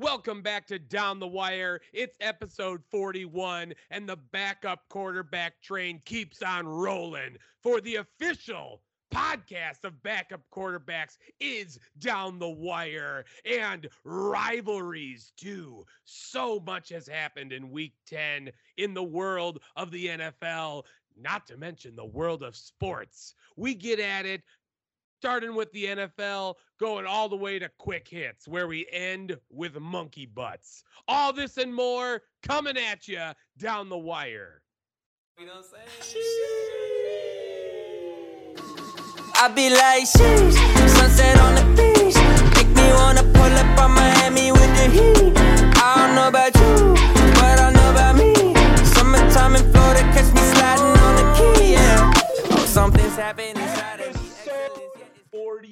Welcome back to Down the Wire. It's episode 41, and the backup quarterback train keeps on rolling. For the official podcast of backup quarterbacks is Down the Wire and rivalries, too. So much has happened in week 10 in the world of the NFL, not to mention the world of sports. We get at it starting with the NFL, going all the way to quick hits, where we end with monkey butts. All this and more coming at you down the wire. You know what I'm saying? I be like, sheesh, sunset on the beach. Make me wanna pull up on Miami with the heat. I don't know about you, but I know about me. Summertime in Florida, catch me sliding on the key, yeah. Oh, something's happening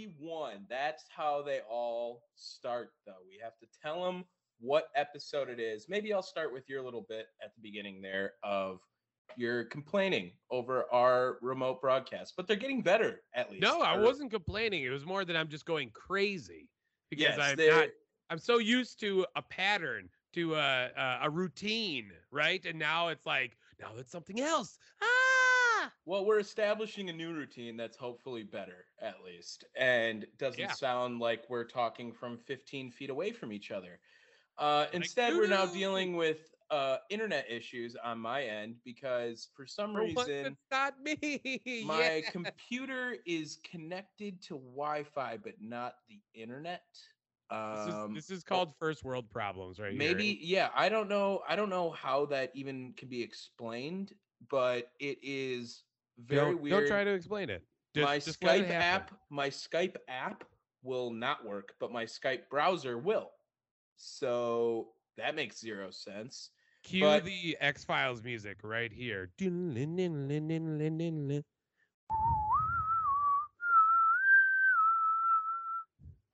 41. That's how they all start, though. We have to tell them what episode it is. Maybe I'll start with your little bit at the beginning there of you're complaining over our remote broadcast, but they're getting better at least. No, I wasn't complaining. It was more that I'm just going crazy because Yes, I'm they're- not. I'm so used to a pattern, to a, a a routine, right? And now it's like, now it's something else. Ah! Well, we're establishing a new routine that's hopefully better, at least, and doesn't Yeah. sound like we're talking from 15 feet away from each other. Uh, instead, we're now dealing with uh, internet issues on my end because for some For reason not me. my Yeah. computer is connected to Wi-Fi, but not the internet. This is, Um, this is oh, called first world problems, right here. maybe yeah i don't know i don't know how that even can be explained but it is very don't, weird Don't try to explain it. Just, my just skype app my skype app will not work but my skype browser will. So that makes zero sense Cue but- the X Files music right here.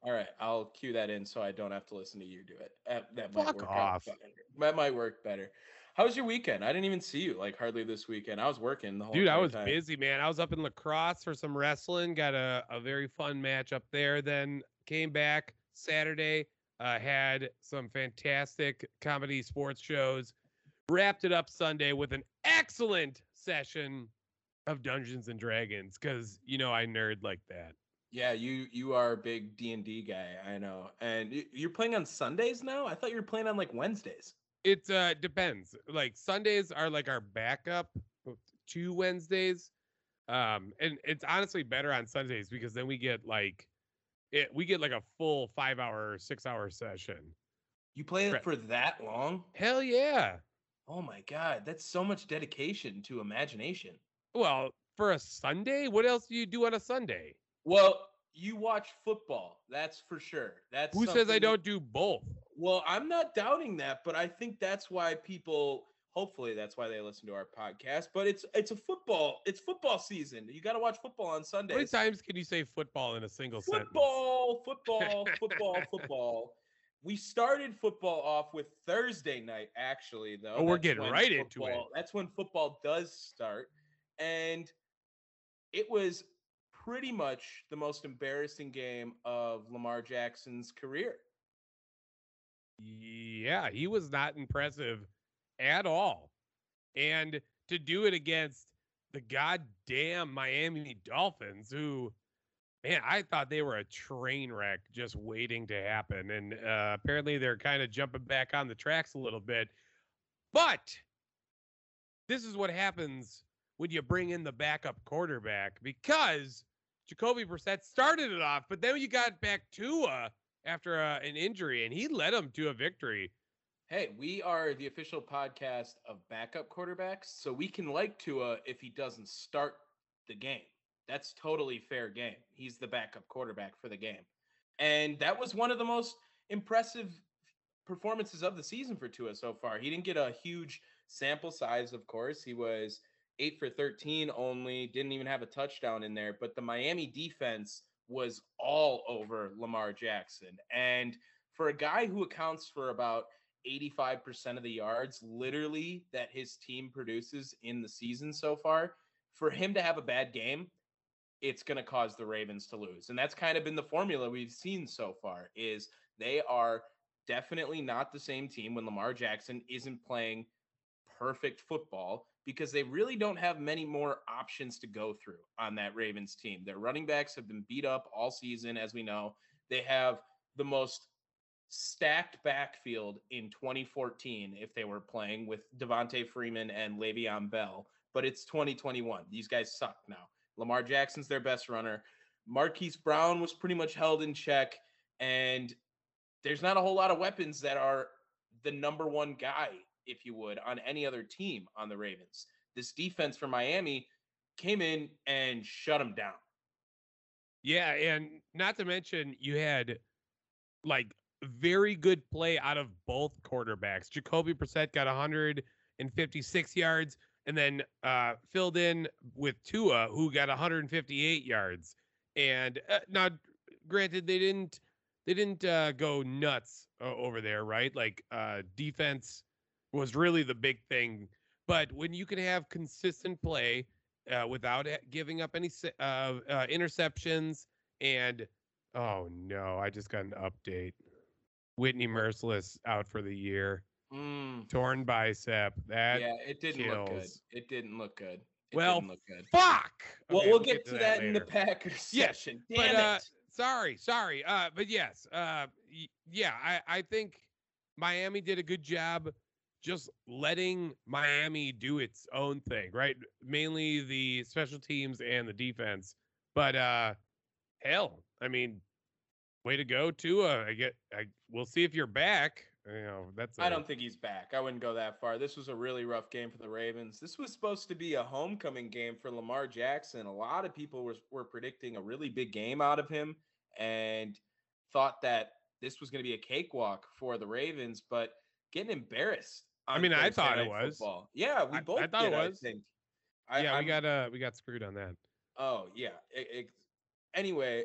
all right i'll cue that in so i don't have to listen to you do it. That, that might Fuck work off. that might work better how was your weekend i didn't even see you like hardly this weekend i was working the whole time. Dude, I was time. busy, man. I was up in La Crosse for some wrestling. Got a, a very fun match up there. Then came back Saturday. Uh, had some fantastic comedy sports shows. Wrapped it up Sunday with an excellent session of Dungeons and Dragons because you know I nerd like that. Yeah, you you are a big D and D guy. I know, and you're playing on Sundays now. I thought you were playing on like Wednesdays. It uh, depends. Like Sundays are like our backup to Wednesdays. Um, and it's honestly better on Sundays because then we get like it we get like a full five hour, six hour session. You play it for that long? Hell yeah. Oh my god, that's so much dedication to imagination. Well, for a Sunday, what else do you do on a Sunday? Well, you watch football, that's for sure. That's Who says I don't do both? Well, I'm not doubting that, but I think that's why people hopefully that's why they listen to our podcast. But it's it's a football, it's football season. You gotta watch football on Sunday. How many times can you say football in a single sentence? Football, football, football, football. We started football off with Thursday night, actually, though. Oh, we're That's getting right into it. football- That's when football does start. And it was pretty much the most embarrassing game of Lamar Jackson's career. Yeah, he was not impressive at all. And to do it against the goddamn Miami Dolphins, who man, I thought they were a train wreck just waiting to happen. And uh, apparently they're kind of jumping back on the tracks a little bit. But this is what happens when you bring in the backup quarterback because Jacoby Brissett started it off, but then you got back to Tua after uh, an injury and he led them to a victory. Hey, we are the official podcast of backup quarterbacks, so we can like Tua if he doesn't start the game. That's totally fair game. He's the backup quarterback for the game. And that was one of the most impressive performances of the season for Tua so far. He didn't get a huge sample size, of course. He was 8 for 13 only, didn't even have a touchdown in there, but the Miami defense was all over Lamar Jackson. And for a guy who accounts for about 85% of the yards literally that his team produces in the season so far, for him to have a bad game, it's going to cause the Ravens to lose. And that's kind of been the formula we've seen so far is they are definitely not the same team when Lamar Jackson isn't playing perfect football because they really don't have many more options to go through on that Ravens team. Their running backs have been beat up all season as we know. They have the most stacked backfield in 2014 if they were playing with Devonta Freeman and Le'Veon Bell, but it's 2021. These guys suck now. Lamar Jackson's their best runner. Marquise Brown was pretty much held in check, and there's not a whole lot of weapons that are the number one guy, if you would, on any other team on the Ravens. This defense for Miami came in and shut them down. Yeah, and not to mention you had like very good play out of both quarterbacks. Jacoby Brissett got 156 yards and then uh, filled in with Tua, who got 158 yards. And uh, now, granted, they didn't they didn't uh, go nuts uh, over there, right? Like uh, defense was really the big thing. But when you can have consistent play uh, without giving up any interceptions, and oh no, I just got an update. Whitney Mercilus out for the year. Mm. Torn bicep. That yeah, it didn't kills. look good. It didn't look good. It well, didn't look good. fuck. Well, Okay, we'll, get, to that, that in the. Packers Yes, session. but, Damn uh, it. Sorry, sorry. Uh, but yes, uh, yeah, I, I think Miami did a good job just letting Miami do its own thing, right? Mainly the special teams and the defense. But uh, hell, I mean, way to go, Tua. I get. I we'll see if you're back. You know, that's. I a- don't think he's back. I wouldn't go that far. This was a really rough game for the Ravens. This was supposed to be a homecoming game for Lamar Jackson. A lot of people were, were predicting a really big game out of him and thought that this was going to be a cakewalk for the Ravens, but getting embarrassed. I mean, I thought it was. Football. Yeah, we I- both I thought it was. I think. I, yeah, we I'm- got uh, we got screwed on that. Oh yeah. It, it- anyway,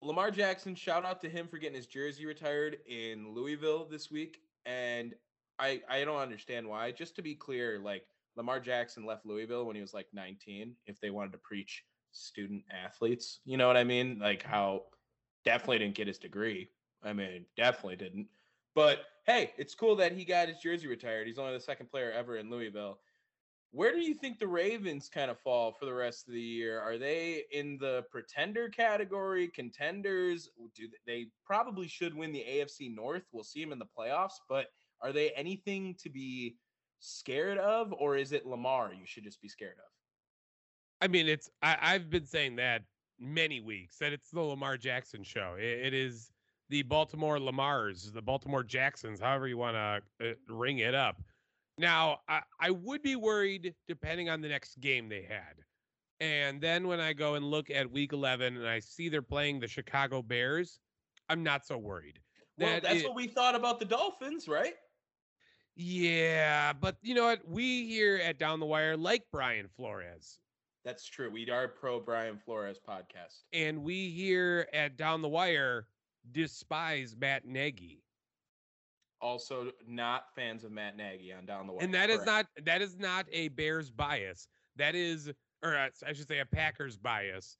Lamar Jackson, shout out to him for getting his jersey retired in Louisville this week. And I I don't understand why. Just to be clear, like Lamar Jackson left Louisville when he was like 19. If they wanted to preach student athletes, you know what I mean? Like how definitely didn't get his degree. I mean, definitely didn't. But hey, it's cool that he got his jersey retired. He's only the second player ever in Louisville. Where do you think the Ravens kind of fall for the rest of the year? Are they in the pretender category, contenders? Do th- they probably should win the AFC North? We'll see them in the playoffs, but are they anything to be scared of, or is it Lamar you should just be scared of? I mean, it's I, I've been saying that many weeks that it's the Lamar Jackson show. It, it is the Baltimore Lamars, the Baltimore Jacksons, however you want to uh, ring it up. Now, I, I would be worried depending on the next game they had. And then when I go and look at week 11 and I see they're playing the Chicago Bears, I'm not so worried. Well, That that's it- what we thought about the Dolphins, right? Yeah, but you know what? We here at Down the Wire like Brian Flores. That's true. We are pro Brian Flores podcast. and we here at Down the Wire despise Matt Nagy. Also, not fans of Matt Nagy on down the way. And that is not that is not a Bears bias. That is or uh, I should say a Packers bias.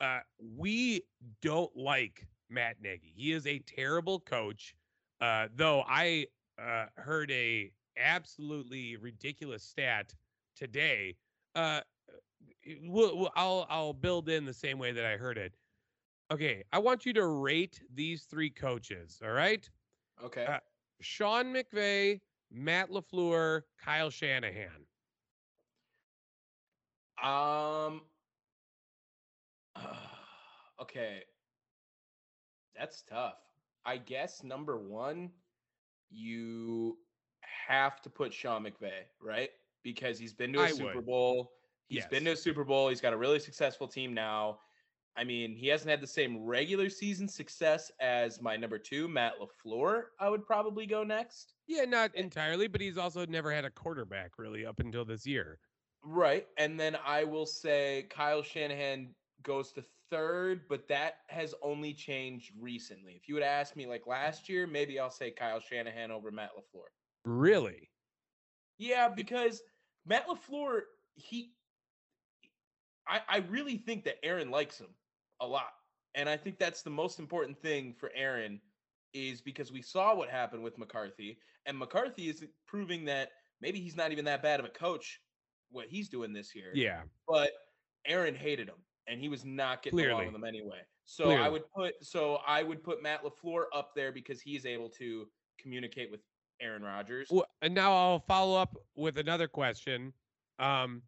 Uh we don't like Matt Nagy. He is a terrible coach. Uh though I uh heard a absolutely ridiculous stat today. Uh we'll, we'll, I'll I'll build in the same way that I heard it. Okay, I want you to rate these three coaches. All right, Okay. Uh, Sean McVay, Matt LaFleur, Kyle Shanahan. Um. okay. That's tough. I guess number one, you have to put Sean McVay, right? Because he's been to a I Super would. Bowl. He's been to a Super Bowl. He's got a really successful team now. I mean, he hasn't had the same regular season success as my number two, Matt LaFleur. I would probably go next. Yeah, not entirely, but he's also never had a quarterback really up until this year. Right. And then I will say Kyle Shanahan goes to third, but that has only changed recently. If you would ask me like last year, maybe I'll say Kyle Shanahan over Matt LaFleur. Really? Yeah, because Matt LaFleur, he I, I really think that Aaron likes him a lot. And I think that's the most important thing for Aaron is because we saw what happened with McCarthy, and McCarthy is proving that maybe he's not even that bad of a coach what he's doing this year. Yeah. But Aaron hated him and he was not getting along with him anyway. So I would put so I would put Matt LaFleur up there because he's able to communicate with Aaron Rodgers. Well, and now I'll follow up with another question. Um,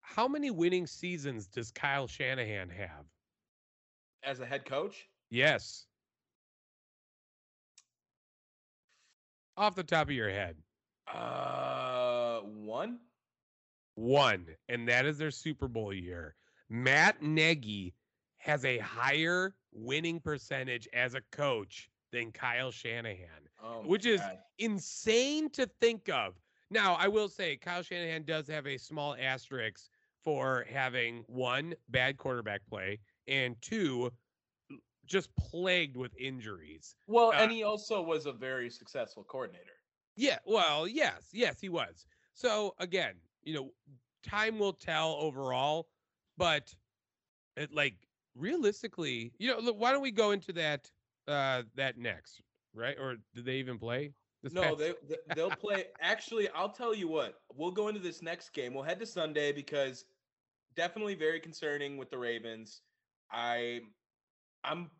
how many winning seasons does Kyle Shanahan have? As a head coach. Yes. Off the top of your head. Uh, one. One, and that is their Super Bowl year. Matt Nagy has a higher winning percentage as a coach than Kyle Shanahan, Oh which is God. insane to think of. Now, I will say Kyle Shanahan does have a small asterisk for having one bad quarterback play and two just plagued with injuries. well, uh, and he also was a very successful coordinator. Yeah, well, yes, yes, he was. So again, you know, time will tell overall, but it like realistically, you know, look, why don't we go into that uh that next, right? Or did they even play? No, they they- they'll play. Actually, I'll tell you what. We'll go into this next game. We'll head to Sunday because definitely very concerning with the Ravens. I, I'm.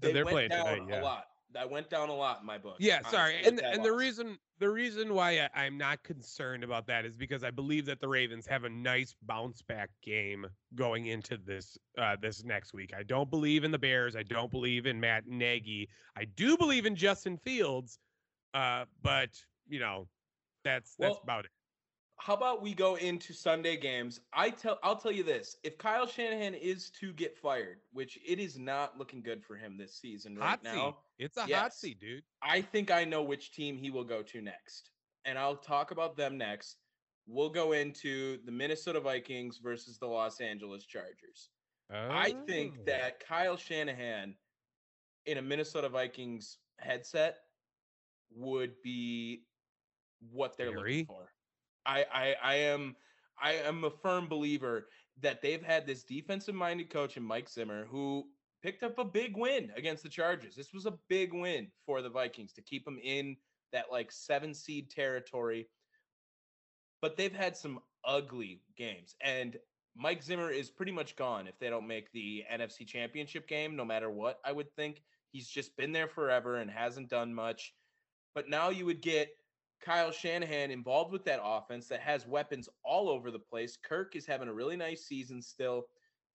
They They're went playing down tonight, yeah. a lot. I went down a lot in my book. Yeah, sorry. honestly, And and the reason the reason why I, I'm not concerned about that is because I believe that the Ravens have a nice bounce back game going into this uh this next week. I don't believe in the Bears. I don't believe in Matt Nagy. I do believe in Justin Fields. Uh, but you know, that's that's Well, about it. How about we go into Sunday games? I tell I'll tell you this: if Kyle Shanahan is to get fired, which it is not looking good for him this season right seat. now, It's a hot seat, dude. I think I know which team he will go to next, and I'll talk about them next. We'll go into the Minnesota Vikings versus the Los Angeles Chargers. I think Oh. that Kyle Shanahan in a Minnesota Vikings headset would be what they're looking for. I, I I am I am a firm believer that they've had this defensive minded coach in Mike Zimmer who picked up a big win against the Chargers. This was a big win for the Vikings to keep them in that like seven seed territory. But they've had some ugly games and Mike Zimmer is pretty much gone if they don't make the NFC Championship game, no matter what. I would think he's just been there forever and hasn't done much. But now you would get Kyle Shanahan involved with that offense that has weapons all over the place. Kirk is having a really nice season still.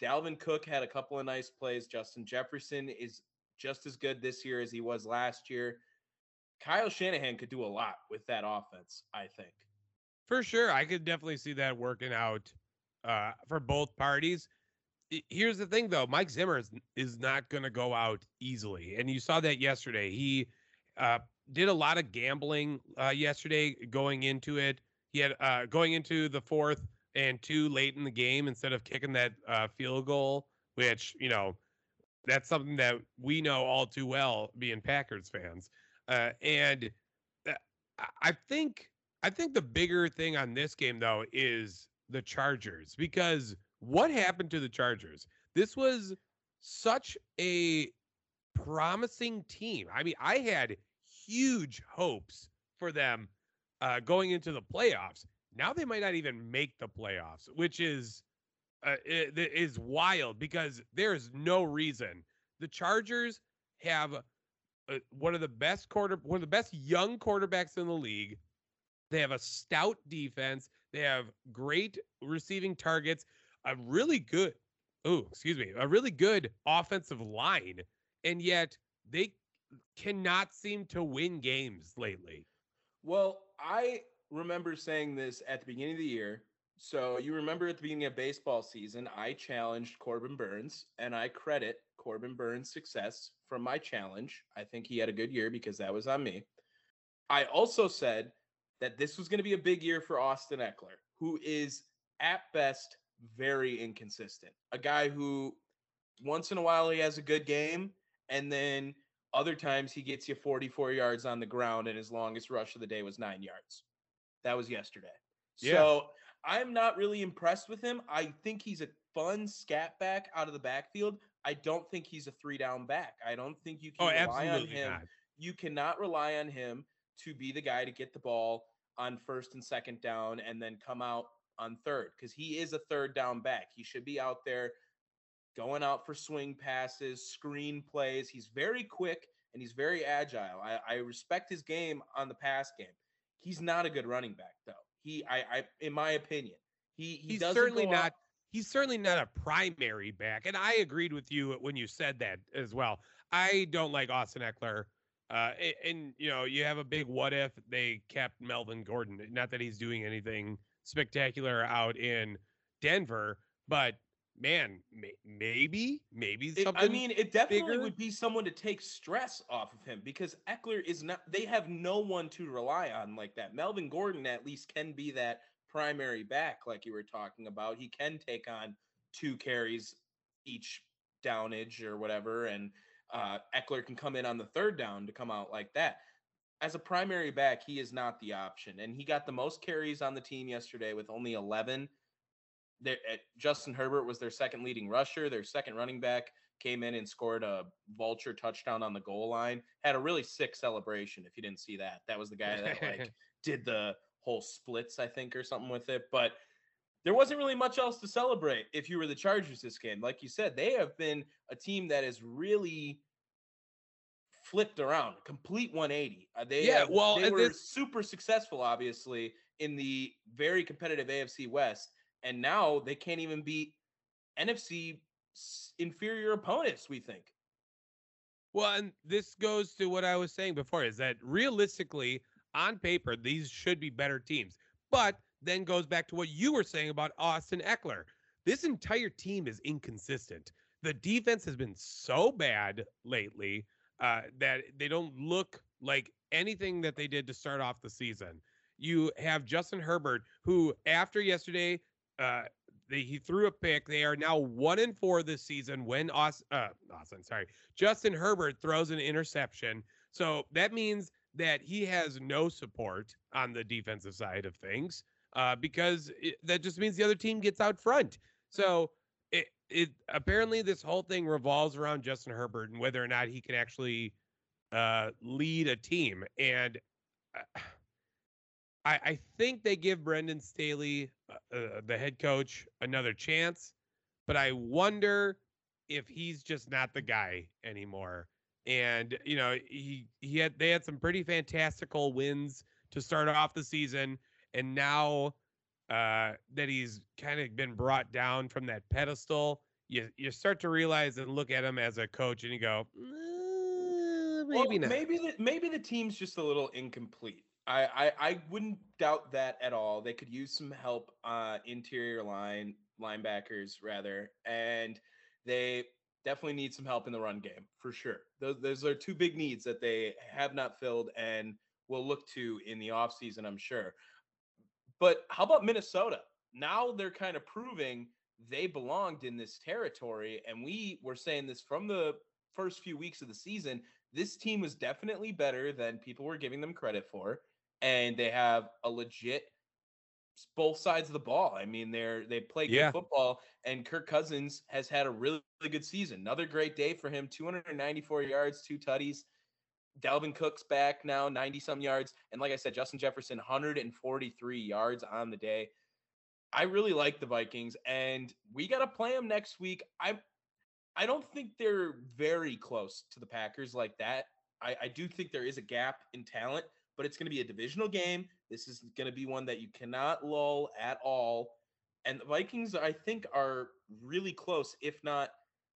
Dalvin Cook had a couple of nice plays. Justin Jefferson is just as good this year as he was last year. Kyle Shanahan could do a lot with that offense, I think. For sure, I could definitely see that working out uh, for both parties. Here's the thing, though: Mike Zimmer is, not going to go out easily, and you saw that yesterday. He uh, did a lot of gambling uh, yesterday, going into it. He had uh, going into the fourth and two late in the game instead of kicking that uh, field goal, which you know that's something that we know all too well, being Packers fans. Uh, and uh, I- I think I think the bigger thing on this game though is the Chargers because what happened to the Chargers? This was such a promising team. I mean, I had huge hopes for them uh, going into the playoffs. Now they might not even make the playoffs, which is uh, is wild because there is no reason the Chargers have uh, one of the best quarter, one of the best young quarterbacks in the league. They have a stout defense. They have great receiving targets. A really good, oh, excuse me, a really good offensive line, and yet they cannot seem to win games lately. Well, I remember saying this at the beginning of the year. So you remember at the beginning of baseball season, I challenged Corbin Burnes, and I credit Corbin Burnes' success from my challenge. I think he had a good year because that was on me. I also said that this was going to be a big year for Austin Ekeler, who is at best very inconsistent. A guy who once in a while he has a good game, and then other times he gets you 44 yards on the ground, and his longest rush of the day was nine yards. That was yesterday. Yeah. So I'm not really impressed with him. I think he's a fun scat back out of the backfield. I don't think he's a three down back. I don't think you Oh, can rely on him. not. You cannot rely on him to be the guy to get the ball on first and second down and then come out on third because he is a third down back. He should be out there going out for swing passes, screen plays. He's very quick and he's very agile. I, I respect his game on the pass game. He's not a good running back though. He, I, I, in my opinion, he, he he's doesn't certainly not out- he's certainly not a primary back and i agreed with you when you said that as well i don't like austin ekeler uh, a- and, you know you have a big what if they kept melvin gordon not that he's doing anything spectacular out in denver but man may- maybe maybe It- something I mean, it definitely bigger? would be someone to take stress off of him because Ekeler is not. They have no one to rely on like that. Melvin Gordon at least can be that primary back, like you were talking about. He can take on two carries each downage or whatever, and uh, Ekeler can come in on the third down to come out like that. As a primary back, he is not the option, and he got the most carries on the team yesterday with only 11 their, uh, Justin Herbert was their second leading rusher. Their second running back came in and scored a vulture touchdown on the goal line. Had a really sick celebration. If you didn't see that, that was the guy that like did the whole splits, I think, or something with it. But there wasn't really much else to celebrate if you were the Chargers this game. Like you said, they have been a team that has really flipped around, complete 180. Uh, they Yeah, have- well, they and were this- super successful, obviously, in the very competitive AFC West, and now they can't even beat NFC inferior opponents. We think. Well, and this goes to what I was saying before is that realistically, on paper, these should be better teams. But then goes back to what you were saying about Austin Ekeler. This entire team is inconsistent. The defense has been so bad lately uh, that they don't look like anything that they did to start off the season. You have Justin Herbert, who after yesterday, uh, he threw a pick. They are now one and four this season. When Austin, uh, Austin, sorry, Justin Herbert throws an interception. So that means that he has no support on the defensive side of things uh, because it, that just means the other team gets out front. So it, it apparently this whole thing revolves around Justin Herbert and whether or not he can actually uh, lead a team. And uh, I, I think they give Brandon Staley, uh, uh, the head coach, another chance, but I wonder if he's just not the guy anymore. And you know, he he had they had some pretty fantastical wins to start off the season, and now uh, that he's kind of been brought down from that pedestal, you you start to realize and look at him as a coach, and you go, "Uh, maybe Well, not. Maybe the maybe the team's just a little incomplete. I, I I wouldn't doubt that at all. They could use some help, uh, interior line linebackers rather, and they definitely need some help in the run game for sure. Those those are two big needs that they have not filled and will look to in the offseason, I'm sure. But how about Minnesota? Now they're kind of proving they belonged in this territory, and we were saying this from the first few weeks of the season. This team was definitely better than people were giving them credit for, and they have a legit both sides of the ball. I mean, they're they play good Yeah. football, and Kirk Cousins has had a really, really good season. Another great day for him: 294 yards, two tutties. Dalvin Cook's back now, 90 some yards, and like I said, Justin Jefferson 143 yards on the day. I really like the Vikings, and we got to play them next week. I I don't think they're very close to the Packers like that. I, I do think there is a gap in talent, but it's going to be a divisional game. This is going to be one that you cannot lull at all. And the Vikings, I think, are really close, if not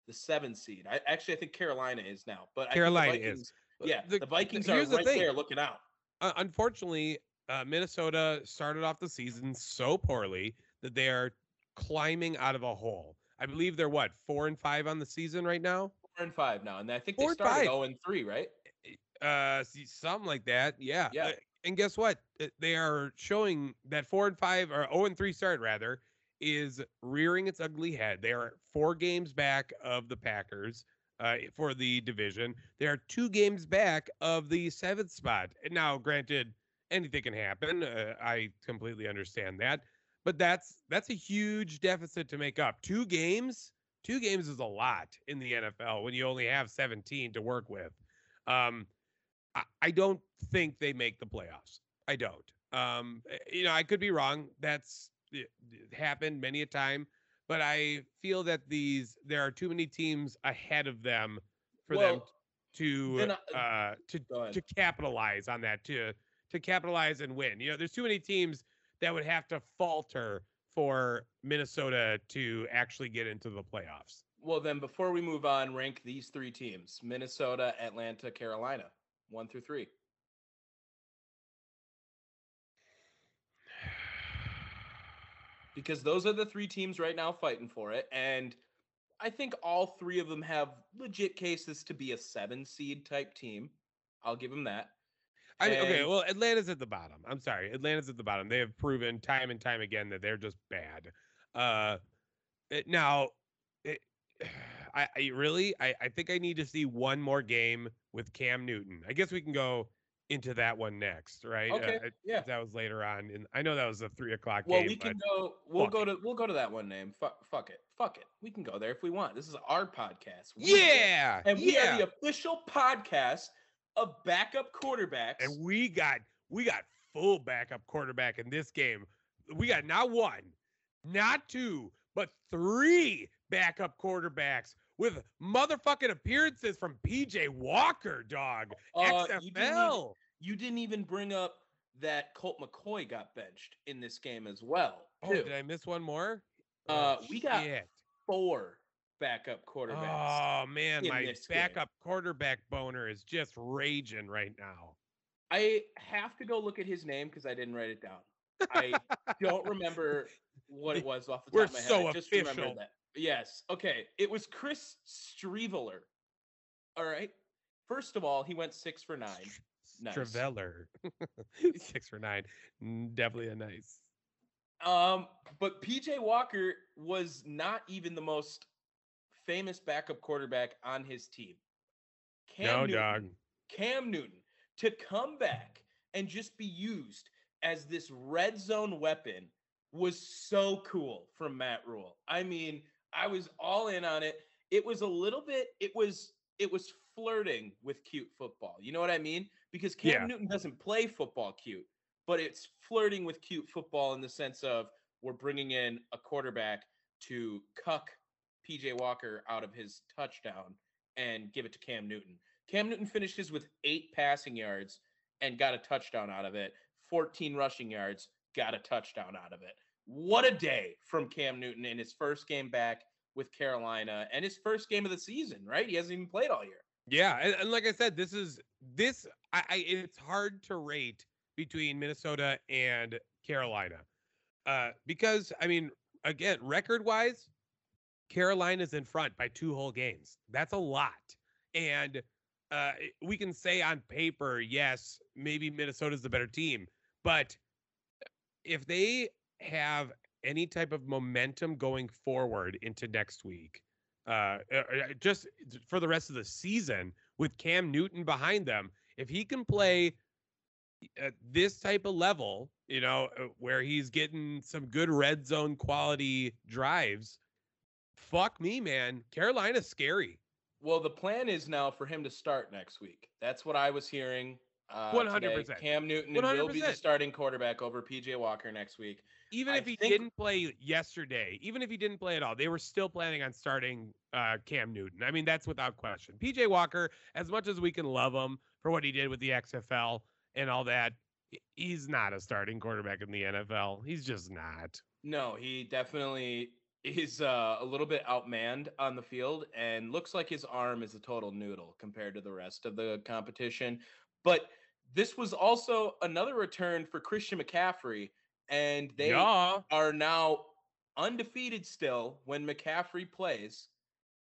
the seven seed. I actually I think Carolina is now, but Carolina I think the is. Vikings, Yeah, The- the, Vikings are here's the right there looking out. Uh, unfortunately, uh, Minnesota started off the season so poorly that they are climbing out of a hole. I believe they're what four and five on the season right now. Four and five now, and I think Four they started five. zero and three, right? Uh, see, something like that. Yeah. Yeah. And guess what? They are showing that four and five or zero and three start rather is rearing its ugly head. They are four games back of the Packers uh, for the division. They are two games back of the seventh spot. And Now, granted, anything can happen. Uh, I completely understand that, but that's that's a huge deficit to make up. Two games, two games is a lot in the NFL when you only have 17 to work with. Um, I, I don't think they make the playoffs. I don't. Um, eh, you know, I could be wrong. That's it happened many a time, but I feel that these there are too many teams ahead of them for them to then uh, to to capitalize on that to to capitalize and win. You know, there's too many teams that would have to falter for Minnesota to actually get into the playoffs. Well, then before we move on, rank these three teams: Minnesota, Atlanta, Carolina, one through three. Because those are the three teams right now fighting for it, and I think all three of them have legit cases to be a seven seed type team. I'll give them that. I mean, okay, well, Atlanta's at the bottom. I'm sorry, Atlanta's at the bottom. They have proven time and time again that they're just bad. Uh, it- now, it, I, I really, I, I think I need to see one more game with Cam Newton. I guess we can go into that one next, right? Okay, Uh, yeah. that was later on, and I know that was a three o'clock Well, game. we can go. We'll go it. to. We'll go to that one name. Fuck. Fuck it. Fuck it. We can go there if we want. This is our podcast. We yeah, and we yeah. are the official podcast of backup quarterbacks. and we got we got full backup quarterback in this game. We got not one, not two, but three backup quarterbacks with motherfucking appearances from PJ Walker, dog. Uh, you didn't even- XFL. you didn't even bring up that Colt McCoy got benched in this game as well. Oh, did I miss one more? Uh, Oh, we got shit. four backup quarterbacks. Oh man, my this game. backup quarterback boner is just raging right now. I have to go look at his name because I didn't write it down. I don't remember what it was off the top We're of my head. so I just remember official. Yes. Okay. It was Chris Streveler. All right. First of all, he went six for nine. Nice. Traveller. Six for nine. Mm, Definitely a nice. Um, but PJ Walker was not even the most famous backup quarterback on his team. Cam no, Newton, dog. Cam Newton to come back and just be used as this red zone weapon was so cool from Matt Rhule. I mean, I was all in on it. It was a little bit, it was it was flirting with cute football. You know what I mean? Because Cam Yeah. Newton doesn't play football cute, but it's flirting with cute football in the sense of we're bringing in a quarterback to cuck PJ Walker out of his touchdown and give it to Cam Newton. Cam Newton finishes with eight passing yards and got a touchdown out of it, 14 rushing yards, got a touchdown out of it. What a day from Cam Newton in his first game back with Carolina and his first game of the season, right? He hasn't even played all year. Yeah, and, and like I said, this is this. I, I it's hard to rate between Minnesota and Carolina, uh, because I mean, again, record wise, Carolina's in front by two whole games. That's a lot, and uh, we can say on paper, yes, maybe Minnesota's the better team, but if they have any type of momentum going forward into next week, uh, uh, uh, just for the rest of the season with Cam Newton behind them, if he can play at this type of level, you know, uh, where he's getting some good red zone quality drives, fuck me, man. Carolina's scary. Well, the plan is now for him to start next week. That's what I was hearing. uh, 100%. today. Cam Newton will be the starting quarterback over PJ Walker next week. Even I if he think- didn't play yesterday, even if he didn't play at all, they were still planning on starting uh, Cam Newton. I mean, that's without question. PJ Walker, as much as we can love him for what he did with the XFL and all that, he's not a starting quarterback in the NFL. He's just not. No, he definitely is uh, a little bit outmanned on the field and looks like his arm is a total noodle compared to the rest of the competition. But this was also another return for Christian McCaffrey, and they yeah. are now undefeated still when McCaffrey plays.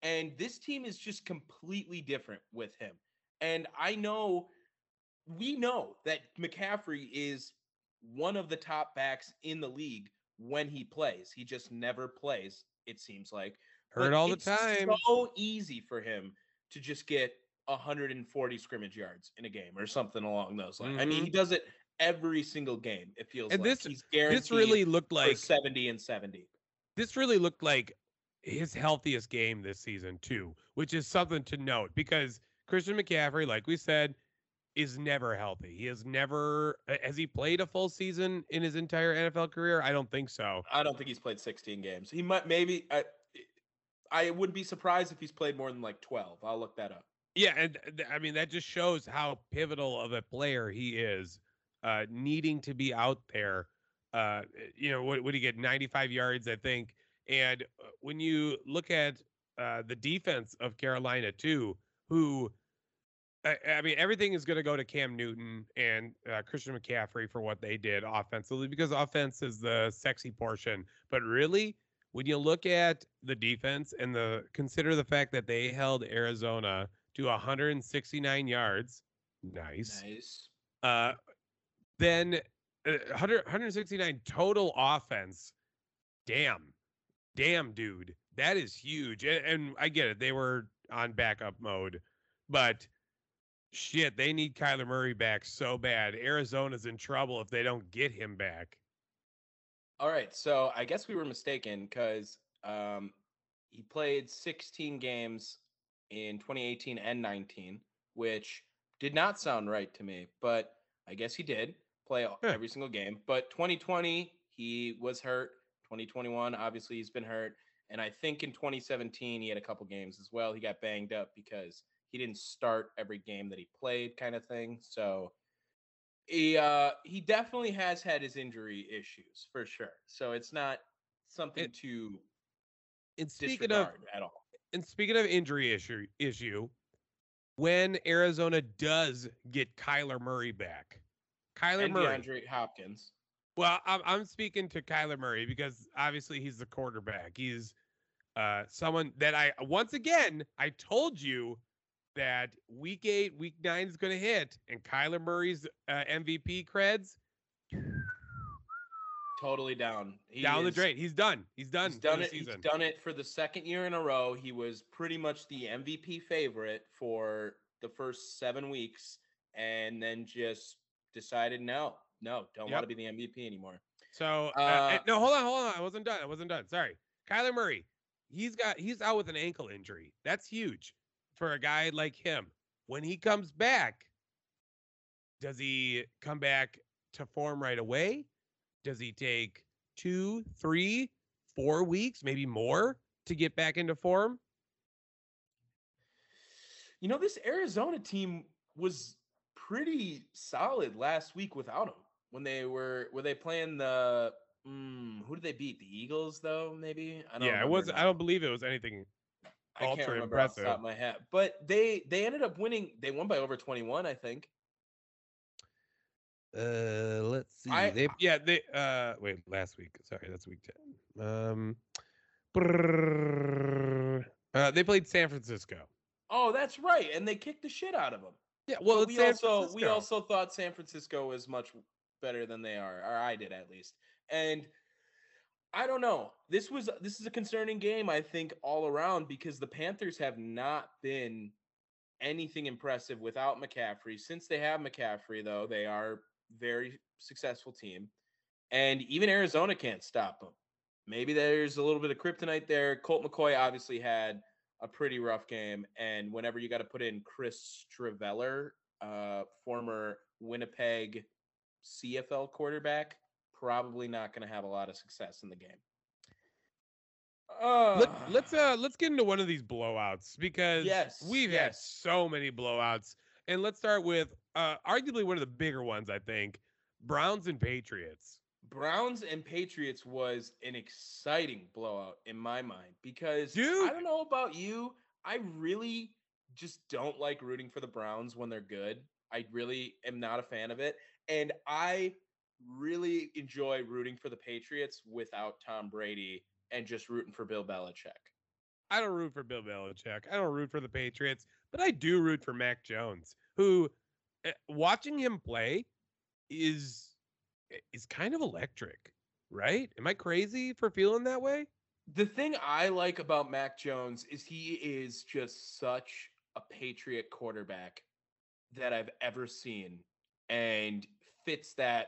And this team is just completely different with him. And I know, we know that McCaffrey is one of the top backs in the league when he plays. He just never plays, it seems like. Heard But all the it's time. So easy for him to just get 140 scrimmage yards in a game or something along those lines. I mean, he mm-hmm. does it every single game. It feels. And like this- he's guaranteed This really looked like 70 and 70. this really looked like his healthiest game this season too, which is something to note because Christian McCaffrey, like we said, is never healthy. He has never has he played a full season in his entire NFL career? I don't think so. I don't think he's played 16 games. He might maybe I I wouldn't be surprised if he's played more than like 12. I'll look that up. Yeah, and I mean that just shows how pivotal of a player he is, uh, needing to be out there. Uh, you know, what what do you get? 95 yards, I think. And uh, when you look at uh, the defense of Carolina too, who, I, I mean, everything is going to go to Cam Newton and uh, Christian McCaffrey for what they did offensively because offense is the sexy portion. But really, when you look at the defense and the consider the fact that they held Arizona to 169 yards, nice. Nice. Uh, then uh, 100, 169 total offense. Damn, damn, dude, that is huge. And, and I get it; they were on backup mode, but shit, they need Kyler Murray back so bad. Arizona's in trouble if they don't get him back. All right, so I guess we were mistaken because um, he played 16 games in 2018 and 19, which did not sound right to me, but I guess he did play every single game. But 2020, he was hurt. 2021, obviously, he's been hurt. And I think in 2017, he had a couple games as well. He got banged up because he didn't start every game that he played, kind of thing. So he uh he definitely has had his injury issues for sure. So it's not something It- to And speaking of at all. and speaking of injury issue issue, when Arizona does get Kyler Murray back, Kyler And Murray. DeAndre Hopkins. Well, I'm I'm speaking to Kyler Murray because obviously he's the quarterback. He's uh someone that I once again I told you that week eight, week nine is going to hit, and Kyler Murray's uh, MVP creds Totally down. He down the drain. He's done. He's done. He's done it. He's done it for the second year in a row. He was pretty much the MVP favorite for the first seven weeks, and then just decided no, no, don't Yep. want to be the MVP anymore. So uh, Uh, no, hold on, hold on. I wasn't done. I wasn't done. Sorry, Kyler Murray. He's got he's out with an ankle injury. That's huge for a guy like him. When he comes back, does he come back to form right away? Does he take two, three, four weeks, maybe more to get back into form? You know, this Arizona team was pretty solid last week without him. When they were were they playing the mm, who did they beat? The Eagles though, maybe? I don't Yeah, it was. now. I don't believe it was anything. I can't ultra remember off the top of my head. But they they ended up winning. They won by over 21, I think. Uh, let's see. I- they yeah they uh wait last week. Sorry, that's week ten. Um, brrrr, uh, they played San Francisco. Oh, that's right. And they kicked the shit out of them. Yeah, well, But we also we also thought San Francisco was much better than they are, or I did at least. And I don't know. This was this is a concerning game, I think, all around because the Panthers have not been anything impressive without McCaffrey. Since they have McCaffrey, though, they are very successful team. And even Arizona can't stop them. Maybe there's a little bit of kryptonite there. Colt McCoy obviously had a pretty rough game. And whenever you got to put in Chris Streveler uh, former Winnipeg CFL quarterback, probably not going to have a lot of success in the game. Let, Uh, let's uh let's get into one of these blowouts because Yes, we've had so many blowouts. And let's start with uh arguably one of the bigger ones, I think. Browns and Patriots. Browns and Patriots was an exciting blowout in my mind because Dude. I don't know about you. I really just don't like rooting for the Browns when they're good. I really am not a fan of it. And I really enjoy rooting for the Patriots without Tom Brady and just rooting for Bill Belichick. I don't root for Bill Belichick. I don't root for the Patriots, but I do root for Mac Jones, who uh, watching him play is eh, is kind of electric, right? Am I crazy for feeling that way? The thing I like about Mac Jones is he is just such a Patriot quarterback that I've ever seen and fits that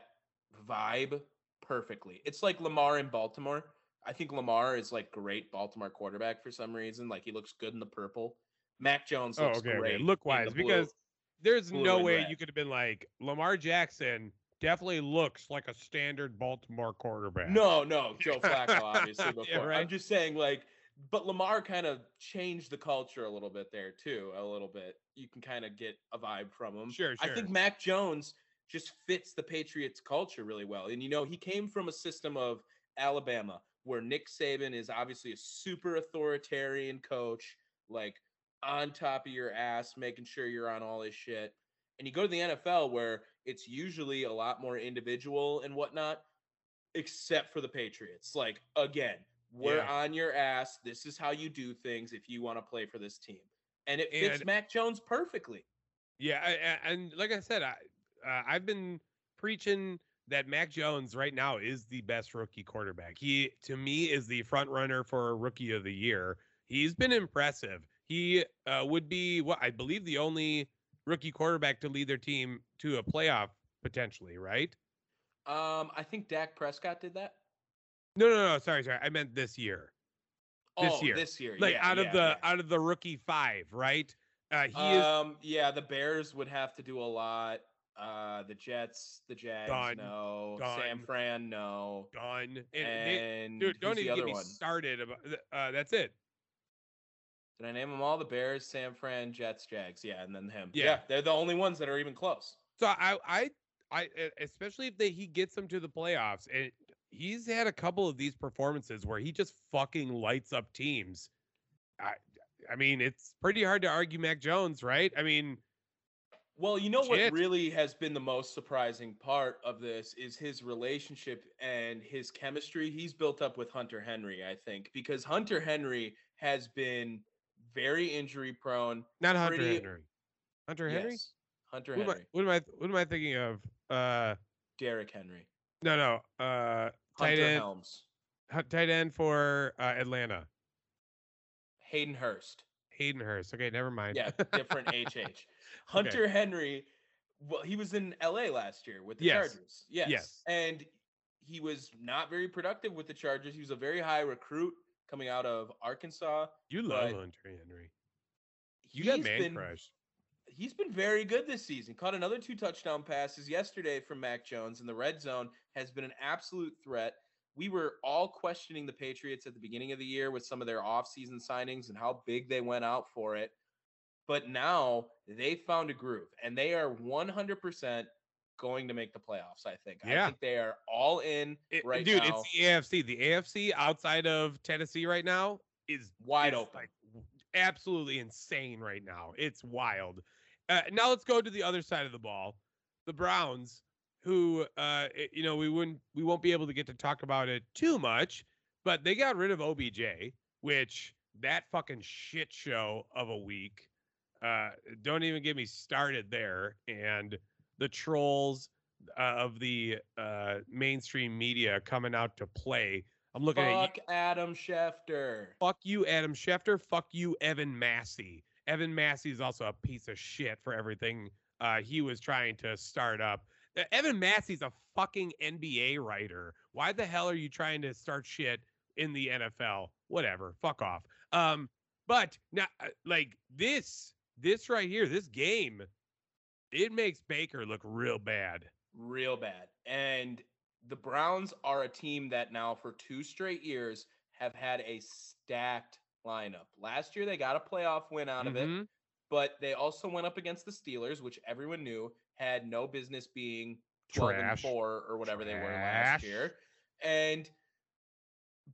vibe perfectly. It's like Lamar in Baltimore. I think Lamar is like great Baltimore quarterback for some reason. Like he looks good in the purple. Mac Jones Oh, looks okay, okay. great. Look wise, because there's blue no way red. you could have been like Lamar Jackson definitely looks like a standard Baltimore quarterback. No, no, Joe Flacco, obviously, Yeah, right. I'm just saying, like, but Lamar kind of changed the culture a little bit there, too. A little bit. You can kind of get a vibe from him. Sure, I think. Mac Jones just fits the Patriots culture really well. And, you know, he came from a system of Alabama where Nick Saban is obviously a super authoritarian coach, like on top of your ass, making sure you're on all his shit. And you go to the NFL where it's usually a lot more individual and whatnot, except for the Patriots. Like, again, we're Yeah. on your ass. This is how you do things if you want to play for this team. And it fits And- Mac Jones perfectly. Yeah, I, I- and like I said, I uh, I've been preaching that Mac Jones right now is the best rookie quarterback. He to me is the front runner for rookie of the year. He's been impressive. He uh, would be what I believe the only rookie quarterback to lead their team to a playoff potentially, right? Um, I think Dak Prescott did that. No, no, no. Sorry, sorry. I meant this year. This oh, year. This year. Like yeah, out of yeah, the yeah. out of the rookie five, right? Uh, he is um, yeah, the Bears would have to do a lot. Uh, the Jets, the Jags, Done. no. Done. Fran, no. done. And, And, dude, don't even get me one? started about. Uh, that's it. Did I name them all? The Bears, San Fran, Jets, Jags. Yeah, and then him. Yeah. Yeah, they're the only ones that are even close. So I, I, I, especially if they, he gets them to the playoffs, and he's had a couple of these performances where he just fucking lights up teams. I, I mean, it's pretty hard to argue Mac Jones, right? I mean, Well, you know Shit. what really has been the most surprising part of this is his relationship and his chemistry he's built up with Hunter Henry, I think, because Hunter Henry has been very injury prone. not Hunter Pretty- Henry. Hunter Henry. Yes, Hunter What am, I, Henry. what am I? What am I thinking of? Uh, Derrick Henry. no, no. Uh, tight Hunter end, Helms. tight end for uh, Atlanta. Hayden Hurst. Hayden Hurst. Okay, never mind. Yeah, different HH. Hunter Henry, well, he was in LA last year with the Yes. Chargers. Yes. Yes. And he was not very productive with the Chargers. He was a very high recruit coming out of Arkansas. You love Hunter Henry. You got He's man been- crush. He's been very good this season. Caught another two touchdown passes yesterday from Mac Jones in the red zone. Has been an absolute threat. We were all questioning the Patriots at the beginning of the year with some of their offseason signings and how big they went out for it. But now they found a groove and they are 100% going to make the playoffs, I think. I Yeah. think they are all in It- right dude, now. Dude, it's the AFC. The AFC outside of Tennessee right now is Wide is, open. like absolutely insane right now. It's wild. Uh, now let's go to the other side of the ball. The Browns, who uh, i- you know we wouldn't we won't be able to get to talk about it too much, but they got rid of OBJ, which that fucking shit show of a week. Uh, don't even get me started there. And the trolls uh, of the uh, mainstream media coming out to play. I'm looking at you. Fuck Adam Schefter. Fuck you, Adam Schefter. Fuck you, Evan Massey. Evan Massey is also a piece of shit for everything uh, he was trying to start up. Uh, Evan Massey's a fucking NBA writer. Why the hell are you trying to start shit in the NFL? Whatever. Fuck off. Um, but now, uh, like this, this right here, this game it makes Baker look real bad. real bad. And the Browns are a team that now for two straight years have had a stacked lineup. Last year they got a playoff win out of it, Mhm. but they also went up against the Steelers, which everyone knew had no business being 12 Trash. and 4 or whatever they were last year. And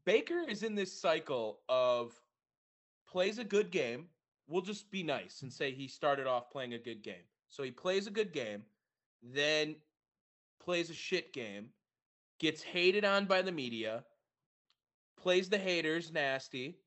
Baker is in this cycle of plays a good game. We'll just be nice and say he started off playing a good game. So he plays a good game, then plays a shit game, gets hated on by the media, plays the haters nasty,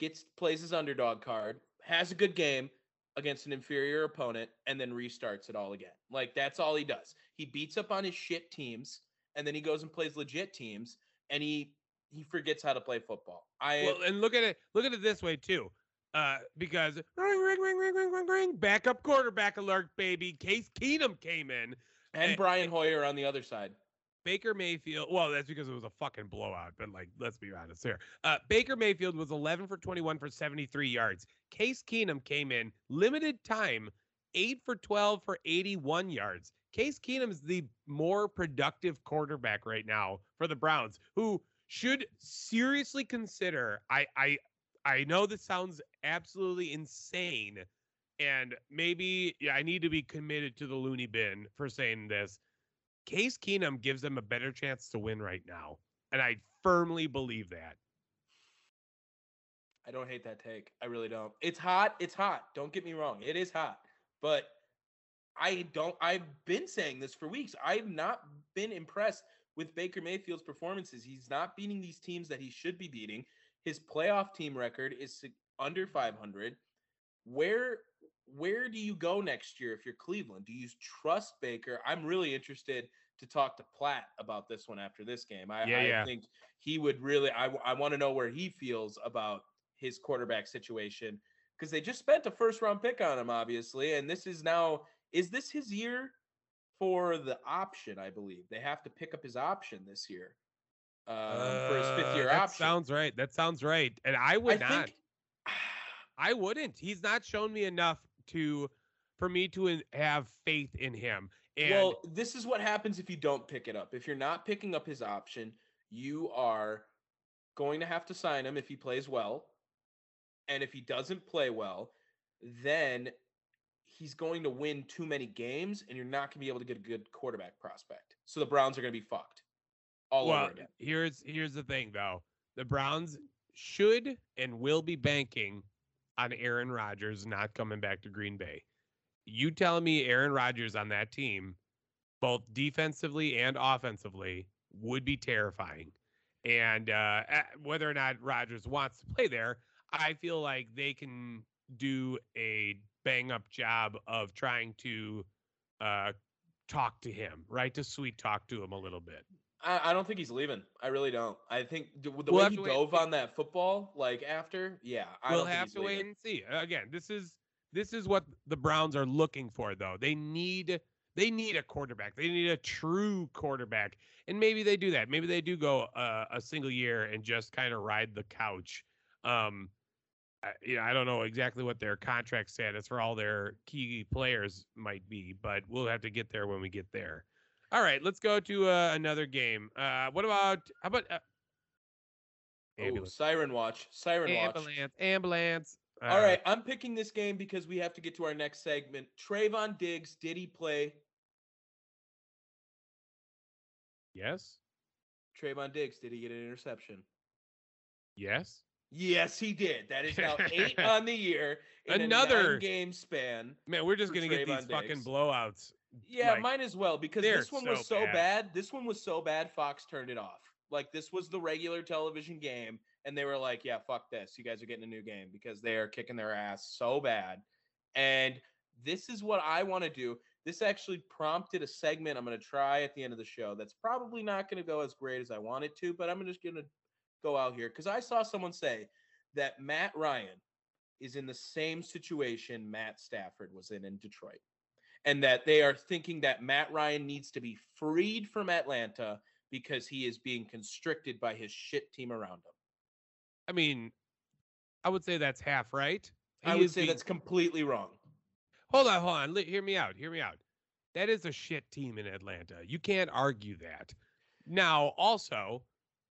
gets plays his underdog card, has a good game against an inferior opponent, and then restarts it all again. Like that's all he does. He beats up on his shit teams, and then he goes and plays legit teams, and he he forgets how to play football. I Well, and look at it. Look at it this way too, uh, because ring, ring, ring, ring, ring, ring, ring, backup quarterback alert, baby. Case Keenum came in. and eh, Brian Hoyer on the other side. Baker Mayfield. Well, that's because it was a fucking blowout. But like, let's be honest here. Uh, Baker Mayfield was 11 for 21 for 73 yards. Case Keenum came in limited time, eight for 12 for 81 yards. Case Keenum is the more productive quarterback right now for the Browns, who should seriously consider. I I I know this sounds absolutely insane, and maybe yeah, I need to be committed to the loony bin for saying this. Case Keenum gives them a better chance to win right now. And I firmly believe that. I don't hate that take. I really don't. It's hot. It's hot. Don't get me wrong. It is hot. But I don't I've been saying this for weeks. I've not been impressed with Baker Mayfield's performances. He's not beating these teams that he should be beating. His playoff team record is under 500. Where where do you go next year if you're Cleveland? Do you trust Baker? I'm really interested to talk to Platt about this one after this game. I, Yeah, I yeah. think he would really I, I want to know where he feels about his quarterback situation because they just spent a first round pick on him obviously and this is now is this his year for the option i believe they have to pick up his option this year um, for his fifth Uh, year that option sounds right. That sounds right. And I would I not. think I wouldn't. He's not shown me enough to for me to have faith in him. And well this is what happens if you don't pick it up if you're not picking up his option you are going to have to sign him if he plays well and if he doesn't play well then he's going to win too many games and you're not going to be able to get a good quarterback prospect so the browns are going to be fucked all well, over again here's here's the thing though. The Browns should and will be banking on Aaron Rodgers not coming back to Green Bay. You telling me Aaron Rodgers on that team, both defensively and offensively, would be terrifying. And uh, whether or not Rodgers wants to play there, I feel like they can do a bang up job of trying to uh, talk to him, right? To sweet talk to him a little bit. I, I don't think he's leaving i really don't i think the We'll way he dove on that football like after yeah i we'll have to wait and see. Again, this is this is what the Browns are looking for, though. They need they need a quarterback. They need a true quarterback, and maybe they do that. Maybe they do go uh, a single year and just kind of ride the couch. Um, I, you know, I don't know exactly what their contract status for all their key players might be, but we'll have to get there when we get there. All right, let's go to uh, another game. Uh, what about how about uh, Ooh, siren watch siren watch ambulance, ambulance. All right, I'm picking this game because we have to get to our next segment. Trevon Diggs, did he play? Yes. Trevon Diggs, did he get an interception? Yes. Yes, he did. That is now eight on the year in Another- game span. Man, we're just gonna get these Trevon fucking blowouts. Yeah, Like, mine as well because this one was so so bad. bad. This one was so bad. Fox turned it off. Like this was the regular television game, and they were like, "Yeah, fuck this. You guys are getting a new game because they are kicking their ass so bad." And this is what I want to do. This actually prompted a segment I'm going to try at the end of the show. That's probably not going to go as great as I want it to, but I'm just going to go out here because I saw someone say that Matt Ryan is in the same situation Matt Stafford was in in Detroit and that they are thinking that Matt Ryan needs to be freed from Atlanta because he is being constricted by his shit team around him. I mean, I would say that's half right. I would say being- that's completely wrong. Hold on, hold on. Hear me out. Hear me out. That is a shit team in Atlanta. You can't argue that. Now, also,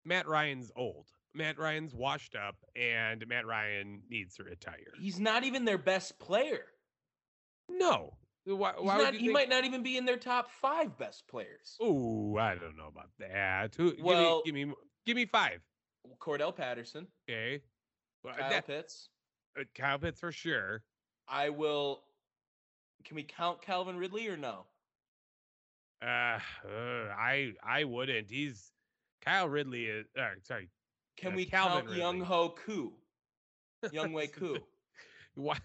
Matt Ryan's old. Matt Ryan's washed up, and Matt Ryan needs to retire. He's not even their best player. No. Why, why not, you he think- might not even be in their top five best players. Oh, I don't know about that. Who, Well- give me, give me, give me five. Cordarrelle Patterson, Okay. Well, Kyle that- Pitts. uh, Kyle Pitts for sure. I will. Can we count Calvin Ridley or no? Uh, uh, I I wouldn't. He's Kyle Ridley is. Uh, sorry. Can Uh, we Calvin count Younghoe Koo? Young Wei Koo. What?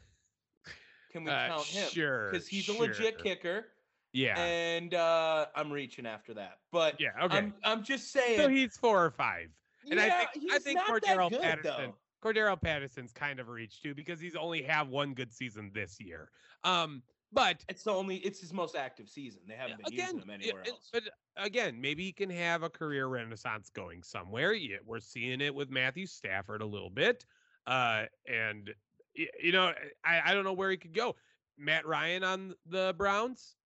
Can we Uh, count him? sure, Because he's a legit kicker, Yeah. and uh, I'm reaching after that. But yeah. Okay. I'm I'm just saying. so he's four or five. And I yeah, think I think Cordarrelle good, Patterson. though. Cordarrelle Patterson's kind of reached too because he's only have one good season this year. Um, but It's the only. It's his most active season. They haven't been again, using him anywhere and- else. but again, maybe he can have a career renaissance going somewhere. Yeah, we're seeing it with Matthew Stafford a little bit, uh, and you know, I, I don't know where he could go. Matt Ryan on the Browns,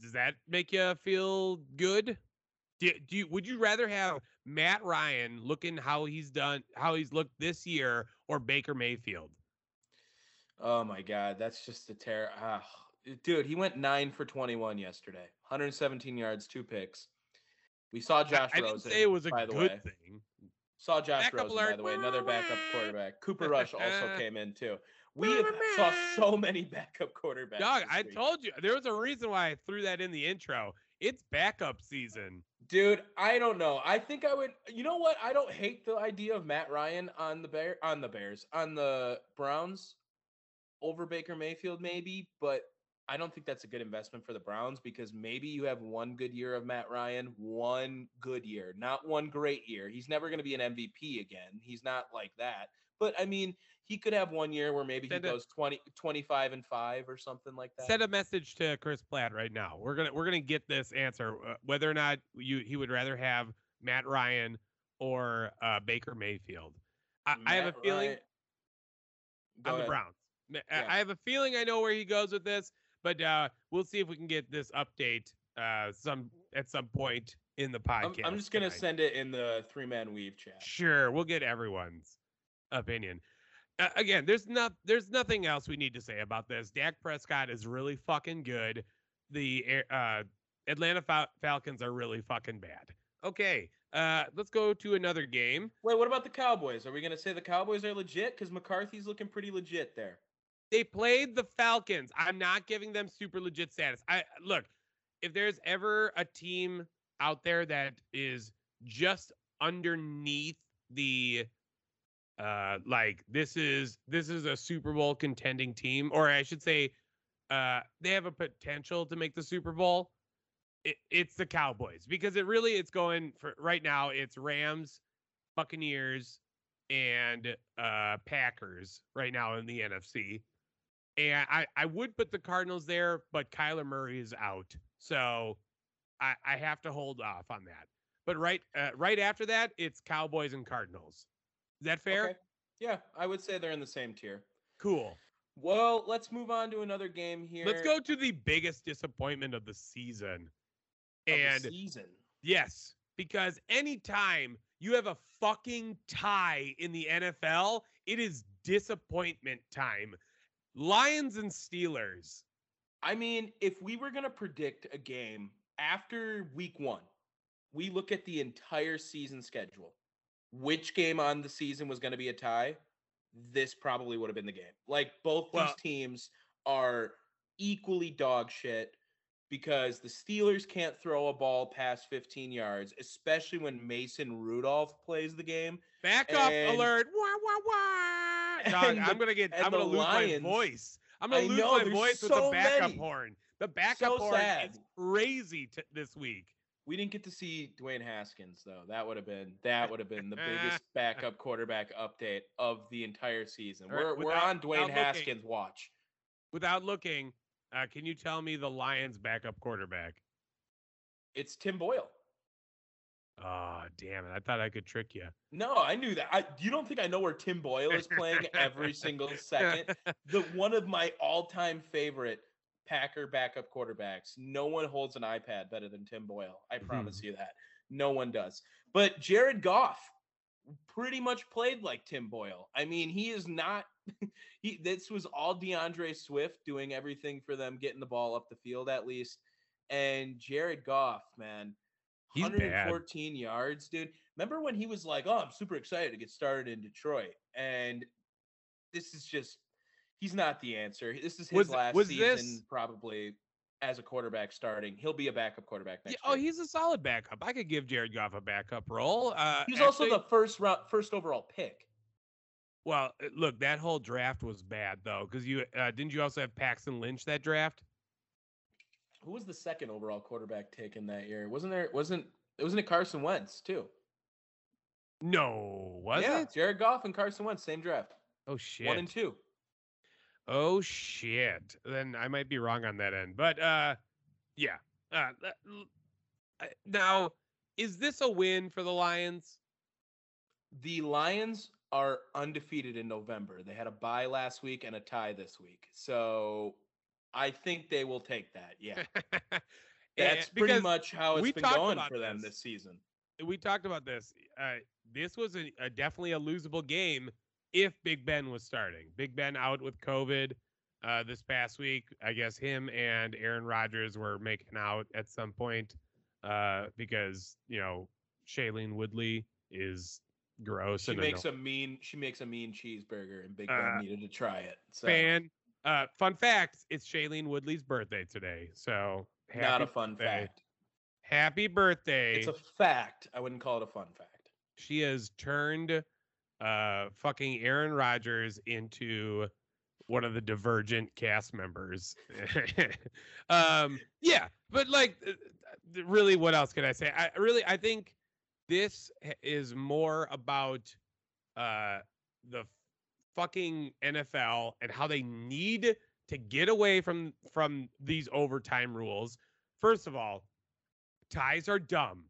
does that make you feel good? Do, do you would you rather have Matt Ryan looking how he's done, how he's looked this year, or Baker Mayfield? Oh my God, that's just a terror. Ah, dude, he went nine for 21 yesterday, 117 yards, two picks. We saw I- Josh I, didn't Rosen. say it was a good way. thing. Saw Josh Backup Rosen, by the way, another backup quarterback. Cooper Rush also came in too. We have saw so many backup quarterbacks. Dog, I told you there was a reason why I threw that in the intro. It's backup season. Dude, I don't know. I think I would. You know what? I don't hate the idea of Matt Ryan on the bear on the Bears on the Browns over Baker Mayfield, maybe, but I don't think that's a good investment for the Browns because maybe you have one good year of Matt Ryan, one good year, not one great year. He's never going to be an MVP again. He's not like that. But I mean, he could have one year where maybe he Send a- goes 20, 25 and 5 or something like that. Send a message to Chris Platt right now. We're gonna we're gonna get this answer uh, whether or not you he would rather have Matt Ryan or uh, Baker Mayfield. I, I have a feeling Ryan- Go on the. Browns. Yeah. I have a feeling I know where he goes with this, but uh, we'll see if we can get this update uh, some at some point in the I'm, podcast. I'm just gonna tonight. send it in the three man weave chat. Sure, we'll get everyone's opinion. Uh, again, there's not there's nothing else we need to say about this. Dak Prescott is really fucking good. The uh, Atlanta Fal- Falcons are really fucking bad. Okay, uh, let's go to another game. Wait, what about the Cowboys? Are we gonna say the Cowboys are legit? Because McCarthy's looking pretty legit there. They played the Falcons. I'm not giving them super legit status. I look, if there's ever a team out there that is just underneath the uh like this is this is a Super Bowl contending team or I should say uh they have a potential to make the Super Bowl. It, it's the Cowboys because it really it's going for right now it's Rams, Buccaneers and uh Packers right now in the NFC. And I, I would put the Cardinals there, but Kyler Murray is out. So I, I have to hold off on that. But right uh, right after that, it's Cowboys and Cardinals. Is that fair? Okay. Yeah, I would say they're in the same tier. Cool. Well, let's move on to another game here. Let's go to the biggest disappointment of the season. of the season. yes, because anytime you have a fucking tie in the NFL, it is disappointment time. Lions and Steelers. I mean, if we were gonna predict a game after week one, we look at the entire season schedule. Which game on the season was gonna be a tie? This probably would have been the game. Like both Well- these teams are equally dog shit because the Steelers can't throw a ball past 15 yards, especially when Mason Rudolph plays the game. Backup And- alert. Wah, wah, wah. Dog, And I'm gonna get I'm gonna lose Lions- my voice. I'm gonna I lose know, my voice with the backup many. horn. The backup So horn sad. is crazy t- this week. We didn't get to see Dwayne Haskins though. That would have been that would have been the biggest backup quarterback update of the entire season. Right, We're we're on without Dwayne looking- Haskins watch. Without looking, uh, can you tell me the Lions backup quarterback? It's Tim Boyle. Oh, damn it. I thought I could trick you. No, I knew that. I, you don't think I know where Tim Boyle is playing every single second? The one of my all-time favorite Packer backup quarterbacks. No one holds an iPad better than Tim Boyle. I promise you that. No one does. But Jared Goff pretty much played like Tim Boyle. I mean, he is not he this was all DeAndre Swift doing everything for them, getting the ball up the field at least. And Jared Goff, man, He's bad. 114 yards, dude. Remember when he was like, "Oh, I'm super excited to get started in Detroit," and this is just he's not the answer. This is his Was- last was season, this- probably as a quarterback starting. He'll be a backup quarterback Yeah, next oh, year. he's a solid backup. I could give Jared Goff a backup role. Uh, He's also actually- the first round, first overall pick. Well, uh, look, that whole draft was bad though, because you uh, didn't you also have Paxton Lynch that draft? Who was the second overall quarterback taken that year? Wasn't there? Wasn't it? wasn't it Carson Wentz too? No, was yeah, it? Jared Goff and Carson Wentz, same draft, Oh shit. one and two. Oh shit. Then I might be wrong on that end. But uh yeah. Uh that- l- I- now is this a win for the Lions? The Lions are undefeated in November. They had a bye last week and a tie this week, so I think they will take that. Yeah, that's pretty much how it's been going for them this. this season. we talked about this. Uh this was a, a definitely a losable game if Big Ben was starting. Big Ben out with COVID uh this past week. I guess him and Aaron Rodgers were making out at some point uh because, you know, Shailene Woodley is gross She makes a mean. She makes a mean cheeseburger, and Big Uh, Ben needed to try it. So fan. Uh, fun fact: It's Shailene Woodley's birthday today, so not a fun birthday. fact. Happy birthday! It's a fact. I wouldn't call it a fun fact. she has turned uh fucking Aaron Rodgers into one of the Divergent cast members. um, yeah, but like, uh, uh, really, what else could I say? I really, I think this is more about uh the fucking NFL and how they need to get away from from these overtime rules. First of all, ties are dumb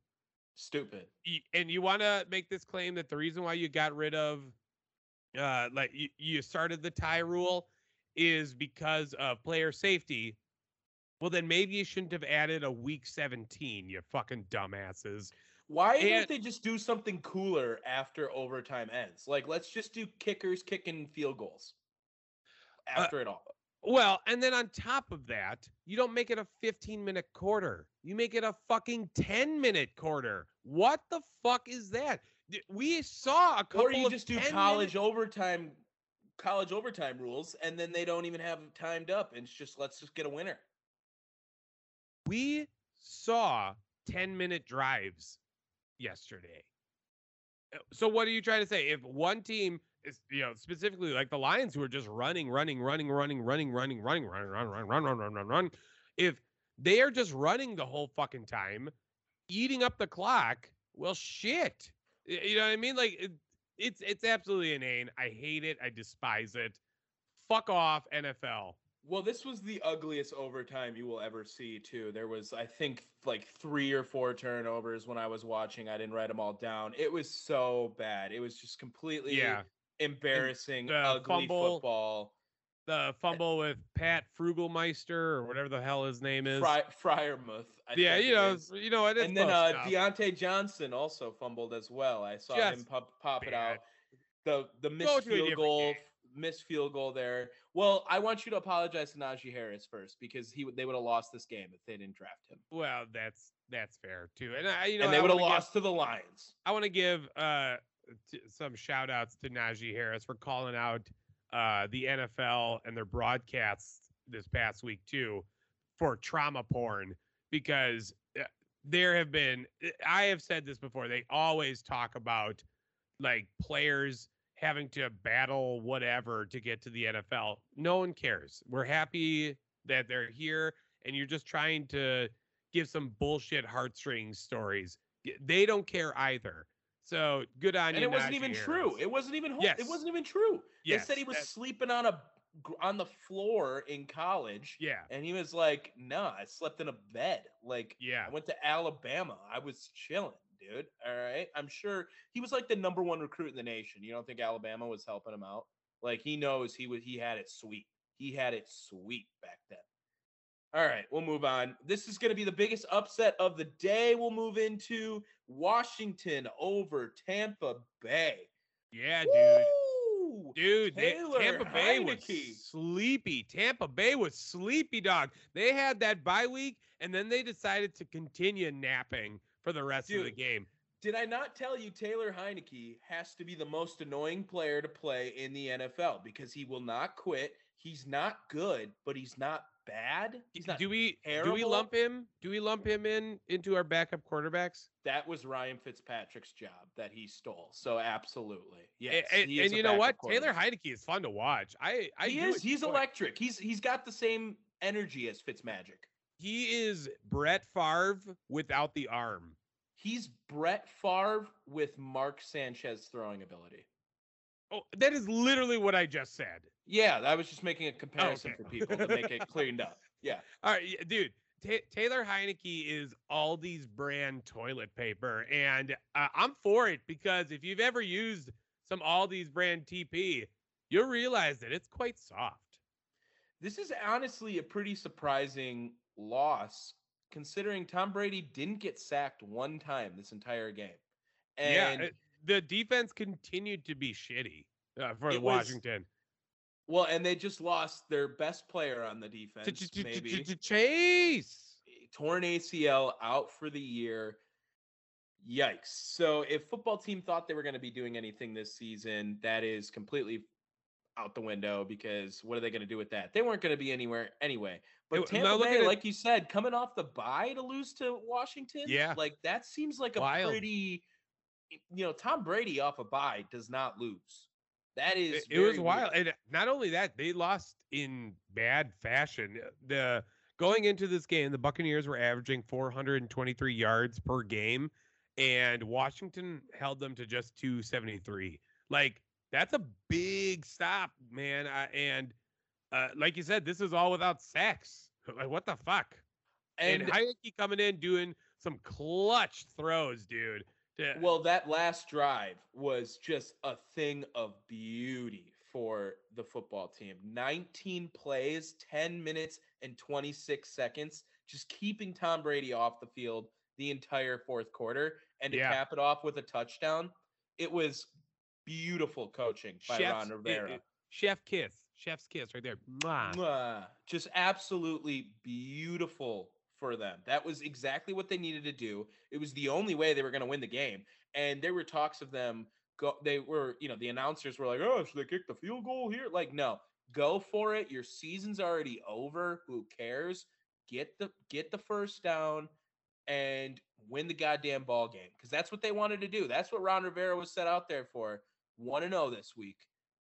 Stupid. and you want to make this claim that the reason why you got rid of uh like you, you started the tie rule is because of player safety well then maybe you shouldn't have added a week 17 you fucking dumbasses Why And- don't they just do something cooler after overtime ends? Like, let's just do kickers kicking field goals Uh, after it all. well and then on top of that you don't make it a 15 minute quarter you make it a fucking 10 minute quarter what the fuck is that we saw a couple Or you of just do college minute- overtime, college overtime rules, and then they don't even have them timed up. And it's just let's just get a winner. we saw 10 minute drives yesterday. Uh, So what are you trying to say? If one team is, you know, specifically like the Lions who are just running, running, running, running, running, running, running, run, run, run, run, run, run, run, run, if they are just running the whole fucking time, eating up the clock, well, shit. You know what I mean? Like it's it's absolutely inane. I hate it. I despise it. Fuck off, NFL. Well, this was the ugliest overtime you will ever see, too. There was, I think, like three or four turnovers when I was watching. I didn't write them all down. It was so bad. It was just completely Yeah. embarrassing, the ugly fumble, football. the fumble with Pat Frugalmeister or whatever the hell his name is. Fry, Freiermuth. I yeah, you know, is. you know? And then uh. Diontae Johnson also fumbled as well. I saw him pop, pop it out. The the missed field goal, game. missed field goal there. Well, I want you to apologize to Najee Harris first because he they would have lost this game if they didn't draft him, Well, that's that's fair too, and I, you know, and they would have wanna give- lost to the Lions. I want to give uh t- some shout outs to Najee Harris for calling out uh the NFL and their broadcasts this past week too for trauma porn because uh, there have been I have said this before they always talk about like players having to battle whatever to get to the NFL. No one cares. We're happy that they're here and you're just trying to give some bullshit heartstrings stories. They don't care either. So good on And you. And it wasn't Najee even Harris. true. It wasn't even. Yes. It wasn't even true. Yes, They said he was sleeping on a on the floor in college. Yeah. And he was like, "Nah, I slept in a bed. Like, Yeah. I went to Alabama. I was chilling, dude." dude. All right. I'm sure he was like the number one recruit in the nation. You don't think Alabama was helping him out? Like he knows he was he had it sweet. He had it sweet back then. All right, we'll move on. This is going to be the biggest upset of the day. We'll move into Washington over Tampa Bay. Yeah, dude. Woo! Dude, they, Taylor Tampa Bay was sleepy. Tampa Bay was sleepy, dog. They had that bye week, and then they decided to continue napping for the rest of the game. Did I not tell you Taylor Heinicke has to be the most annoying player to play in the NFL because he will not quit. He's not good, but he's not bad. He's not. do we do we lump him? Do we lump him in into our backup quarterbacks? that was Ryan Fitzpatrick's job that he stole. So absolutely, yes. and, is and you know what? Taylor. Heinicke is fun to watch. I I He is. He's electric. He's he's got the same energy as Fitzmagic. He is Brett Favre without the arm. He's Brett Favre with Mark Sanchez throwing ability. Oh, that is literally what I just said. Yeah, I was just making a comparison okay. for people to make it cleaned up. Yeah. All right, dude. Ta Taylor Heinicke is Aldi's brand toilet paper, and uh, I'm for it because if you've ever used some Aldi's brand TP, you'll realize that it's quite soft. This is honestly a pretty surprising loss considering Tom Brady didn't get sacked one time this entire game. And yeah, the defense continued to be shitty uh, for It was- Washington. well, and they just lost their best player on the defense, maybe. ch- Chase. Torn ACL out for the year. Yikes. So if football team thought they were going to be doing anything this season, that is completely out the window because what are they going to do with that? They weren't going to be anywhere anyway. But Tampa look at Bay, like you said, coming off the bye to lose to Washington, Yeah. like that seems like a Wild. pretty, you know, Tom Brady off a bye does not lose. That is It, it was wild, weird. and not only that, they lost in bad fashion. Uh, The going into this game, the Buccaneers were averaging 423 yards per game, and Washington held them to just 273. Like that's a big stop, man. I, and uh, like you said, this is all without sacks. Like what the fuck? And, And Hayeki coming in doing some clutch throws, dude. Well, that last drive was just a thing of beauty for the football team. 19 plays, 10 minutes and 26 seconds, just keeping Tom Brady off the field the entire fourth quarter and to Yeah. cap it off with a touchdown. It was beautiful coaching by chef's, Ron it- Rivera. it- chef kiss, chef's kiss right there. Mwah. Mwah. Just absolutely beautiful for them. That was exactly what they needed to do. It was the only way they were going to win the game. And there were talks of them go they were, you know, the announcers were like, "Oh, should they kick the field goal here?" Like, no. Go for it. Your season's already over. Who cares? Get the get the first down and win the goddamn ball game because that's what they wanted to do. That's what Ron Rivera was set out there for. Want to know this week,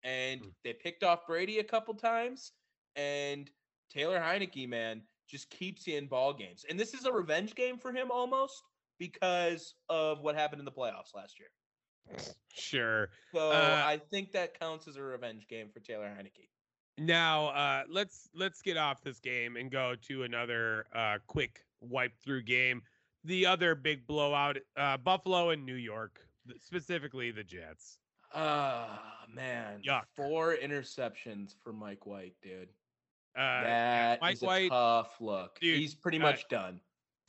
and Mm. they picked off Brady a couple times, and Taylor Heinicke, man, just keeps you in ball games. And this is a revenge game for him almost because of what happened in the playoffs last year. Sure. So Uh, I think that counts as a revenge game for Taylor Heinicke. Now, uh, let's let's get off this game and go to another uh, quick wipe through game. The other big blowout, uh, Buffalo and New York, specifically the Jets. Ah, man. Yuck. Four interceptions for Mike White, dude. Uh, That Mike is a White- tough look. Dude, He's pretty uh, much done.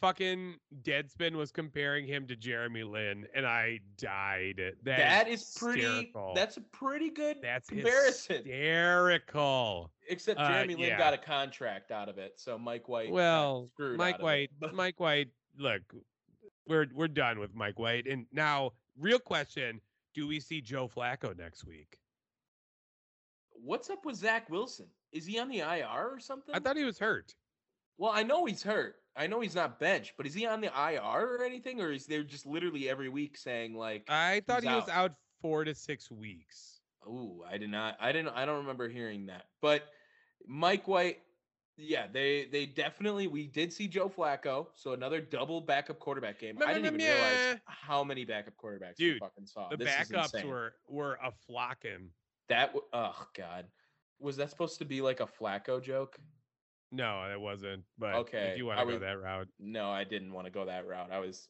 fucking Deadspin was comparing him to Jeremy Lin, and I died. That, that is pretty. That's a pretty good that's comparison. hysterical. Except uh, Jeremy Lin yeah. got a contract out of it, so Mike White. Well, screwed Mike of it. White, Mike White, look, we're we're done with Mike White. And now, real question, do we see Joe Flacco next week? What's up with Zach Wilson? Is he on the IR or something? I thought he was hurt. Well, I know he's hurt. I know he's not benched, but is he on the IR or anything, or is there just literally every week saying like, I thought he was out. out 4 to 6 weeks. "Ooh, I did not, I didn't, I don't remember hearing that." But Mike White, yeah, they they definitely we did see Joe Flacco, so another double backup quarterback game. I didn't even realize how many backup quarterbacks we Dude, fucking saw. The This backups were were a flocking. that. Oh God, was that supposed to be like a Flacco joke? No, it wasn't. But Okay, if you want to go that route, No, I didn't want to go that route. I was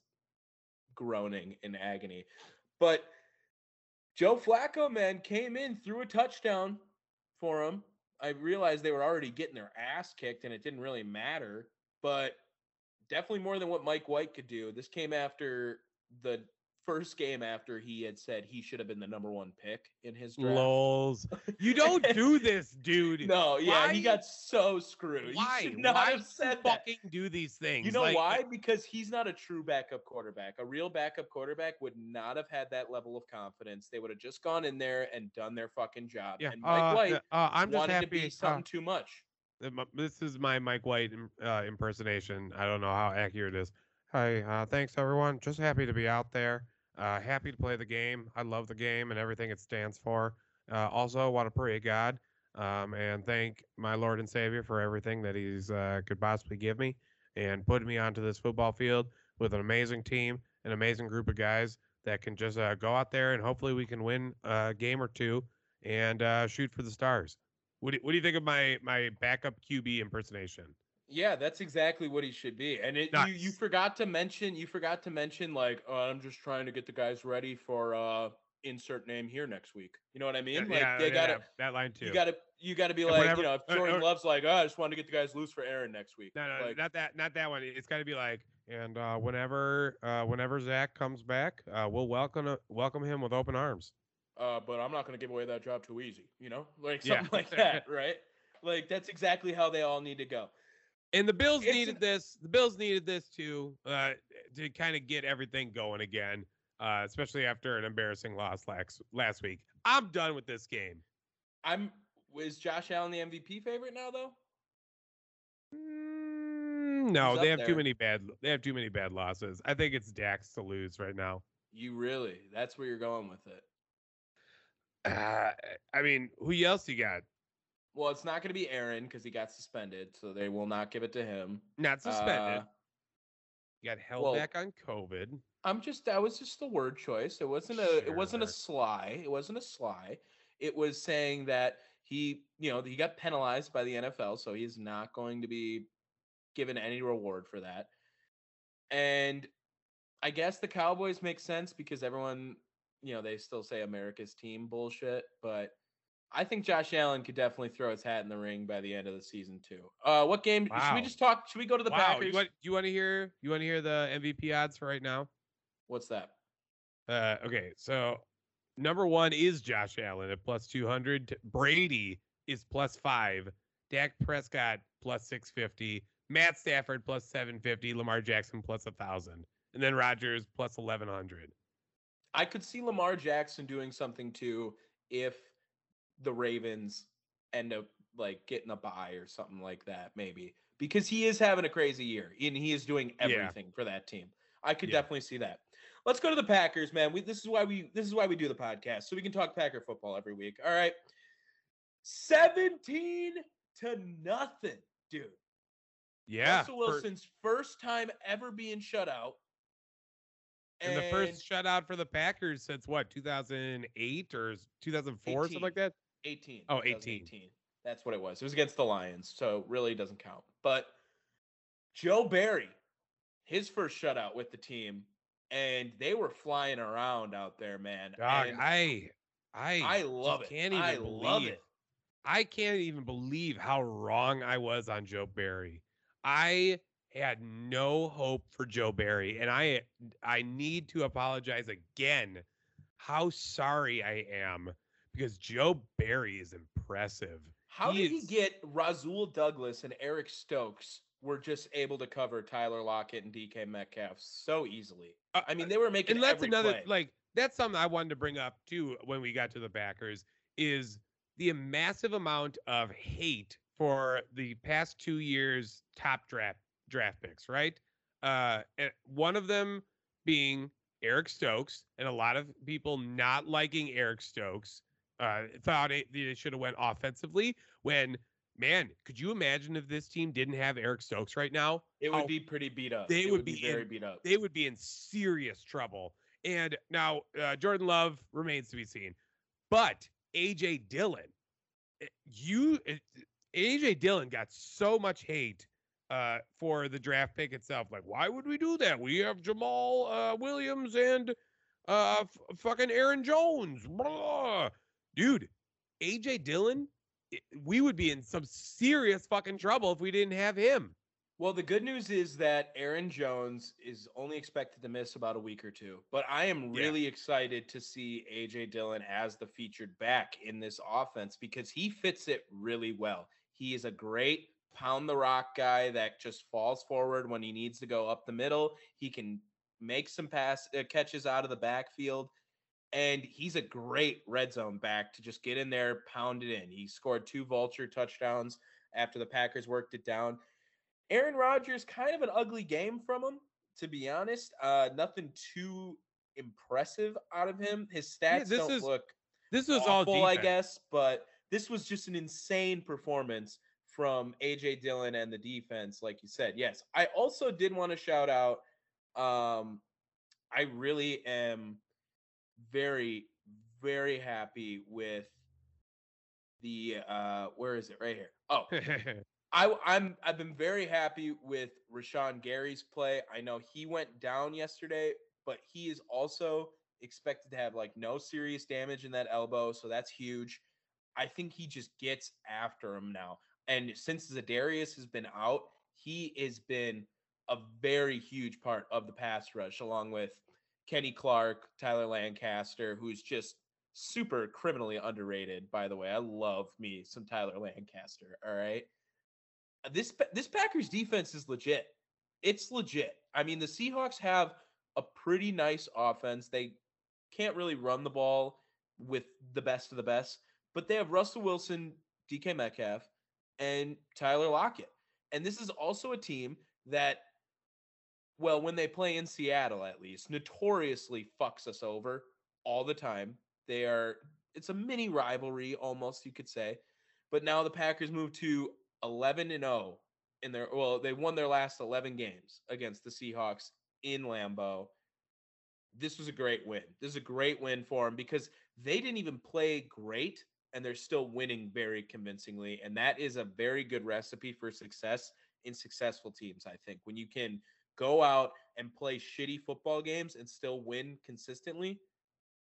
groaning in agony. But Joe Flacco, man, came in, threw a touchdown for him. I realized they were already getting their ass kicked and it didn't really matter, but definitely more than what Mike White could do. This came after the first game after he had said he should have been the number one pick in his draft. Lols. You don't do this, dude. No, yeah, he got so screwed. Why? You should not Why have said fucking do these things? You know Like, why? Because he's not a true backup quarterback. A real backup quarterback would not have had that level of confidence. They would have just gone in there and done their fucking job. Yeah, and Mike uh, White uh, I'm just wanted happy. to be uh, something too much. Uh, This is my Mike White uh, impersonation. I don't know how accurate it is. Hi, uh, thanks everyone. Just happy to be out there. Uh, happy to play the game. I love the game and everything it stands for. Uh, also, want to pray to God um, and thank my Lord and Savior for everything that He's uh, could possibly give me and put me onto this football field with an amazing team, an amazing group of guys that can just uh, go out there and hopefully we can win a game or two and uh, shoot for the stars. What do, what do you think of my my backup QB impersonation? Yeah, that's exactly what he should be. And it, you you forgot to mention you forgot to mention like oh, I'm just trying to get the guys ready for uh insert name here next week. You know what I mean? like they gotta that line too. you gotta you gotta be Yeah, like you know if uh, Jordan uh, Love's like oh I just want to get the guys loose for Aaron next week. no, no, like, not that, not that one. It's got to be like, and uh, whenever, uh, whenever Zach comes back, uh, we'll welcome welcome him with open arms. uh, but I'm not gonna give away that job too easy. You know, like Yeah. something like that, right? Like that's exactly how they all need to go. And the Bills It's needed an- this. The Bills needed this too, uh, to kind of get everything going again, uh, especially after an embarrassing loss last last week. I'm done with this game. I'm is Josh Allen the MVP favorite now though? Mm, no, they have too many bad. They have too many bad losses. I think it's Dax to lose right now. You really? That's where you're going with it. Uh, I mean, who else you got? Well, it's not going to be Aaron because he got suspended, so they will not give it to him. Not suspended. Uh, you got held well, back on COVID. I'm just that was just the word choice. It wasn't a it wasn't a sly. It wasn't a sly. It was saying that he, you know, he got penalized by the NFL, so he's not going to be given any reward for that. And I guess the Cowboys make sense because everyone, you know, they still say America's team bullshit, but I think Josh Allen could definitely throw his hat in the ring by the end of the season too. Uh what game should we just talk should we go to the wow, Packers? you want you want to hear you want to hear the MVP odds for right now? What's that? Uh, okay, so number one is Josh Allen at plus two hundred. Brady is plus five. Dak Prescott plus six fifty. Matt Stafford plus seven fifty. Lamar Jackson plus a thousand, and then Rodgers plus eleven hundred. I could see Lamar Jackson doing something too if the Ravens end up like getting a bye or something like that, maybe because he is having a crazy year and he is doing Yeah. everything for that team. I could Yeah. definitely see that. Let's go to the Packers, man. We this is why we this is why we do the podcast so we can talk Packer football every week. All right, seventeen to nothing, dude. Yeah, Russell for- Wilson's first time ever being shut out. and the first shutout for the Packers since what 2008 or 2004 something like that. 18. Oh, 18. 18. That's what it was. It was against the Lions, so really doesn't count. But Joe Barry, his first shutout with the team, and they were flying around out there, man. Dog, and I I I love it. Can't even I believe love it. I can't even believe how wrong I was on Joe Barry. I had no hope for Joe Barry, and I I need to apologize again. How sorry I am because Joe Barry is impressive. How did he get Rasul Douglas and Eric Stokes were just able to cover Tyler Lockett and DK Metcalf so easily? Uh, I mean, they were making and that's another play. like that's something I wanted to bring up too when we got to the backers is the massive amount of hate for the past two years top draft draft picks, right? Uh, one of them being Eric Stokes, and a lot of people not liking Eric Stokes. Uh, thought it, they should have went offensively. When man, could you imagine if this team didn't have Eric Stokes right now? it would be pretty beat up. they It would be very in- beat up. they would be in serious trouble. And now uh, Jordan Love remains to be seen. But AJ Dillon, eh, you eh, AJ Dillon got so much hate uh, for the draft pick itself. Like, why would we do that? We have Jamal uh, Williams and uh, f- fucking Aaron Jones. Blah. Dude, AJ Dillon, we would be in some serious fucking trouble if we didn't have him. Well, the good news is that Aaron Jones is only expected to miss about a week or two. But I am Yeah. really excited to see AJ Dillon as the featured back in this offense because he fits it really well. He is a great pound the rock guy that just falls forward when he needs to go up the middle. He can make some pass uh, catches out of the backfield. And he's a great red zone back to just get in there, pound it in. He scored two vulture touchdowns after the Packers worked it down. Aaron Rodgers, kind of an ugly game from him, to be honest. Uh, nothing too impressive out of him. His Yeah, stats this don't is look This was awful, all I guess, but this was just an insane performance from AJ Dillon and the defense, like you said. Yes, I also did want to shout out. Um, I really am very, very happy with the uh where is it right here? Oh, I I'm I've been very happy with Rashan Gary's play. I know he went down yesterday, but he is also expected to have like no serious damage in that elbow, so that's huge. I think he just gets after him now. And since Za'Darius has been out, he has been a very huge part of the pass rush, along with Kenny Clark, Tyler Lancaster, who's just super criminally underrated, by the way. I love me some Tyler Lancaster. All right. This this Packers defense is legit. It's legit. I mean, the Seahawks have a pretty nice offense. They can't really run the ball with the best of the best, but they have Russell Wilson, DK Metcalf, and Tyler Lockett. And this is also a team that, well, when they play in Seattle, at least, notoriously fucks us over all the time. They are, it's a mini rivalry almost, you could say. But now the Packers move to 11 and 0 in their, well, they won their last 11 games against the Seahawks in Lambeau. This was a great win. This is a great win for them because they didn't even play great and they're still winning very convincingly. And that is a very good recipe for success in successful teams, I think. When you can go out and play shitty football games and still win consistently,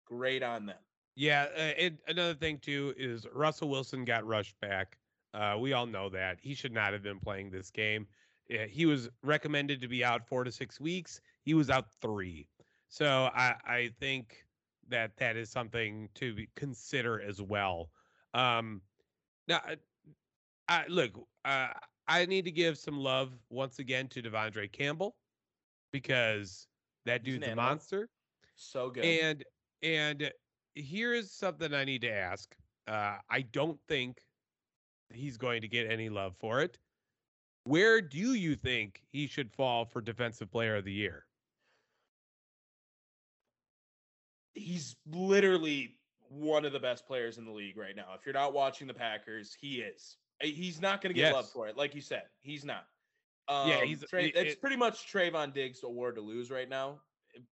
great on them. Yeah, uh, another thing too is Russell Wilson got rushed back. Uh, we all know that he should not have been playing this game. He was recommended to be out four to six weeks. He was out three. So I, I think that that is something to consider as well. Um, now, uh, I, look, uh, I need to give some love once again to De'Vondre Campbell because that He's an dude's a monster. So good. And and here's something I need to ask. Uh, I don't think he's going to get any love for it. Where do you think he should fall for Defensive Player of the Year? he's literally one of the best players in the league right now. If you're not watching the Packers, he is. Uh, He's not going to get love for it, like you said. He's not. Um, Yeah, he's- Tra- it- it's pretty much Trevon Diggs' award to lose right now,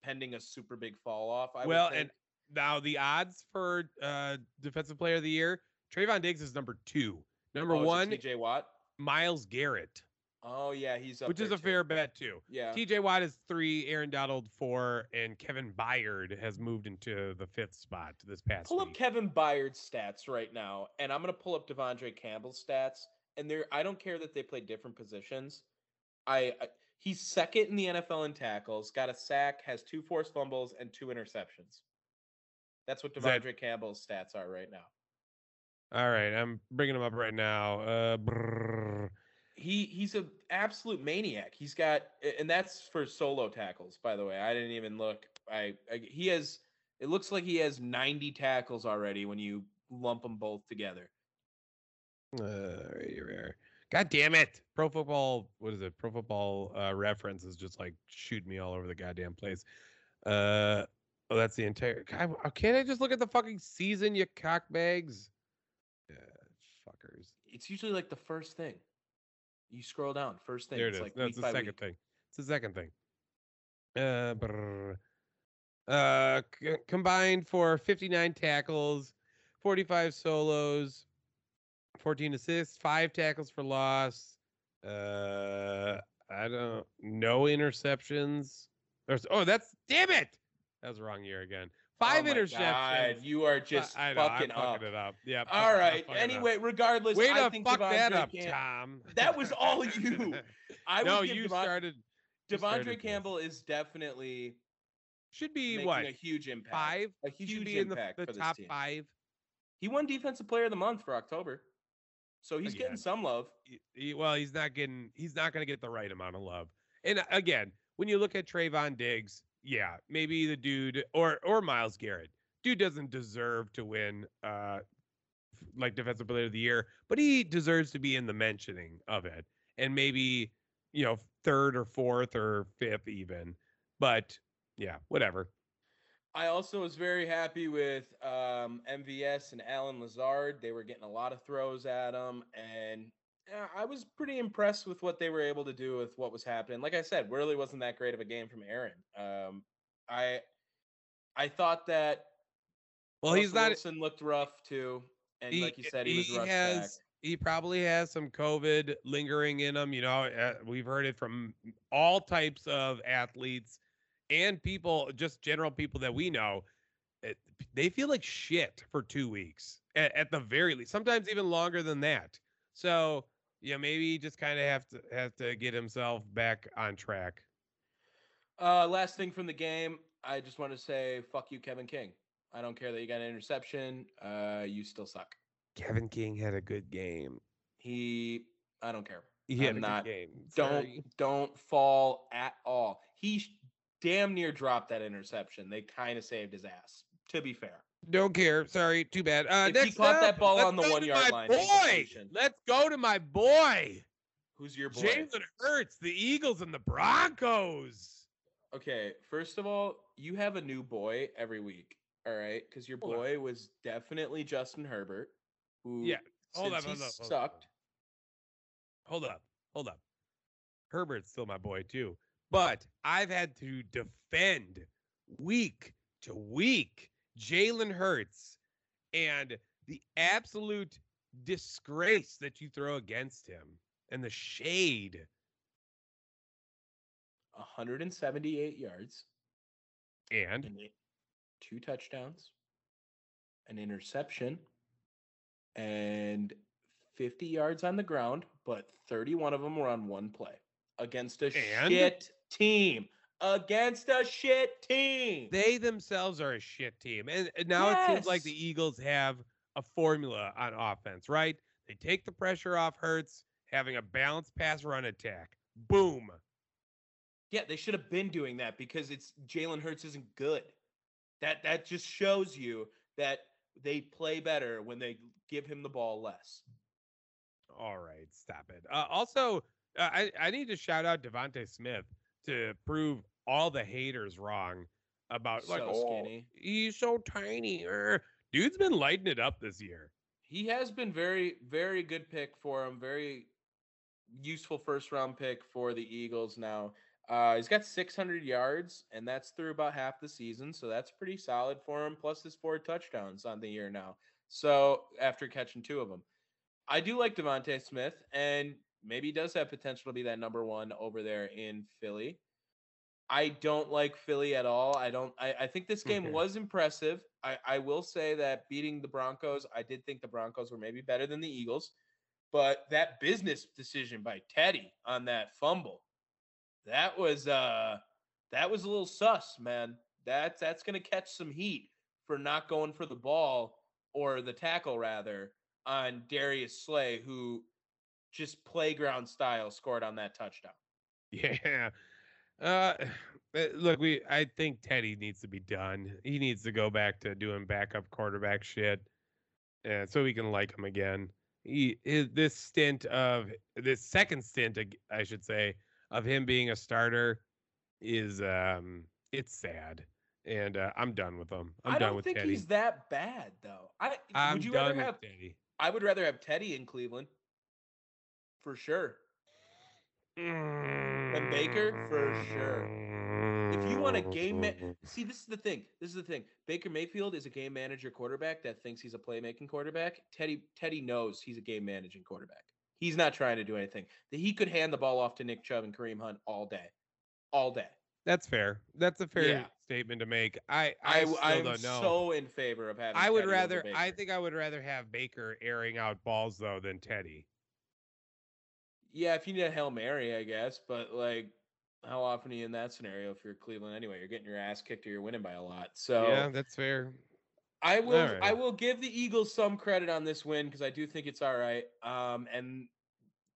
pending a super big fall off. I well, would and now the odds for uh, Defensive Player of the Year, Trevon Diggs is number two. Number Oh, one, TJ Watt. Myles Garrett, Oh yeah, he's up which is a too. fair bet too. Yeah. TJ Watt is three, Aaron Donald four, and Kevin Byard has moved into the fifth spot this past Pull up. Kevin Byard's stats right now, and I'm gonna pull up De'Vondre Campbell's stats. And there, I don't care that they play different positions. I, I he's second in the NFL in tackles, got a sack, has two forced fumbles, and two interceptions. That's what Is that- De'Vondre Campbell's stats are right now. All right, I'm bringing him up right now. Uh, brrr. He he's an absolute maniac. He's got, and that's for solo tackles, by the way. I didn't even look. I, I he has. It looks like he has 90 tackles already when you lump them both together. Uh, right here, right here. God damn it! Pro football, what is it? Pro football uh, reference is just like shoot me all over the goddamn place. Uh, oh, that's the entire. God, can't I just look at the fucking season, you cockbags? Yeah, fuckers. it's usually like the first thing. You scroll down, first thing. There it it's is. like That's week the second week. thing. It's the second thing. Uh, brrr. uh, c- combined for 59 tackles, 45 solos, 14 assists, five tackles for loss, Uh, I don't. No interceptions. There's, oh, that's damn it. That was the wrong year again. Five Oh interceptions. God, you are just I know, fucking I'm up. fucking it up. Yeah. All right. Anyway, regardless, way I to think fuck that up, Cam- Tom. That was all you. I no, you started. you started De'Vondre this. Campbell is definitely should be what a huge impact. five? A huge should be in the, impact the top team. five. He won Defensive Player of the Month for October, so he's Again. getting some love. he- he- well, he's not getting he's not going to get the right amount of love. And uh, again, when you look at Trevon Diggs, yeah, maybe the dude or or Myles Garrett, dude doesn't deserve to win uh like defensive player of the year, but he deserves to be in the mentioning of it. And maybe, you know, third or fourth or fifth even. But yeah, whatever. I also was very happy with um, MVS and Allen Lazard. They were getting a lot of throws at him, and I was pretty impressed with what they were able to do with what was happening. Like I said, really wasn't that great of a game from Aaron. Um, I I thought that Well, he's not Wilson looked rough too, and he, like you said, he, was rushed has back. he probably has some COVID lingering in him. You know, uh, we've heard it from all types of athletes and people, just general people that we know. It, they feel like shit for two weeks at, at the very least. Sometimes even longer than that. So yeah, maybe he just kind of have to have to get himself back on track. Uh, last thing from the game, I just want to say, fuck you, Kevin King. I don't care that you got an interception. Uh, you still suck. Kevin King had a good game. He, I don't care. He had I'm a not- good game. Don't don't fall at all. He damn near dropped that interception. They kind of saved his ass. To be fair, Don't care. Sorry, too bad. Uh, If he next caught that up, ball let's on the go to one-yard my line, boy. Let's go to my boy, who's your boy? Jalen Hurts, the Eagles and the Broncos. Okay, first of all, you have a new boy every week. All right, because your Hold on. boy was definitely Justin Herbert, who Yeah, hold since up, he hold up, hold sucked. Hold up, hold up. Herbert's still my boy too, but I've had to defend week to week Jalen Hurts and the absolute disgrace that you throw against him and the shade. 178 yards, And and two touchdowns, an interception, and 50 yards on the ground, but 31 of them were on one play against a And? shit team. Against a shit team. they themselves are a shit team. And and now it seems like the Eagles have a formula on offense, right? They take the pressure off Hurts, having a balanced pass run attack. Boom. Yeah, they should have been doing that because it's Jalen Hurts isn't good. That that just shows you that they play better when they give him the ball less. All right, stop it. Uh, also, uh, I I need to shout out DeVonta Smith to prove all the haters wrong about like oh, skinny. he's so tiny. er." Dude's been lighting it up this year. He has been very, very good pick for him. Very useful first round pick for the Eagles now. Uh, he's got 600 yards, and that's through about half the season. So that's pretty solid for him. Plus his four touchdowns on the year now. So after catching two of them, I do like DeVonta Smith, and maybe he does have potential to be that number one over there in Philly. I don't like Philly at all. I don't. I, I think this game Okay. was impressive. I, I will say that beating the Broncos, I did think the Broncos were maybe better than the Eagles, but that business decision by Teddy on that fumble, that was uh that was a little sus, man. That's that's gonna catch some heat for not going for the ball or the tackle rather on Darius Slay, who just playground style scored on that touchdown. Yeah. Uh, eh, look, we. I think Teddy needs to be done. He needs to go back to doing backup quarterback shit, and so we can like him again. He his, this stint of this second stint, I should say, of him being a starter is um, it's sad, and uh, I'm done with him. I'm I done don't with think Teddy. he's that bad though. I I'm would you rather have Teddy. I would rather have Teddy in Cleveland for sure. And Baker, for sure. If you want a game ma- see, this is the thing. This is the thing. Baker Mayfield is a game manager quarterback that thinks he's a playmaking quarterback. Teddy Teddy knows he's a game managing quarterback. He's not trying to do anything. That he could hand the ball off to Nick Chubb and Kareem Hunt all day, all day. That's fair. That's a fair Yeah. statement to make. I I, I, still I'm don't know. so in favor of having. I would Teddy rather. I think I would rather have Baker airing out balls though than Teddy. Yeah, if you need a hail mary, I guess. But like, how often are you in that scenario? If you're Cleveland anyway, you're getting your ass kicked or you're winning by a lot. So yeah, that's fair. I will. I will give the Eagles some credit on this win because I do think it's all right. Um, and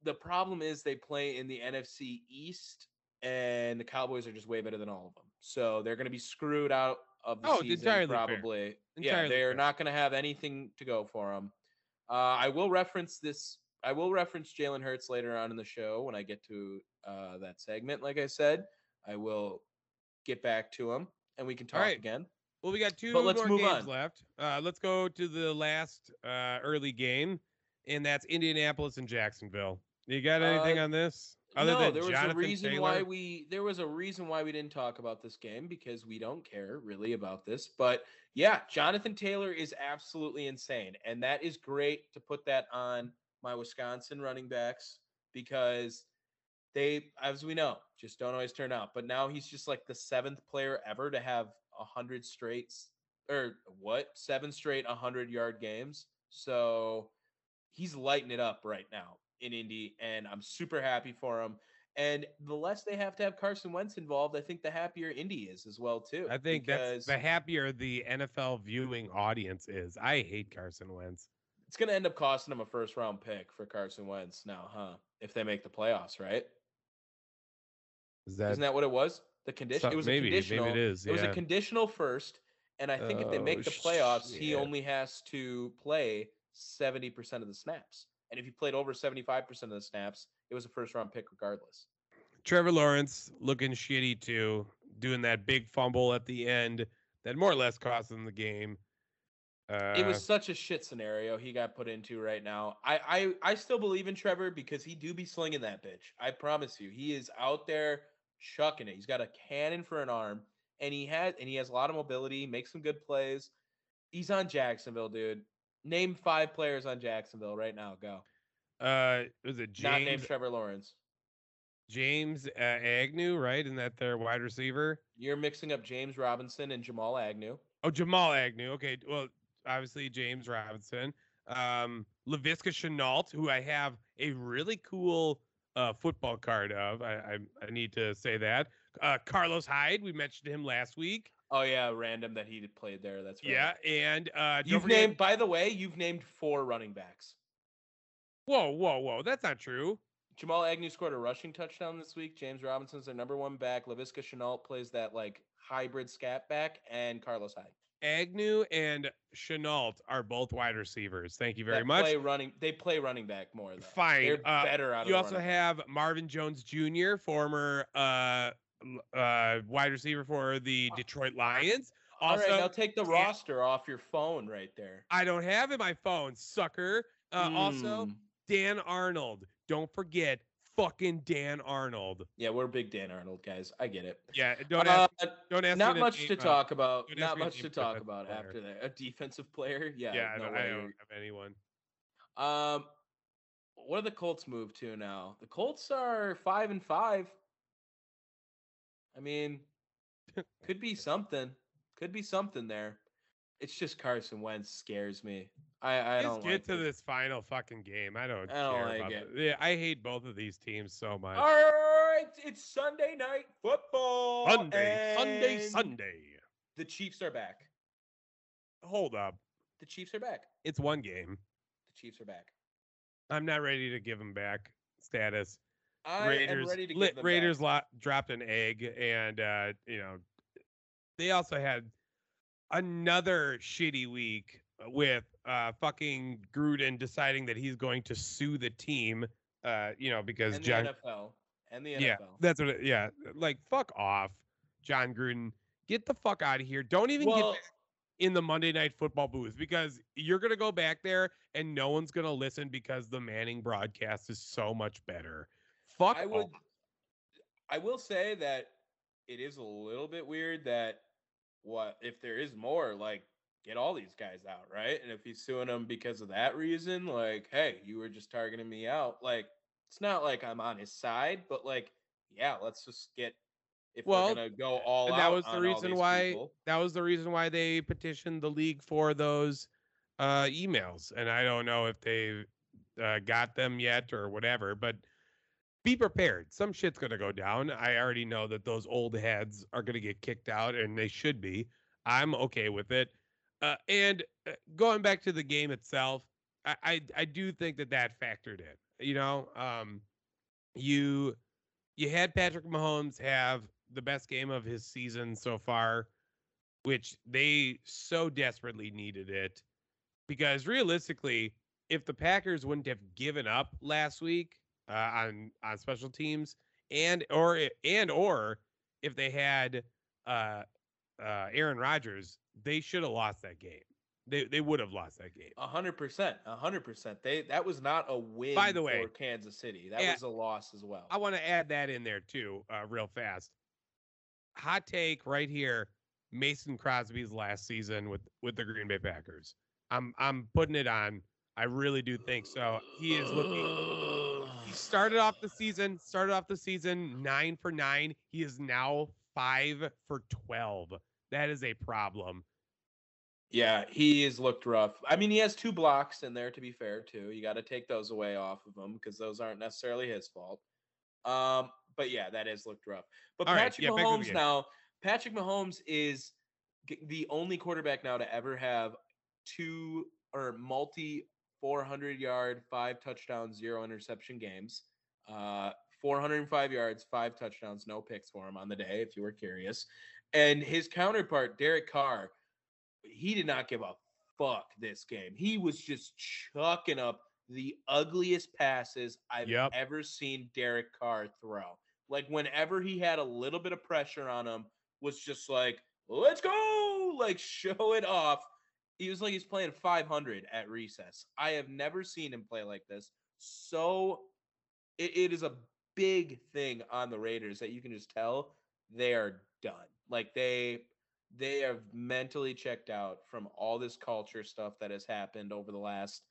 the problem is they play in the NFC East, and the Cowboys are just way better than all of them. So they're going to be screwed out of the Oh, season probably. yeah, they are fair. not going to have anything to go for them. Uh, I will reference this. I will reference Jalen Hurts later on in the show when I get to uh, that segment. Like I said, I will get back to him and we can talk Alright. again. Well, we got two let's more move games on. left. Uh, let's go to the last uh, early game, and that's Indianapolis and Jacksonville. You got anything Uh, on this? Other no, than there was Jonathan a reason why we there was a reason why we didn't talk about this game because we don't care really about this. But yeah, Jonathan Taylor is absolutely insane, and that is great to put that on my Wisconsin running backs because they, as we know, just don't always turn out. But now he's just like the seventh player ever to have a hundred straight or what seven straight hundred yard games. So he's lighting it up right now in Indy, and I'm super happy for him. And the less they have to have Carson Wentz involved, I think the happier Indy is as well too. I think because that's the happier the NFL viewing audience is. I hate Carson Wentz. It's going to end up costing them a first round pick for Carson Wentz now, huh? If they make the playoffs, right? Is that, Isn't that what it was? The condition. It was maybe- a maybe conditional. it is, was a conditional first, and I think if they make Oh, the playoffs, he only has to play seventy percent of the snaps. And if he played over seventy-five percent of the snaps, it was a first-round pick regardless. Trevor Lawrence looking shitty too, doing that big fumble at the end that more or less cost them the game. Uh, it was such a shit scenario he got put into right now. I, I I still believe in Trevor because he do be slinging that bitch. I promise you, he is out there chucking it. He's got a cannon for an arm, and he has and he has a lot of mobility. Makes some good plays. He's on Jacksonville, dude. Name five players on Jacksonville right now. Go. uh, was it James? Not named Trevor Lawrence. James uh, Agnew, right? Isn't that their wide receiver? You're mixing up James Robinson and Jamal Agnew. Oh, Jamal Agnew. Okay, well, obviously James Robinson, um, Laviska Shenault, who I have a really cool uh, football card of. I, I I need to say that. Uh, Carlos Hyde, we mentioned him last week. Oh yeah, random that he played there. That's right. Yeah, and uh, You've forget- named, by the way, you've named four running backs. Whoa, whoa, whoa! That's not true. Jamal Agnew scored a rushing touchdown this week. James Robinson's their number one back. Laviska Shenault plays that like hybrid scat back, and Carlos Hyde. Agnew and Shenault are both wide receivers. Thank you very that much. Play running, they play running back more though. Fine. they're uh, better out of You the also running back. have Marvin Jones Jr., former uh, uh, wide receiver for the Detroit Lions. All Also, right, now take the roster off your phone right there. I don't have it in my phone, sucker. Uh, Also, Mm. Dan Arnold. Don't forget fucking Dan Arnold. yeah, we're big Dan Arnold guys. I get it. Yeah, don't Uh, ask. Don't ask. not to much to uh, talk about. Not to much to talk about player. after that. A defensive player? Yeah. Yeah, I no don't, I don't have anyone. Um, what do the Colts move to now? The Colts are five and five. I mean, could be something. Could be something there. It's just Carson Wentz scares me. I I don't get like to it. this final fucking game. I don't, I don't care like about it. Yeah, I hate both of these teams so much. All right, it's Sunday night football. Sunday, Sunday, Sunday. The Chiefs are back. Hold up. The Chiefs are back. It's one game. The Chiefs are back. I'm not ready to give them back status. I Raiders, am ready to li- them Raiders back. dropped an egg, and uh, you know they also had another shitty week with uh, fucking Gruden deciding that he's going to sue the team. Uh, you know because and the John, NFL and the NFL. yeah, that's what. It, yeah, like fuck off, John Gruden. Get the fuck out of here. Don't even get well, back in the Monday Night Football booth because you're gonna go back there and no one's gonna listen because the Manning broadcast is so much better. Fuck. I off. would. I will say that it is a little bit weird that what if there is more like get all these guys out, right? And if he's suing them because of that reason, like, hey, you were just targeting me out. Like, it's not like I'm on his side, but like, yeah, let's just get if Well, we're gonna go all that was the on reason why people- that was the reason why they petitioned the league for those uh emails and i don't know if they uh, got them yet or whatever but be prepared. Some shit's going to go down. I already know that those old heads are going to get kicked out and they should be. I'm okay with it. Uh, and uh, going back to the game itself I, I i do think that that factored in you know? Um you you had Patrick Mahomes have the best game of his season so far, which they so desperately needed it. Because realistically, if the Packers wouldn't have given up last week uh, on on special teams, and or and or if they had uh, uh, Aaron Rodgers, they should have lost that game. They they would have lost that game. A hundred percent, a hundred percent. They that was not a win. By the way, for Kansas City, that was a loss as well. I want to add that in there too, uh, real fast. Hot take right here: Mason Crosby's last season with with the Green Bay Packers. I'm I'm putting it on. I really do think so. He is looking. Started off the season. Started off the season nine for nine. He is now five for twelve. That is a problem. Yeah, he has looked rough. I mean, he has two blocks in there. To be fair, too, you got to take those away off of him because those aren't necessarily his fault. Um, but yeah, that has looked rough. But All right, Patrick yeah, to the Mahomes now. Patrick Mahomes is the only quarterback now to ever have two or multi 400 yard, five touchdown, zero interception games. Uh, 405 yards, five touchdowns, no picks for him on the day, if you were curious. And his counterpart, Derek Carr, he did not give a fuck this game. He was just chucking up the ugliest passes I've Yep. ever seen Derek Carr throw. Like whenever he had a little bit of pressure on him, was just like, let's go, like show it off. He was like he's playing 500 at recess. I have never seen him play like this. So it, it is a big thing on the Raiders that you can just tell they are done. Like they they have mentally checked out from all this culture stuff that has happened over the last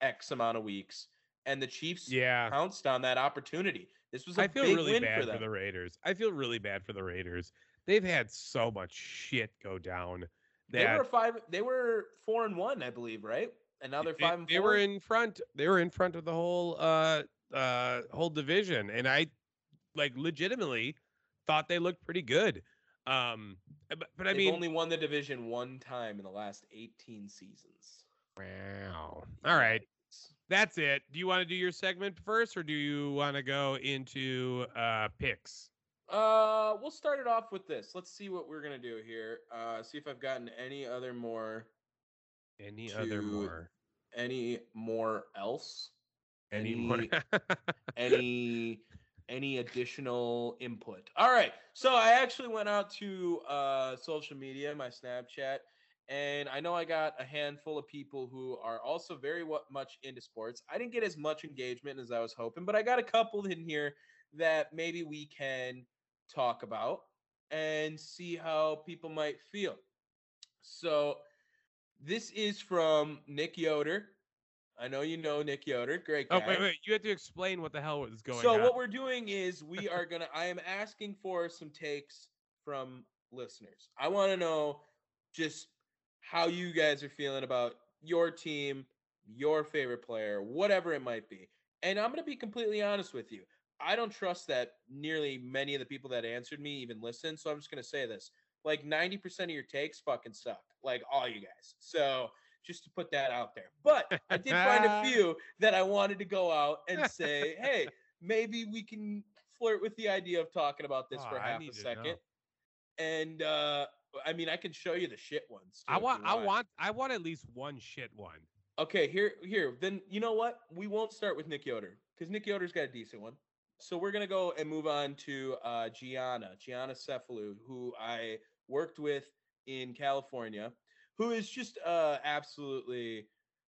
X amount of weeks. And the Chiefs Yeah. pounced on that opportunity. This was a I feel big really win bad for them. the Raiders. I feel really bad for the Raiders. They've had so much shit go down. They were five. They were four and one, I believe, right? And now they're they- five and they were in front. They were in front of the whole uh uh whole division, and I like legitimately thought they looked pretty good. Um, but, but I They've mean, only won the division one time in the last 18 seasons. wow. All right, that's it. Do you want to do your segment first, or do you want to go into uh picks? Uh, we'll start it off with this. Let's see what we're gonna do here. Uh, see if I've gotten any other more, Any other more? any more else, Any more? any any additional input. All right. So I actually went out to uh social media, my Snapchat, and I know I got a handful of people who are also very much into sports. I didn't get as much engagement as I was hoping, but I got a couple in here that maybe we can talk about and see how people might feel. So this is from Nick Yoder. I know you know Nick Yoder. Great guy. oh wait, wait. You have to explain what the hell was going so on. So, what we're doing is we are gonna i am asking for some takes from listeners i want to know just how you guys are feeling about your team your favorite player whatever it might be and i'm gonna be completely honest with you i don't trust that nearly many of the people that answered me even listen so i'm just gonna say this like 90% of your takes fucking suck like all you guys so just to put that out there but i did find a few that i wanted to go out and say hey maybe we can flirt with the idea of talking about this Oh, for I half a second. And uh I mean I can show you the shit ones. I too, if want, you I want, I want at least one shit one. Okay, here here. Then you know what? We won't start with Nick Yoder because Nick Yoder's got a decent one. So we're gonna go and move on to uh Gianna, Gianna Cephalou, who I worked with in California, who is just uh absolutely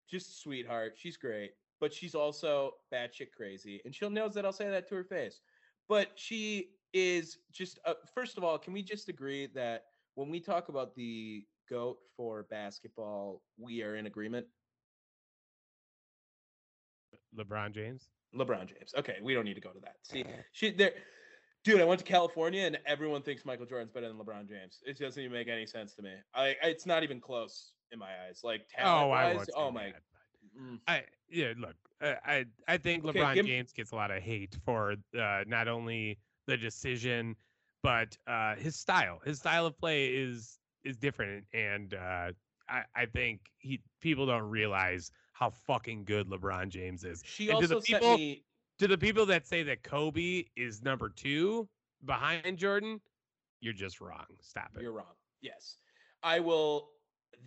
just sweetheart. She's great, but she's also batshit crazy, and she'll knows that I'll say that to her face. But she is just uh, first of all, can we just agree that when we talk about the goat for basketball, we are in agreement. LeBron James. LeBron James. Okay, we don't need to go to that. See, she there, dude. I went to California and everyone thinks Michael Jordan's better than LeBron James. It doesn't even make any sense to me. I, I it's not even close in my eyes. Like talent Oh, I wise, oh my. that, mm. I yeah, look, uh, I I think Okay, LeBron James gets a lot of hate for uh, not only the decision, but uh, his style. His style of play is is different, and uh, I I think he people don't realize how fucking good LeBron James is. She And to the also sent people- me. To the people that say that Kobe is number two behind Jordan, you're just wrong. Stop it. You're wrong. Yes. I will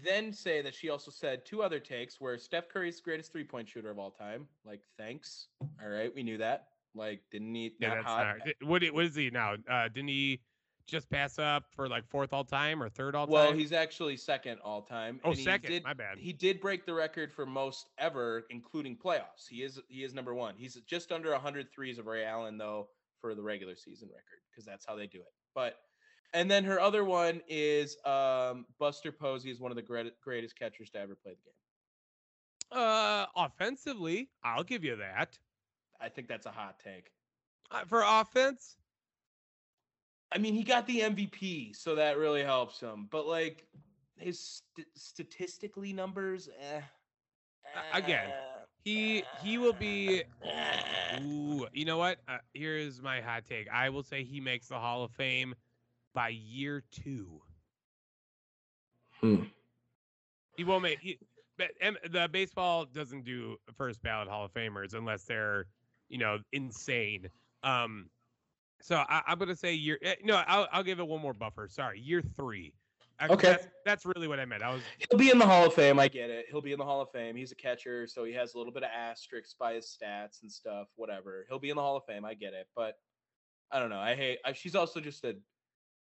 then say that she also said two other takes where Steph Curry's greatest three point shooter of all time. Like, thanks. All right. We knew that. Like, didn't he? Yeah, that's hot. not, what what is he now? Uh, didn't he just pass up for like fourth all time or third all time? Well, he's actually second all time. Oh, second. Did, My bad. He did break the record for most ever, including playoffs. He is he is number one. He's just under 100 threes of Ray Allen though for the regular season record because that's how they do it. But and then her other one is um, Buster Posey is one of the great, greatest catchers to ever play the game. uh, offensively, I'll give you that. I think that's a hot take. Uh, for offense, I mean, he got the MVP, so that really helps him. But like his st- statistically numbers, eh, again, he he will be. Ooh, you know what? Uh, here's my hot take. I will say he makes the Hall of Fame by year two. Hmm. He won't make. He, but the baseball doesn't do first ballot Hall of Famers unless they're, you know, insane. Um, so I, I'm gonna say year. eh, No, I'll I'll give it one more buffer. Sorry, year three. Uh, Okay. that's, that's really what I meant. I was He'll be in the Hall of Fame. I get it. He'll be in the Hall of Fame. He's a catcher, so he has a little bit of asterisks by his stats and stuff. Whatever. He'll be in the Hall of Fame. I get it. But I don't know. I hate. I, she's also just a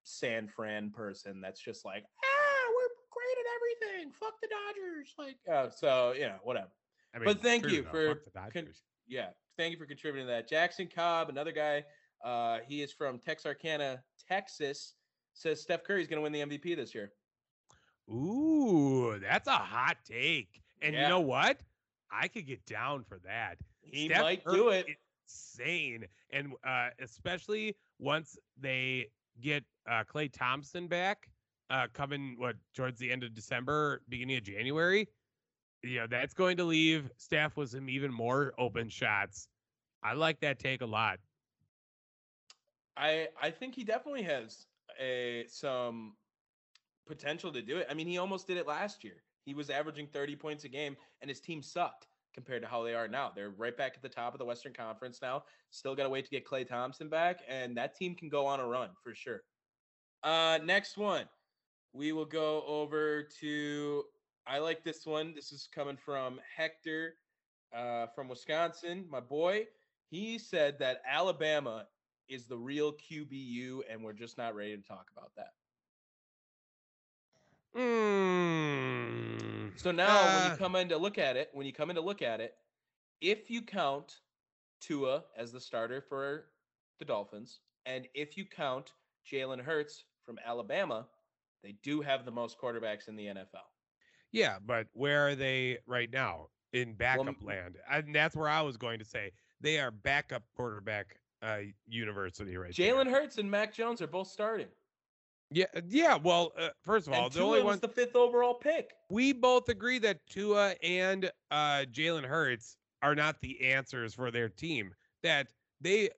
San Fran person. That's just like, ah, we're great at everything. Fuck the Dodgers. Like, uh, so you know, whatever. I mean, But thank true you though, for con- yeah, thank you for contributing to that. Jackson Cobb, another guy. Uh, he is from Texarkana, Texas. Says Steph Curry's going to win the MVP this year. Ooh, that's a hot take. And Yeah. you know what? I could get down for that. He Steph might Curry do it. Insane. And uh, especially once they get uh, Klay Thompson back, uh, coming what towards the end of December, beginning of January. You know, that's going to leave Steph with some even more open shots. I like that take a lot. I I think he definitely has a some potential to do it. I mean, he almost did it last year. He was averaging 30 points a game, and his team sucked compared to how they are now. They're right back at the top of the Western Conference now. Still got to wait to get Klay Thompson back, and that team can go on a run for sure. Uh, next one, we will go over to. I like this one. This is coming from Hector uh, from Wisconsin, my boy. He said that Alabama is the real QBU, and we're just not ready to talk about that. Mm, So now, when uh, you come in to look at it, when you come in to look at it, if you count Tua as the starter for the Dolphins, and if you count Jalen Hurts from Alabama, they do have the most quarterbacks in the NFL. Yeah, but where are they right now in backup m- land? And that's where I was going to say they are backup quarterback uh, university right. Jalen Hurts and Mac Jones are both starting. Yeah, yeah. Well, uh, first of all, And the only Tua was one the fifth overall pick. we both agree that Tua and uh, Jalen Hurts are not the answers for their team. That they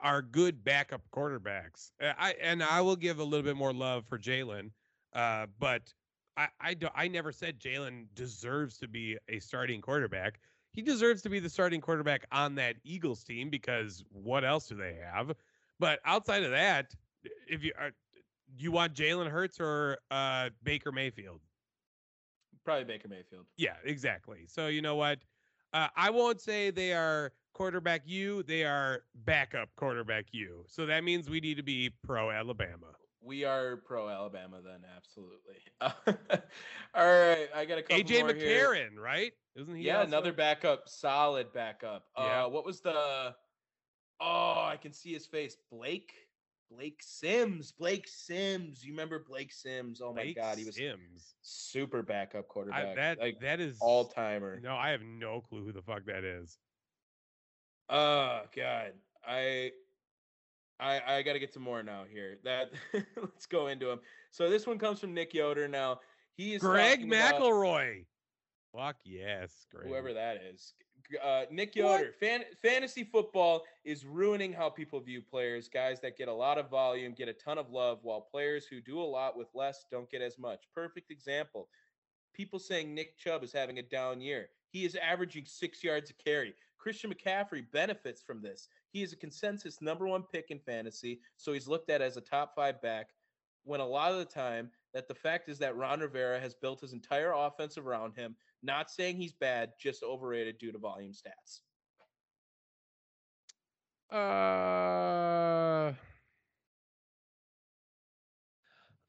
are good backup quarterbacks. Uh, I and I will give a little bit more love for Jalen, uh, but I I, do, I never said Jalen deserves to be a starting quarterback. He deserves to be the starting quarterback on that Eagles team because what else do they have? But outside of that, if you are, you want Jalen Hurts or uh, Baker Mayfield? Probably Baker Mayfield. Yeah, exactly. So you know what? Uh, I won't say they are quarterback you. They are backup quarterback you. So that means we need to be pro Alabama. We are pro Alabama then, absolutely. All right, I got a couple AJ more here. McCarron, right? Isn't he? Yeah, also- another backup, solid backup. Yeah. Uh, what was the? Oh, I can see his face. Blake. Blake Sims. Blake Sims. You remember Blake Sims? Oh my God, he was Sims. super backup I, quarterback. that like that is all timer. No, I have no clue who the fuck that is. Oh God, I, I, I got to get some more now here. That let's go into him. So this one comes from Nick Yoder. Now he is Greg talking about- McElroy. Fuck yes, Greg. whoever that is. G- Uh, Nick Yoder. Fan- fantasy football is ruining how people view players. Guys that get a lot of volume get a ton of love, while players who do a lot with less don't get as much. Perfect example. People saying Nick Chubb is having a down year. He is averaging six yards a carry. Christian McCaffrey benefits from this. He is a consensus number one pick in fantasy, so he's looked at as a top five back. When a lot of the time, that the fact is that Ron Rivera has built his entire offense around him. Not saying he's bad, just overrated due to volume stats. Uh,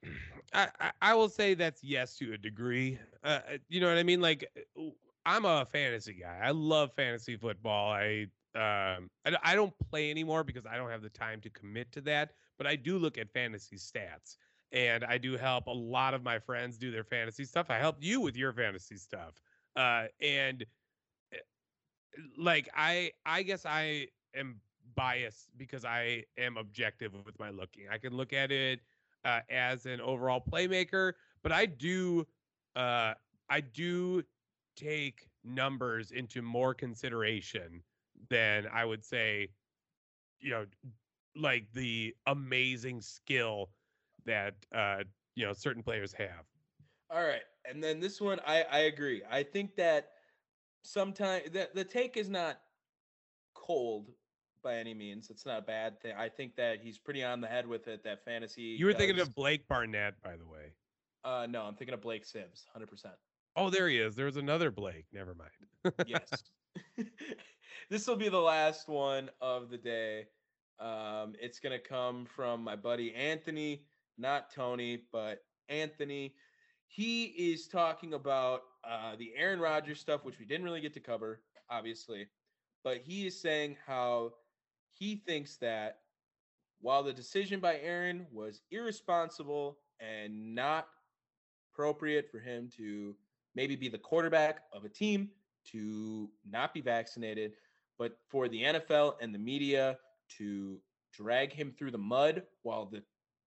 I, I I will say that's yes to a degree. Uh, uh, you know what I mean? Like, uh, I'm a fantasy guy. I love fantasy football. I um I, I don't play anymore because I don't have the time to commit to that. But I do look at fantasy stats, and I do help a lot of my friends do their fantasy stuff. I helped you with your fantasy stuff, uh, and uh, like I I guess I am biased because I am objective with my looking. I can look at it uh, as an overall playmaker, but I do uh, I do take numbers into more consideration than I would say, you know, like the amazing skill that uh, you know certain players have. All right. And then this one, I, I agree. I think that sometimes the, the take is not cold by any means. It's not a bad thing. I think that he's pretty on the head with it. That fantasy. You were thinking of Blake Barnett, by the way. Uh, no, I'm thinking of Blake Sims, hundred percent. Oh, there he is. There was another Blake. Never mind. Yes. this will be the last one of the day. Um, it's gonna come from my buddy Anthony, not Tony, but Anthony. He is talking about uh, the Aaron Rodgers stuff, which we didn't really get to cover, obviously. But he is saying how he thinks that while the decision by Aaron was irresponsible and not appropriate for him to maybe be the quarterback of a team to not be vaccinated, but for the NFL and the media to drag him through the mud while the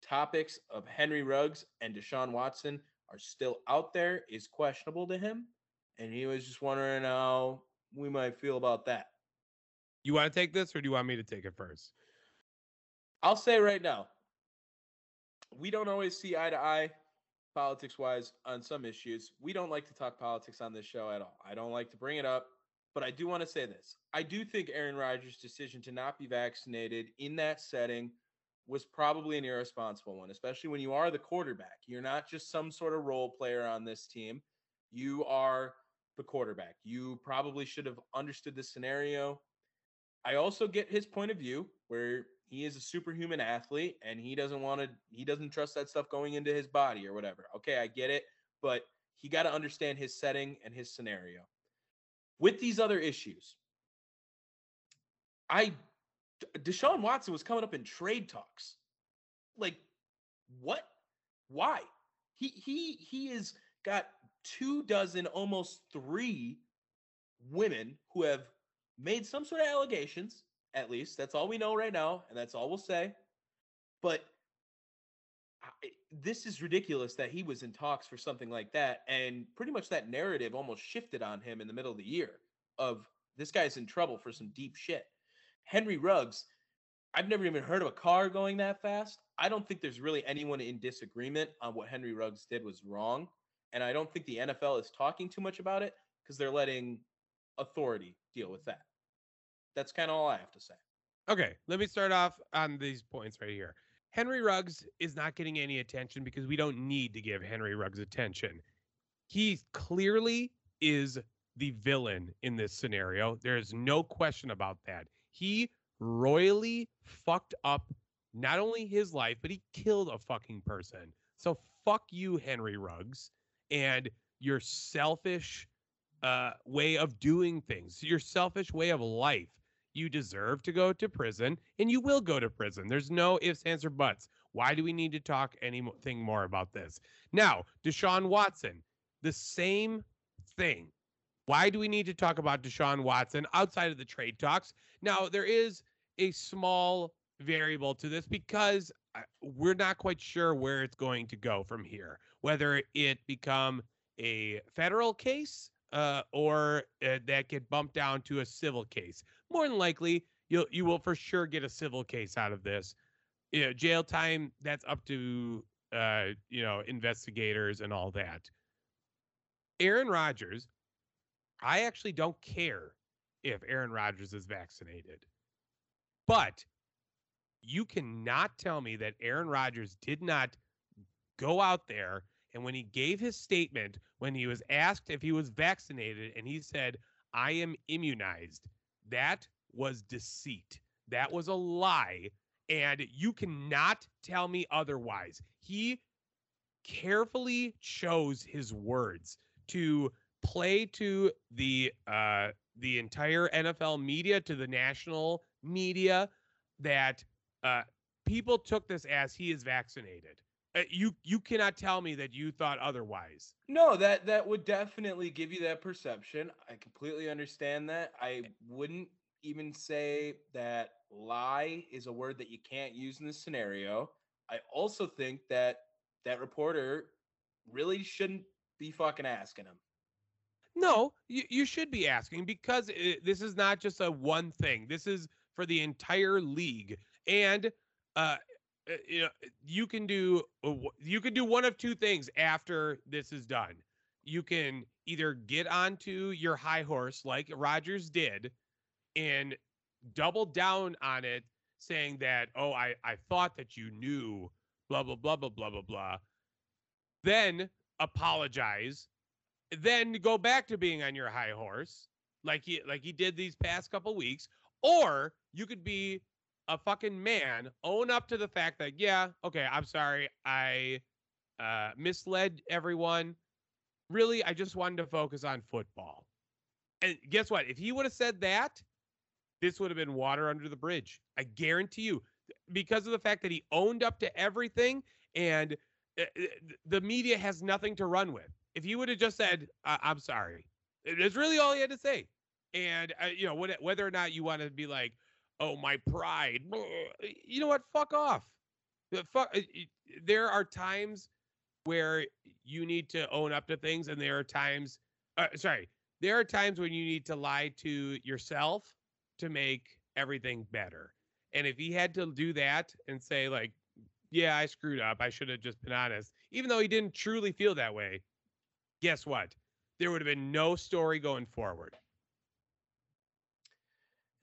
topics of Henry Ruggs and Deshaun Watson are still out there is questionable to him. And he was just wondering how we might feel about that. You want to take this, or do you want me to take it first? I'll say right now, we don't always see eye to eye politics wise on some issues. We don't like to talk politics on this show at all. I don't like to bring it up, but I do want to say this. I do think Aaron Rodgers' decision to not be vaccinated in that setting was probably an irresponsible one, especially when you are the quarterback. You're not just some sort of role player on this team. You are the quarterback. You probably should have understood the scenario. I also get his point of view where he is a superhuman athlete and he doesn't want to he doesn't trust that stuff going into his body or whatever. Okay, I get it, but he got to understand his setting and his scenario. With these other issues, I Deshaun Watson was coming up in trade talks. Like what? Why? He he he has got two dozen almost 3 women who have made some sort of allegations at least that's all we know right now and that's all we'll say but I, this is ridiculous that he was in talks for something like that and pretty much that narrative almost shifted on him in the middle of the year of this guy's in trouble for some deep shit henry ruggs i've never even heard of a car going that fast i don't think there's really anyone in disagreement on what henry ruggs did was wrong and i don't think the nfl is talking too much about it because they're letting authority deal with that that's kind of all I have to say. Okay, let me start off on these points right here. Henry Ruggs is not getting any attention because we don't need to give Henry Ruggs attention. He clearly is the villain in this scenario. There's no question about that. He royally fucked up not only his life, but he killed a fucking person. So fuck you, Henry Ruggs, and your selfish uh, way of doing things, your selfish way of life You deserve to go to prison, and you will go to prison. There's no ifs, ands, or buts. Why do we need to talk anything more about this? Now, Deshaun Watson, the same thing. Why do we need to talk about Deshaun Watson outside of the trade talks? Now, there is a small variable to this because uh, we're not quite sure where it's going to go from here. Whether it become a federal case uh, or uh, that get bumped down to a civil case. More than likely, you'll you will for sure get a civil case out of this. You know, jail time that's up to uh, you know investigators and all that. Aaron Rodgers, I actually don't care if Aaron Rodgers is vaccinated, but you cannot tell me that Aaron Rodgers did not go out there and when he gave his statement, when he was asked if he was vaccinated, and he said, I am immunized, that was deceit. That was a lie. And you cannot tell me otherwise. He carefully chose his words to play to the uh the entire NFL media to the national media that uh people took this as he is vaccinated uh, you you cannot tell me that you thought otherwise. No, that that would definitely give you that perception. I completely understand that. I wouldn't even say that lie is a word that you can't use in this scenario. I also think that that reporter really shouldn't be fucking asking him. No, you, you should be asking because it, this is not just a one thing. This is for the entire league. And uh, uh, you know you can do you can do one of two things after this is done you can either get onto your high horse like Rodgers did and double down on it saying that oh I I thought that you knew blah blah blah blah blah blah blah then apologize then go back to being on your high horse like he like he did these past couple weeks or you could be a fucking man own up to the fact that yeah, okay, I'm sorry, I uh, misled everyone. Really, I just wanted to focus on football. And guess what? If he would have said that, this would have been water under the bridge. I guarantee you, because of the fact that he owned up to everything, and uh, uh, the media has nothing to run with. If he would have just said, "I'm sorry," that's really all he had to say. And uh, you know, whether or not you want to be like, oh my pride you know what fuck off fuck there are times where you need to own up to things and there are times uh, sorry there are times when you need to lie to yourself to make everything better and if he had to do that and say like yeah i screwed up i should have just been honest even though he didn't truly feel that way guess what there would have been no story going forward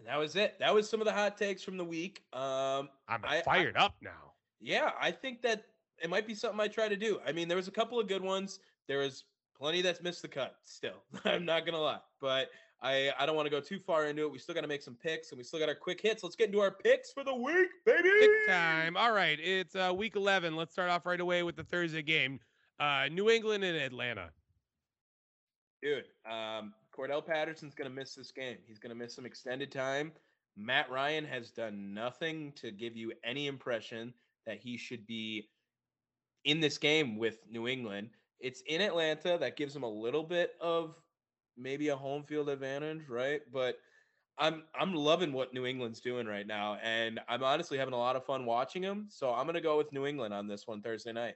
and that was it. That was some of the hot takes from the week. Um, I'm I, fired I, up now. Yeah, I think that it might be something I try to do. I mean, there was a couple of good ones. There was plenty that's missed the cut. Still, I'm not gonna lie, but I I don't want to go too far into it. We still got to make some picks, and we still got our quick hits. Let's get into our picks for the week, baby. Pick time. All right, it's uh, week 11. Let's start off right away with the Thursday game. Uh, New England and Atlanta. Dude, um, Cordarrelle Patterson's going to miss this game. He's going to miss some extended time. Matt Ryan has done nothing to give you any impression that he should be in this game with New England. It's in Atlanta that gives him a little bit of maybe a home field advantage, right? But I'm I'm loving what New England's doing right now, and I'm honestly having a lot of fun watching them. So I'm gonna go with New England on this one Thursday night.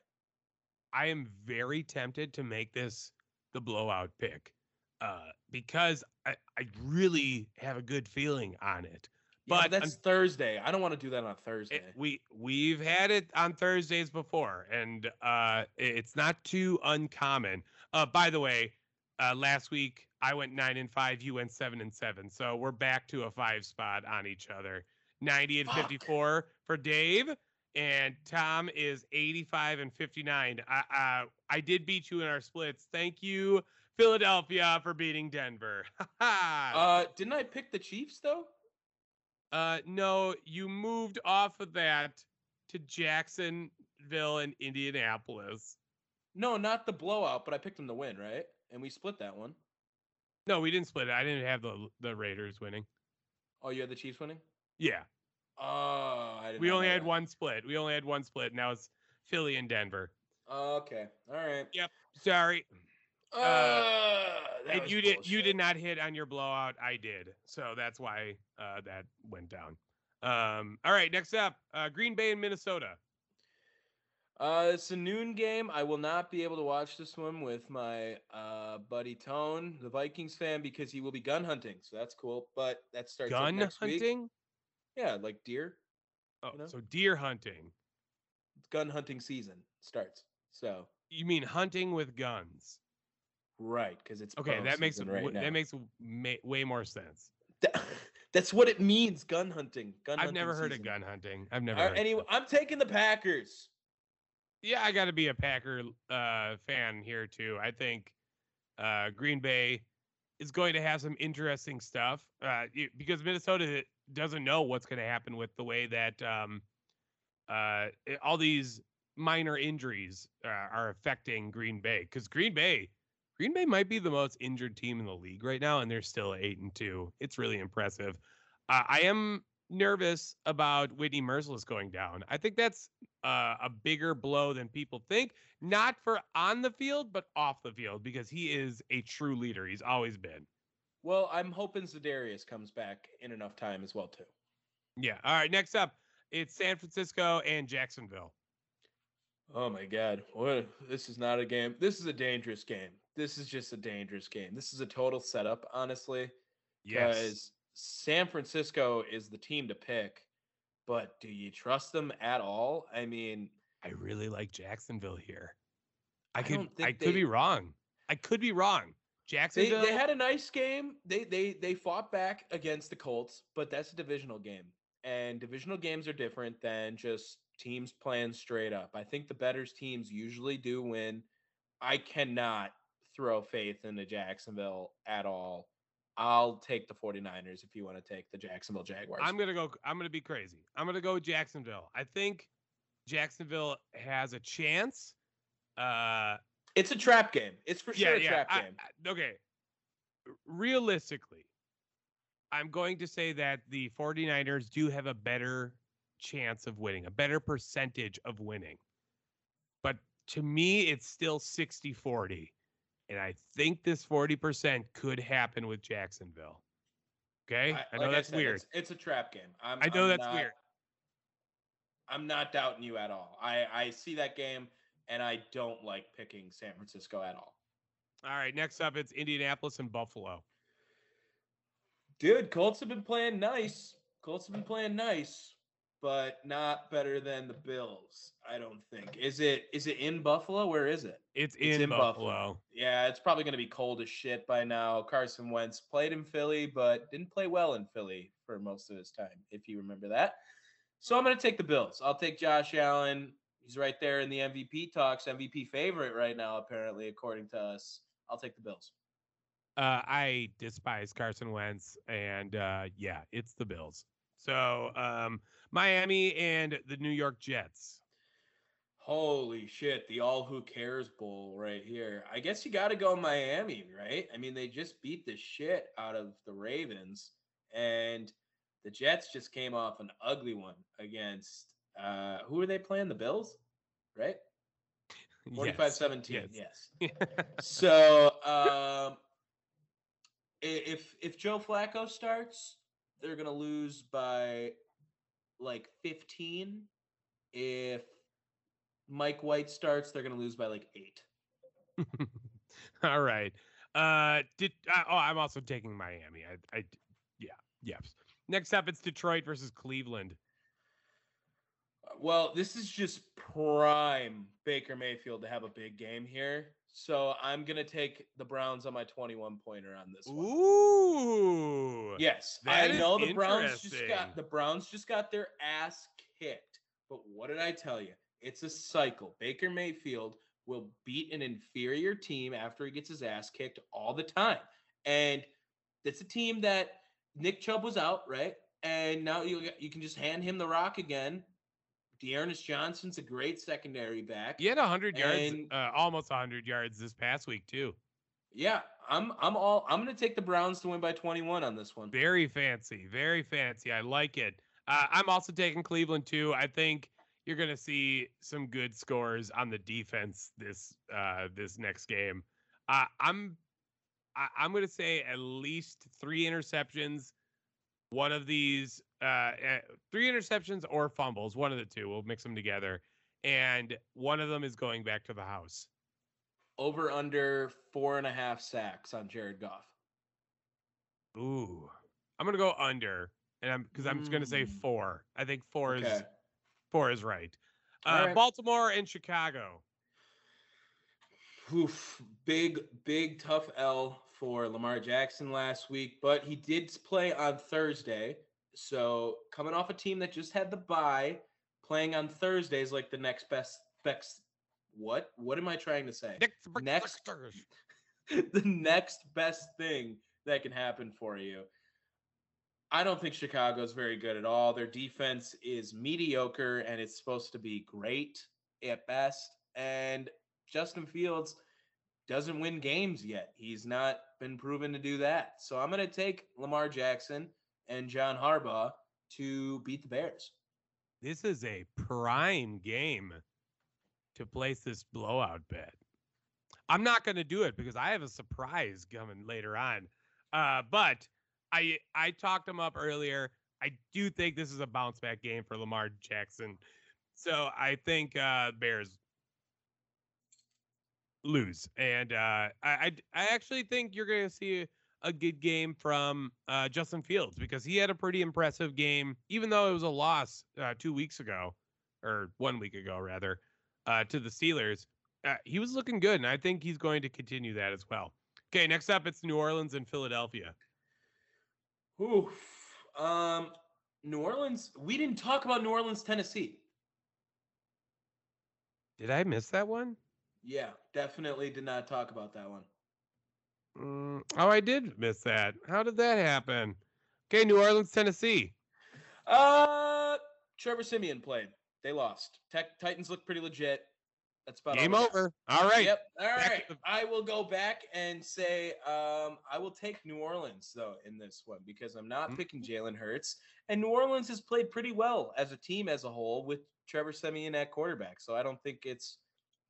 I am very tempted to make this the blowout pick uh, because I, I really have a good feeling on it. Yeah, but that's Thursday. I don't want to do that on Thursday. It, we we've had it on Thursdays before, and uh, it's not too uncommon. Uh, by the way, uh, last week I went nine and five. You went seven and seven. So we're back to a five spot on each other. Ninety and fifty four for Dave, and Tom is eighty five and fifty nine. I, uh, I did beat you in our splits. Thank you Philadelphia for beating Denver. uh, didn't I pick the Chiefs though? Uh, no, you moved off of that to Jacksonville and Indianapolis. No, not the blowout, but I picked them to win, right? And we split that one. No, we didn't split it. I didn't have the the Raiders winning. Oh, you had the Chiefs winning? Yeah. Oh, We only had that. one split. We only had one split. and that was Philly and Denver. Oh, okay. All right. Yep. Sorry. Uh, that And you did you did not hit on your blowout. I did. So that's why uh, that went down. Um, all right, next up, uh, Green Bay and Minnesota. Uh, it's a noon game. I will not be able to watch this one with my uh, buddy Tone, the Vikings fan, because he will be gun hunting. So that's cool. But that starts Gun next week. Yeah, like deer. Oh, know? so deer hunting. Gun hunting season starts. So You mean hunting with guns? right, because it's Okay, that makes season w- that makes ma- way more sense. That- that's what it means. Gun hunting. Gun. I've hunting never heard of season. gun hunting. I've never. Right, of anyway, I'm taking the Packers. yeah, I got to be a Packer uh, fan here too. I think uh, Green Bay is going to have some interesting stuff uh, because Minnesota doesn't know what's going to happen with the way that um, uh, all these minor injuries uh, are affecting Green Bay. Because Green Bay, Green Bay might be the most injured team in the league right now, and they're still eight and two. It's really impressive. Uh, I am nervous about Whitney Mercilus going down. I think that's uh, a bigger blow than people think. Not for on the field, but off the field, because he is a true leader. He's always been. Well, I'm hoping Za'Darius comes back in enough time as well too. Yeah. All right. Next up, it's San Francisco and Jacksonville. Oh my God! What? This is not a game. This is a dangerous game. This is just a dangerous game. This is a total setup, honestly. Yes. Because San Francisco is the team to pick, but do you trust them at all? I mean, I really like Jacksonville here. I I could. I, think could be wrong. I could be wrong. They, Jacksonville. they had a nice game. They they they fought back against the Colts, but that's a divisional game, and divisional games are different than just teams playing straight up. I think the better teams usually do win. I cannot throw faith into Jacksonville at all. I'll take the 49ers if you want to take the Jacksonville Jaguars. I'm gonna go. I'm gonna be crazy. I'm gonna go Jacksonville. I think Jacksonville has a chance. Uh, it's a trap game. It's for sure yeah, a yeah. trap I- game. I- okay. Realistically, I'm going to say that the 49ers do have a better chance of winning, a better percentage of winning. But to me, it's still 60 40. And I think this 40% could happen with Jacksonville. Okay. I, know like that's said, weird. It's, it's a trap game. I'm, I know I'm that's not- weird. I'm not doubting you at all. I, I see that game and I don't like picking San Francisco at all. All right. Next up, it's Indianapolis and Buffalo. Dude, Colts have been playing nice. Colts have been playing nice, but not better than the Bills. I don't think. Is it is it in Buffalo? Where is it? It's It's in, in Buffalo. Buffalo. Yeah, it's probably going to be cold as shit by now. Carson Wentz played in Philly, but didn't play well in Philly for most of his time, if you remember that. So I'm going to take the Bills. I'll take Josh Allen. He's right there in the MVP talks, MVP favorite right now, apparently, according to us. I'll take the Bills. Uh, I despise Carson Wentz, and uh, yeah, it's the Bills. So um, Miami and the New York Jets. Holy shit, the All Who Cares Bowl right here. I guess you got to go Miami, right? I mean, they just beat the shit out of the Ravens, and the Jets just came off an ugly one against uh who are they playing? The Bills, right? 45 17. yes. Yes. So, um if if Joe Flacco starts, they're going to lose by like 15. If Mike White starts, they're going to lose by like 8. All right. Uh, did uh, oh, I'm also taking Miami. I, I, yeah, yes. Next up, it's Detroit versus Cleveland. Well, this is just prime Baker Mayfield to have a big game here. So I'm going to take the Browns on my 21 pointer on this one. Ooh. Yes, I know the Browns just got the Browns just got their ass kicked. But what did I tell you? It's a cycle. Baker Mayfield will beat an inferior team after he gets his ass kicked all the time. And it's a team that Nick Chubb was out, right? And now you you can just hand him the rock again. D'Ernest Johnson's a great secondary back. He had 100 yards, And- uh, almost 100 yards this past week too. Yeah, I'm I'm all I'm gonna take the Browns to win by 21 on this one. Very fancy, very fancy. I like it. Uh, I'm also taking Cleveland too. I think you're going to see some good scores on the defense this uh, this next game. Uh, I'm I, I'm going to say at least three interceptions. One of these, uh, eh, three interceptions or fumbles, one of the two. We'll mix them together, and one of them is going back to the house. Over under four and a half sacks on Jared Goff. Ooh, I'm going to go under, and I'm because I'm just going to say Mm. four. I think four is four is right. Uh, right. Baltimore and Chicago. Oof, big, big tough L for Lamar Jackson last week, but he did play on Thursday. So coming off a team that just had the bye, playing on Thursdays like the next best best what? What am I trying to say? Next the next best thing that can happen for you. I don't think Chicago's very good at all. Their defense is mediocre and it's supposed to be great at best. And Justin Fields doesn't win games yet. He's not been proven to do that. So I'm going to take Lamar Jackson and John Harbaugh to beat the Bears. This is a prime game to place this blowout bet. I'm not going to do it because I have a surprise coming later on. Uh, but I I talked him up earlier. I do think this is a bounce back game for Lamar Jackson. So I think uh, Bears lose, and uh, I, I I actually think you're going to see a good game from uh, Justin Fields because he had a pretty impressive game, even though it was a loss uh, two weeks ago or one week ago rather uh, to the Steelers. Uh, he was looking good, and I think he's going to continue that as well. Okay, next up it's New Orleans and Philadelphia. Oof. Um, New Orleans, we didn't talk about New Orleans, Tennessee. Did I miss that one? Yeah, definitely did not talk about that one. Mm, oh, I did miss that. How did that happen? Okay, New Orleans, Tennessee. Uh, Trevor Siemian played. They lost. Tech, Titans look pretty legit. That's about all Game got. over. All right. Yep. All right. the- I will go back and say um, I will take New Orleans though in this one because I'm not Mm. picking Jalen Hurts, and New Orleans has played pretty well as a team as a whole with Trevor Siemian at quarterback. So I don't think it's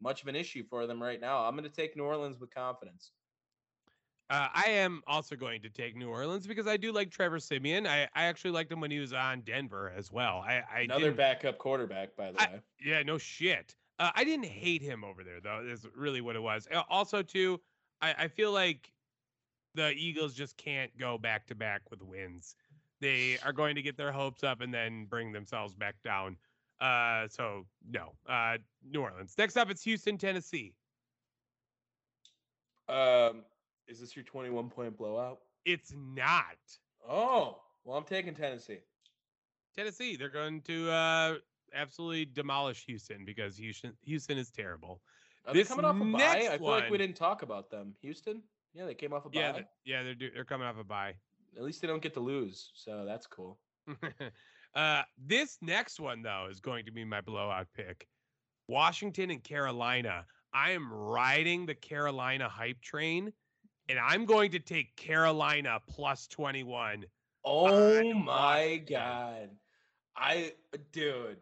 much of an issue for them right now. I'm going to take New Orleans with confidence. Uh, I am also going to take New Orleans because I do like Trevor Siemian. I, I actually liked him when he was on Denver as well. I, I Another backup quarterback, by the I- way. Yeah, no shit. Uh, I didn't hate him over there though. Is really what it was. Uh, Also, too, I, I feel like the Eagles just can't go back to back with wins. They are going to get their hopes up and then bring themselves back down. Uh, so no, uh, New Orleans. Next up, it's Houston, Tennessee. Um, is this your 21 point blowout? It's not Oh, well, I'm taking Tennessee. Tennessee. They're going to uh, absolutely demolish Houston because Houston Houston is terrible. Are This they coming off a bye? I feel like we didn't talk about them. Houston? Yeah, they came off a bye. Yeah, yeah, they're they're coming off a bye. At least they don't get to lose, so that's cool. uh, this next one though is going to be my blowout pick. Washington and Carolina. I am riding the Carolina hype train, and I'm going to take Carolina plus 21. Oh my god. I dude.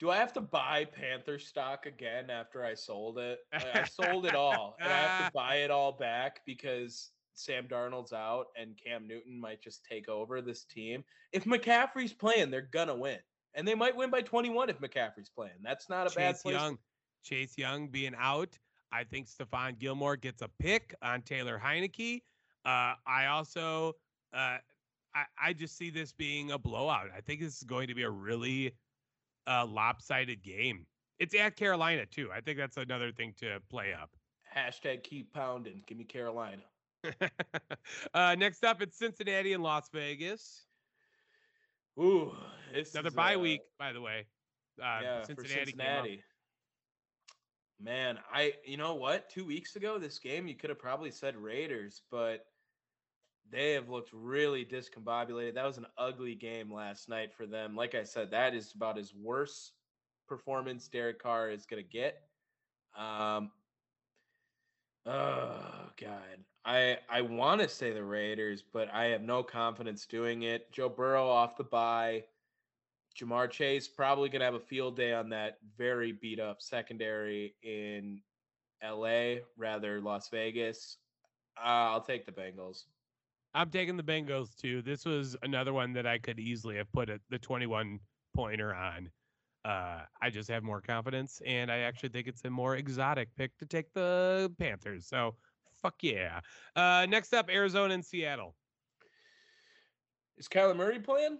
Do I have to buy Panther stock again after I sold it? I sold it all. and I have to buy it all back because Sam Darnold's out and Cam Newton might just take over this team. If McCaffrey's playing, they're gonna win. And they might win by 21 if McCaffrey's playing. That's not a bad Chase place. to- Young, Chase Young being out. I think Stephon Gilmore gets a pick on Taylor Heinicke. Uh, I also, uh, I, I just see this being a blowout. I think this is going to be a really uh, lopsided game. It's at Carolina too. I think that's another thing to play up. Hashtag keep pounding. Give me Carolina. uh, next up, it's Cincinnati and Las Vegas. Ooh, this Another bye uh, week, by the way. Uh, yeah, Cincinnati, for. Cincinnati. Man, I you know what? Two weeks ago, this game you could have probably said Raiders, but they have looked really discombobulated. That was an ugly game last night for them. Like I said, that is about as worse performance Derek Carr is going to get. Um, uh, God, I I want to say the Raiders, but I have no confidence doing it. Joe Burrow off the bye. Ja'Marr Chase probably gonna have a field day on that very beat up secondary in L.A. rather Las Vegas. Uh, I'll take the Bengals. I'm taking the Bengals too. This was another one that I could easily have put a, the 21 pointer on. Uh, I just have more confidence, and I actually think it's a more exotic pick to take the Panthers. So, fuck yeah. Uh, next up, Arizona and Seattle. Is Kyler Murray playing?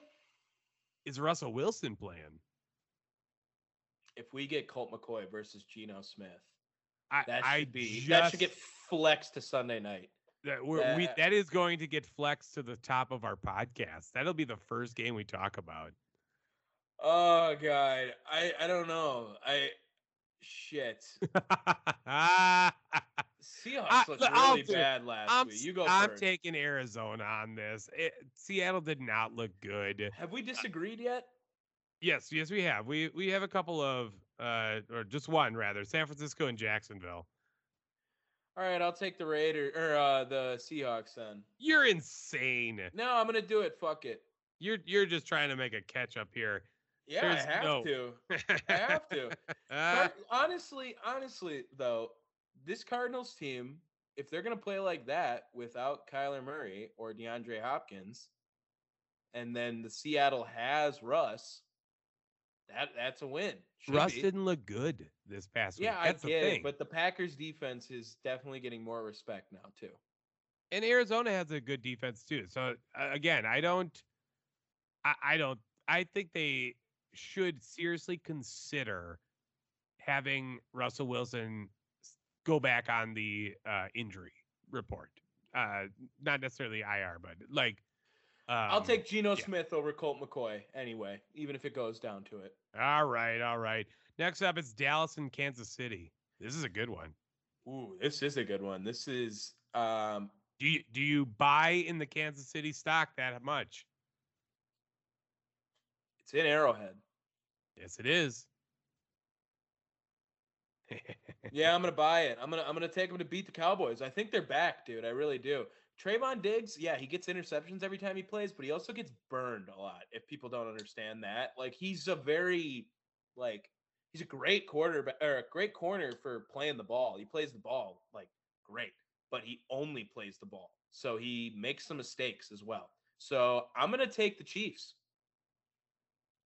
Is Russell Wilson playing? If we get Colt McCoy versus Geno Smith, I, that I should be just, that should get flexed to Sunday night. that we're, we that- that is going to get flexed to the top of our podcast. That'll be the first game we talk about. Oh god, I I don't know. I shit. Seahawks I, looked I'll really bad last I'm, week. You go I'm first. taking Arizona on this. It, Seattle did not look good. Have we disagreed yet? Yes, yes, we have. We we have a couple of uh or just one rather, San Francisco and Jacksonville. All right, I'll take the Raider or uh, the Seahawks then. You're insane. No, I'm gonna do it. Fuck it. You're you're just trying to make a catch up here. Yeah, There's I have no- to. I have to. Uh, honestly, honestly though, this Cardinals team, if they're gonna play like that without Kyler Murray or DeAndre Hopkins, and then the Seattle has Russ, that that's a win. Should Russ be. didn't look good this past week. Yeah, I get thing. it, but the Packers defense is definitely getting more respect now too. and Arizona has a good defense too. So uh, again, I don't, I, I don't, I think they should seriously consider having Russell Wilson go back on the uh, injury report. Uh, not necessarily IR, but like, I'll um, take Geno yeah. Smith over Colt McCoy anyway, even if it goes down to it. All right, all right. Next up, it's Dallas and Kansas City. This is a good one. Ooh, this is a good one. This is um Do you do you buy in the Kansas City stock that much? it's in Arrowhead. Yes, it is. Yeah, I'm gonna buy it. I'm gonna I'm gonna take them to beat the Cowboys. I think they're back, dude. I really do. Trevon Diggs, yeah, he gets interceptions every time he plays, but he also gets burned a lot. If people don't understand that, like he's a very like he's a great quarterback or a great corner for playing the ball. He plays the ball like great, but he only plays the ball, so he makes some mistakes as well. So I'm gonna take the Chiefs.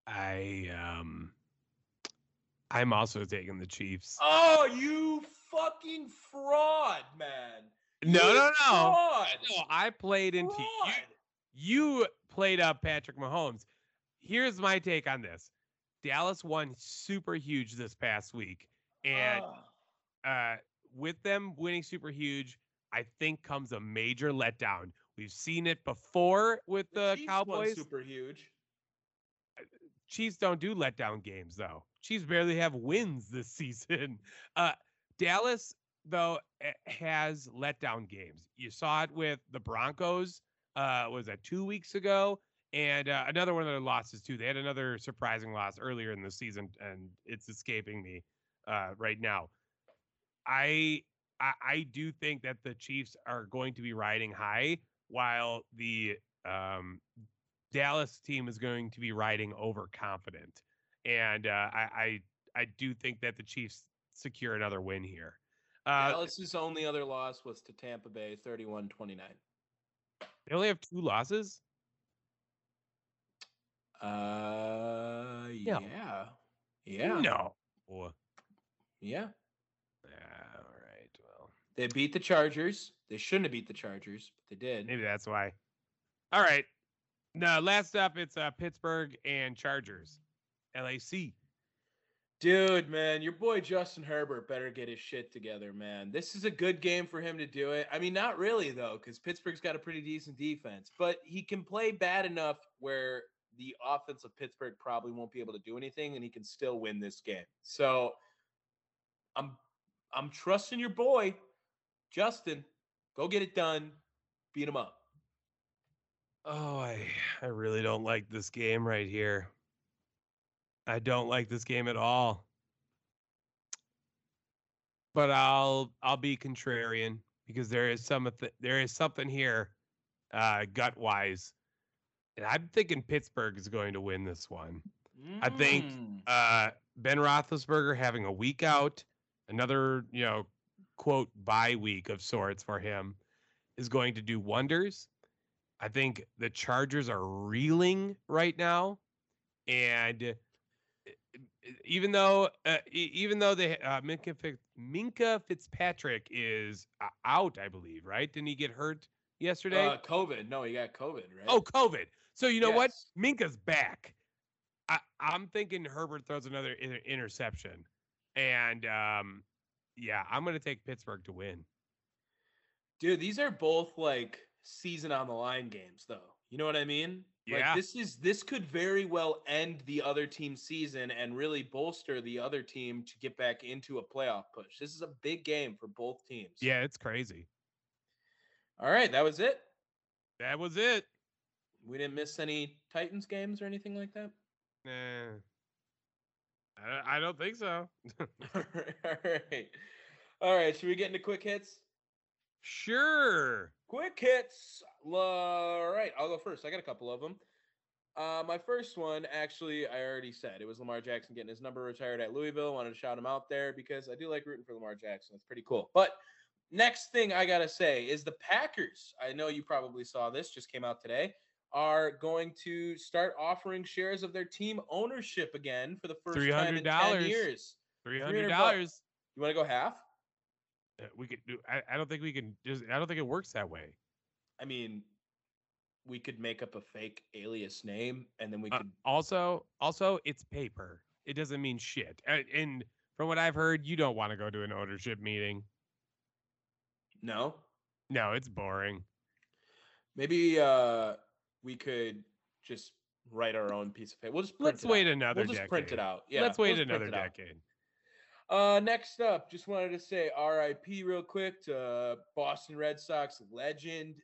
I um I'm also taking the Chiefs. Oh, you fucking fraud, man! no, You no, no. fraud! No, I played into you. Fraud! You played up Patrick Mahomes. Here's my take on this. Dallas won super huge this past week. And Ah. uh with them winning super huge, I think comes a major letdown. We've seen it before with the, Chiefs won Cowboys. super huge. Chiefs don't do letdown games though. Chiefs barely have wins this season. Uh, Dallas though eh, has letdown games. You saw it with the Broncos. Uh, was that two weeks ago? And uh, another one of their losses too. They had another surprising loss earlier in the season, and it's escaping me uh, right now. I, I I do think that the Chiefs are going to be riding high, while the um, Dallas team is going to be riding overconfident, and uh, I, I I do think that the Chiefs secure another win here. Uh, Dallas's only other loss was to Tampa Bay, 31-29. they only have two losses. Uh, No. yeah, yeah, No. Well, yeah. all right. Well, They beat the Chargers. They shouldn't have beat the Chargers, but they did. maybe that's why. All right. Now, last up, it's uh, Pittsburgh and Chargers. LAC. Dude, man, your boy Justin Herbert better get his shit together, man. This is a good game for him to do it. I mean, not really though, because Pittsburgh's got a pretty decent defense, but he can play bad enough where the offense of Pittsburgh probably won't be able to do anything, and he can still win this game. So, I'm I'm trusting your boy, Justin. Go get it done. Beat him up. Oh, I I really don't like this game right here. I don't like this game at all. But I'll I'll be contrarian because there is some there is something here, uh, gut wise, and I'm thinking Pittsburgh is going to win this one. I think Mm. uh, Ben Roethlisberger having a week out, another you know quote bye week of sorts for him, is going to do wonders. I think the Chargers are reeling right now, and uh, even though uh, even though they uh, Minkah Fitz, Minkah Fitzpatrick is uh, out, I believe, right? Didn't he get hurt yesterday? Uh, COVID. No, he got COVID, right? oh, COVID. So you know what? Minkah's back. I, I'm thinking Herbert throws another inter- interception, and um, yeah, I'm going to take Pittsburgh to win. Dude, these are both like season on the line games, though. You know what I mean? Yeah. Like this is this could very well end the other team's season and really bolster the other team to get back into a playoff push. This is a big game for both teams. Yeah, it's crazy. All right, that was it. That was it. We didn't miss any Titans games or anything like that. Nah. I, I don't think so. All right. All right. Should we get into quick hits? sure. Quick hits. All right, I'll go first. I got a couple of them. Uh, my first one, actually, I already said it was Lamar Jackson getting his number retired at Louisville. Wanted to shout him out there because I do like rooting for Lamar Jackson. It's pretty cool. But next thing I gotta say is the Packers. I know you probably saw this; just came out today. Are going to start offering shares of their team ownership again for the first time in ten $300. years. Three 300 hundred bucks. dollars. You want to go half? We could do. I, I don't think we can. Just. I don't think it works that way. I mean, we could make up a fake alias name, and then we Uh, could also, also, it's paper. It doesn't mean shit. Uh, And from what I've heard, you don't want to go to an ownership meeting. no. No, it's boring. Maybe uh we could just write our own piece of paper. We'll just print Let's it wait out. another We'll just decade. print it out. Yeah, Let's wait another decade. out. Uh, next up, just wanted to say RIP real quick to uh, Boston Red Sox legend,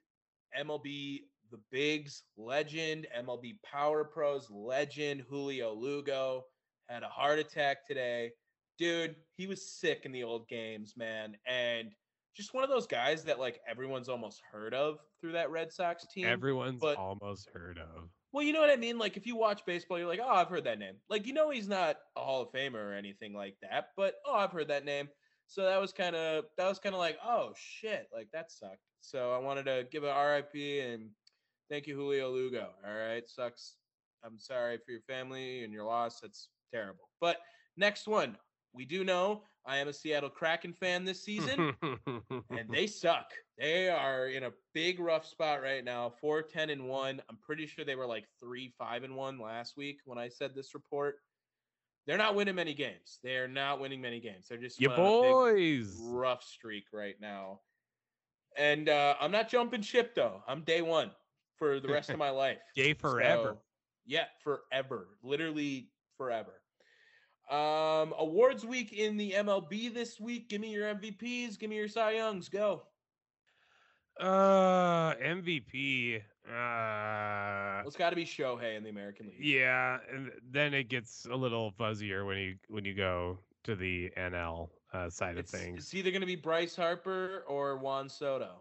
MLB the Bigs legend, MLB Power Pros legend, Julio Lugo had a heart attack today. Dude, he was sick in the old games, man. And just one of those guys that like everyone's almost heard of through that Red Sox team. Everyone's but- almost heard of. Well, you know what I mean? Like if you watch baseball, you're like, oh, I've heard that name. Like you know he's not a Hall of Famer or anything like that, but oh, I've heard that name. So that was kind of that was kind of like, oh shit, like that sucked. So I wanted to give a RIP and thank you, Julio Lugo. All right, sucks. I'm sorry for your family and your loss. That's terrible. But next one, we do know I am a Seattle Kraken fan this season and they suck. They are in a big rough spot right now. 4 10 and 1. I'm pretty sure they were like 3 5 and 1 last week when I said this report. They're not winning many games. They're not winning many games. They're just you on a big, boys. rough streak right now. And uh, I'm not jumping ship though. I'm day one for the rest of my life. Day forever. So, yeah, forever. Literally forever. Um, awards week in the MLB this week. Give me your MVPs. Give me your Cy Youngs. Go. Uh, MVP. Uh, It's got to be Shohei in the American League. yeah, and then it gets a little fuzzier when you when you go to the NL uh, side It's, of things. it's either going to be Bryce Harper or Juan Soto.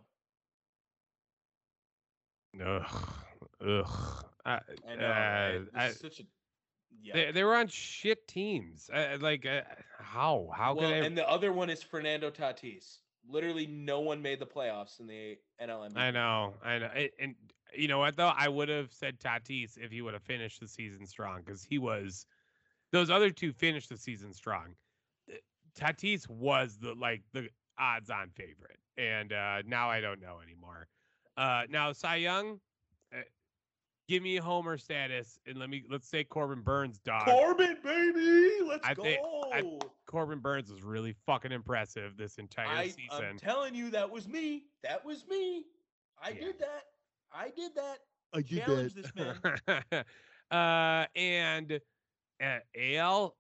Ugh, ugh. I, I know. uh? I- such a yeah. they, they were on shit teams. Uh, like, uh, how? How well, could I? and the other one is Fernando Tatis. Literally, no one made the playoffs in the NL. I know, I know. It, and you know what though? I would have said Tatis if he would have finished the season strong because he was. Those other two finished the season strong. Uh, Tatis was the like the odds-on favorite, and uh now I don't know anymore. Uh Now Cy Young, uh, give me homer status, and let me let's say Corbin Burnes, dog. Corbin, baby, let's I go. think- I- Corbin Burnes was really fucking impressive this entire I, season. I'm telling you, that was me. That was me. I Yeah. did that. I did that. I Challenge this man. uh, and uh, AL,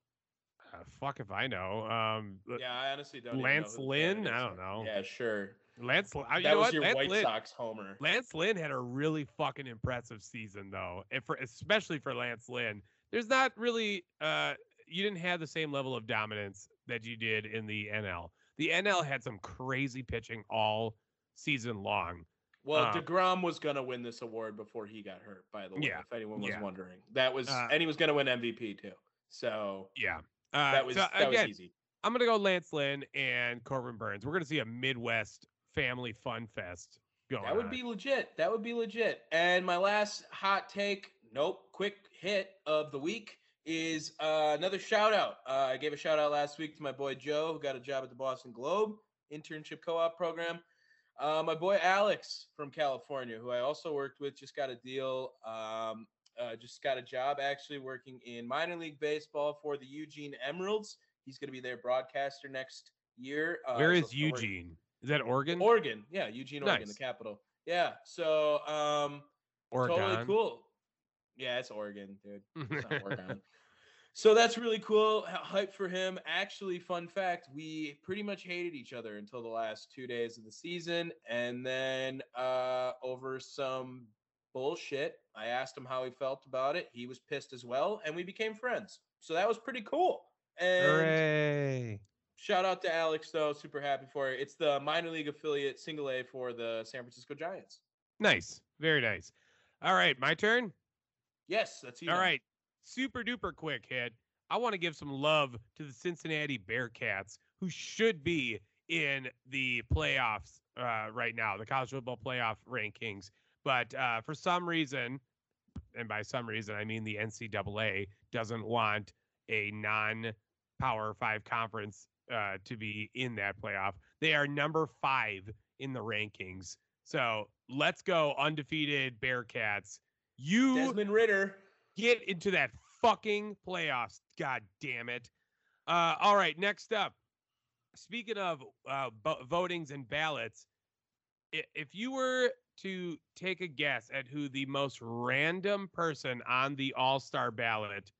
uh, fuck if I know. Um, Yeah, I honestly don't. even know Lance Lynn? I don't know. Yeah, sure. Lance, uh, you that know was what? your Lance White Lynn, Sox homer. Lance Lynn had a really fucking impressive season though, and for especially for Lance Lynn. There's not really, uh, you didn't have the same level of dominance that you did in the NL. The NL had some crazy pitching all season long. Well, Um, deGrom was gonna win this award before he got hurt. By the way, Yeah, if anyone was yeah. wondering, that was, Uh, and he was gonna win MVP too. So Yeah. Uh, that was so that again, was easy. I'm gonna go Lance Lynn and Corbin Burnes. We're gonna see a Midwest family fun fest going. That would on. be legit. That would be legit. And my last hot take, nope, quick hit of the week is uh, another shout out. Uh, I gave a shout out last week to my boy Joe, who got a job at the Boston Globe internship co op program. Uh, my boy Alex from California, who I also worked with, just got a deal. Um, uh, just got a job actually working in minor league baseball for the Eugene Emeralds. He's going to be their broadcaster next year. Uh, Where is also Eugene? Is that Oregon? Oregon. Yeah, Eugene, Oregon, Nice. the capital. Yeah. So um totally cool. Yeah, it's Oregon, dude. It's not Oregon. so that's really cool. Hype for him. Actually, fun fact, we pretty much hated each other until the last two days of the season. And then uh over some bullshit, I asked him how he felt about it. He was pissed as well, and we became friends. So that was pretty cool. And Hooray! Shout out to Alex though, super happy for it. It's the minor league affiliate single A for the San Francisco Giants. Nice, very nice. All right, my turn. Yes, that's you. All right. super duper quick hit. I want to give some love to the Cincinnati Bearcats, who should be in the playoffs uh, right now, the college football playoff rankings. But uh, for some reason, and by some reason I mean the NCAA doesn't want a non-power five conference uh, to be in that playoff. They are number five in the rankings. So let's go undefeated Bearcats. You Desmond Ridder. get into that fucking playoffs. God damn it. Uh, all right, next up. Speaking of uh, bo- votings and ballots, if you were to take a guess at who the most random person on the All Star ballot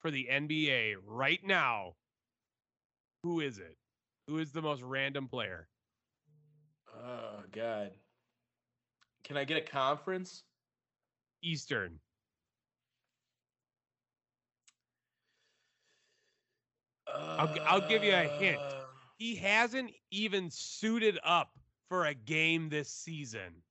for the NBA right now, who is it? Who is the most random player? Oh God. Can I get a conference? Eastern. I'll g- I'll give you a hint. Uh, He hasn't even suited up for a game this season.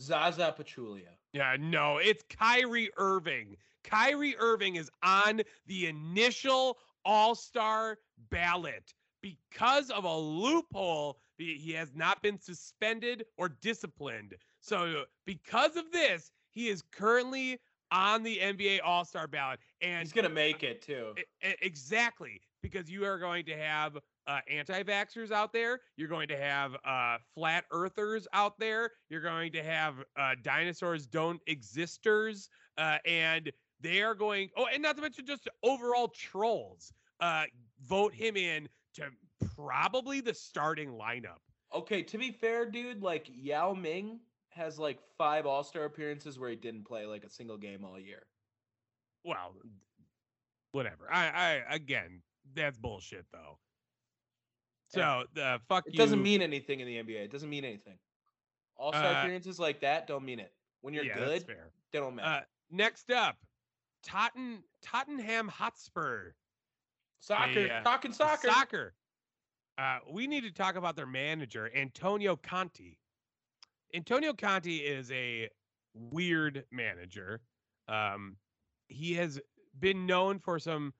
Zaza Pachulia. Yeah, no, it's Kyrie Irving. Kyrie Irving is on the initial All Star ballot because of a loophole. He has not been suspended or disciplined. So, because of this, he is currently on the NBA All Star ballot. And He's gonna make it too. Exactly because you are going to have uh, anti-vaxxers out there you're going to have uh, flat earthers out there you're going to have uh, dinosaurs don't existers uh, and they are going oh and not to mention just overall trolls uh, vote him in to probably the starting lineup Okay, to be fair, dude, like Yao Ming has like five All Star appearances where he didn't play like a single game all year. well whatever i i again that's bullshit though so the fuck It you doesn't mean anything in the NBA. It doesn't mean anything. All Star Uh, appearances like that don't mean it. When you're yeah, good, fair they don't matter. Uh, next up, Totten Tottenham Hotspur. Soccer, uh, talking soccer. Soccer. Uh, we need to talk about their manager, Antonio Conte. Antonio Conte is a weird manager. Um, he has been known for some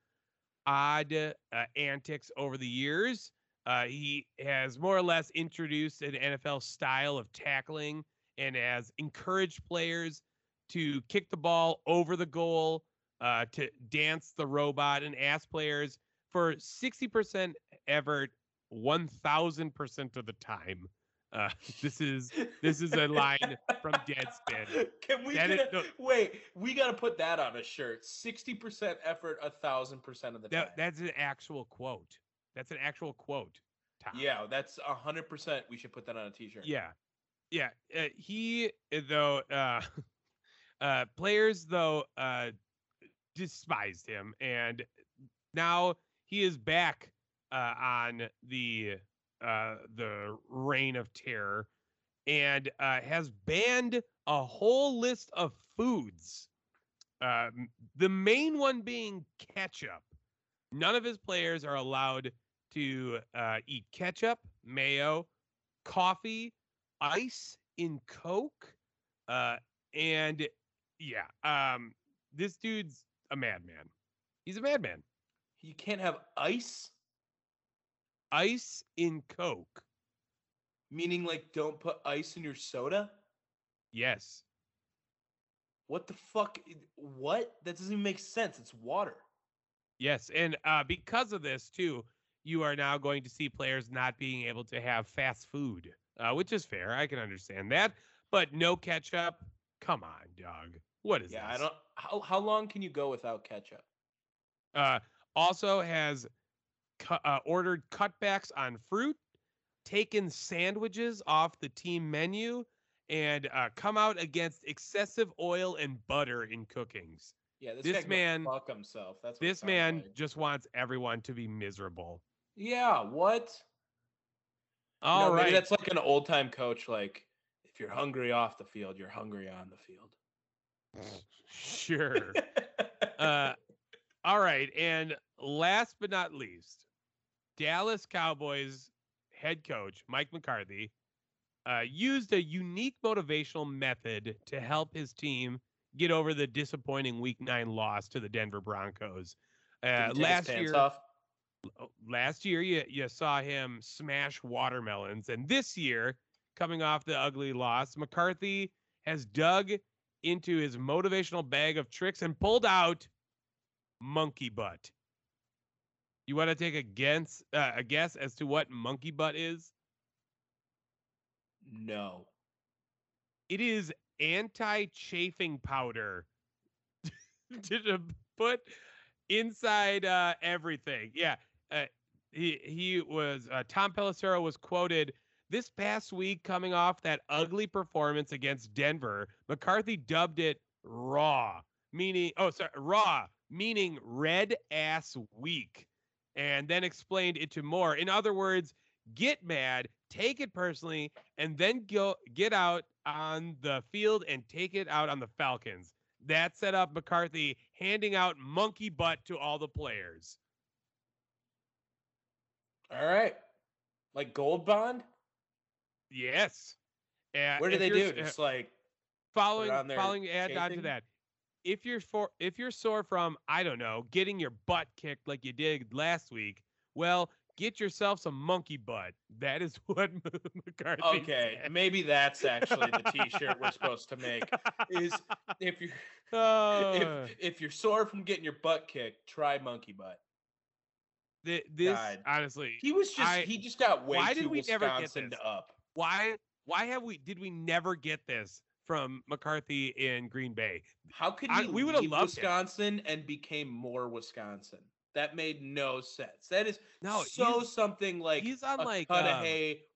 odd uh, antics over the years. Uh, he has more or less introduced an NFL style of tackling and has encouraged players to kick the ball over the goal, uh, to dance the robot, and ask players for 60% effort 1000% of the time. Uh, this is this is a line from Deadspin. Can we get a, no. wait? We got to put that on a shirt. Sixty percent effort, a thousand percent of the time. That, that's an actual quote. That's an actual quote. Tom. yeah, that's a hundred percent. We should put that on a t-shirt. Yeah. Yeah. Uh, he though uh uh players though uh despised him and now he is back uh on the uh the reign of terror and uh has banned a whole list of foods. Uh the main one being ketchup. None of his players are allowed to uh, eat ketchup, mayo, coffee, ice in Coke. Uh, and yeah, um, this dude's a madman. He's a madman. You can't have ice, Ice in Coke. meaning like don't put ice in your soda. Yes. What the fuck? What? That doesn't even make sense. It's water. Yes, and uh, because of this too, you are now going to see players not being able to have fast food, uh, which is fair. I can understand that, but no ketchup. Come on, dog. What is yeah, this? I don't. How how long can you go without ketchup? Uh, also has cu- uh, ordered cutbacks on fruit, taken sandwiches off the team menu, and uh, come out against excessive oil and butter in cookings. Yeah, this, This guy can go man- fuck himself. That's what This man like. just wants everyone to be miserable. Yeah, what? You know, right. That's like an old time coach. Like, if you're hungry off the field, you're hungry on the field. sure. uh, all right, and last but not least, Dallas Cowboys head coach Mike McCarthy uh, used a unique motivational method to help his team get over the disappointing Week Nine loss to the Denver Broncos. Uh, he take his last year, off? oh, last year you, you saw him smash watermelons and this year coming off the ugly loss mccarthy has dug into his motivational bag of tricks and pulled out monkey butt you want to take a guess uh, a guess as to what monkey butt is No. it is anti-chafing powder to put inside uh, everything. Yeah, uh, he he was uh, Tom Pelissero was quoted this past week coming off that ugly performance against Denver. McCarthy dubbed it raw, meaning oh sorry raw meaning red ass week, and then explained it to more. In other words, get mad, take it personally, and then go get out on the field and take it out on the Falcons. That set up McCarthy handing out monkey butt to all the players. All right. Like Gold Bond? Yes. Uh, What do they do? s- uh, Just like following following add on to that. If you're for if you're sore from I don't know getting your butt kicked like you did last week, well, get yourself some monkey butt. That is what McCarthy. okay, said. maybe that's actually the T-shirt we're supposed to make. Is if you Oh, if uh. if you're sore from getting your butt kicked, try monkey butt. thi- this God. honestly, He was just I- he just got way why too did we never get Wisconsin this? up. why why have we did we never get this from McCarthy in Green Bay? How could I- we would've leave loved. Wisconsin and became more Wisconsin? That made no sense. That is No, so something like he's on a like cut um,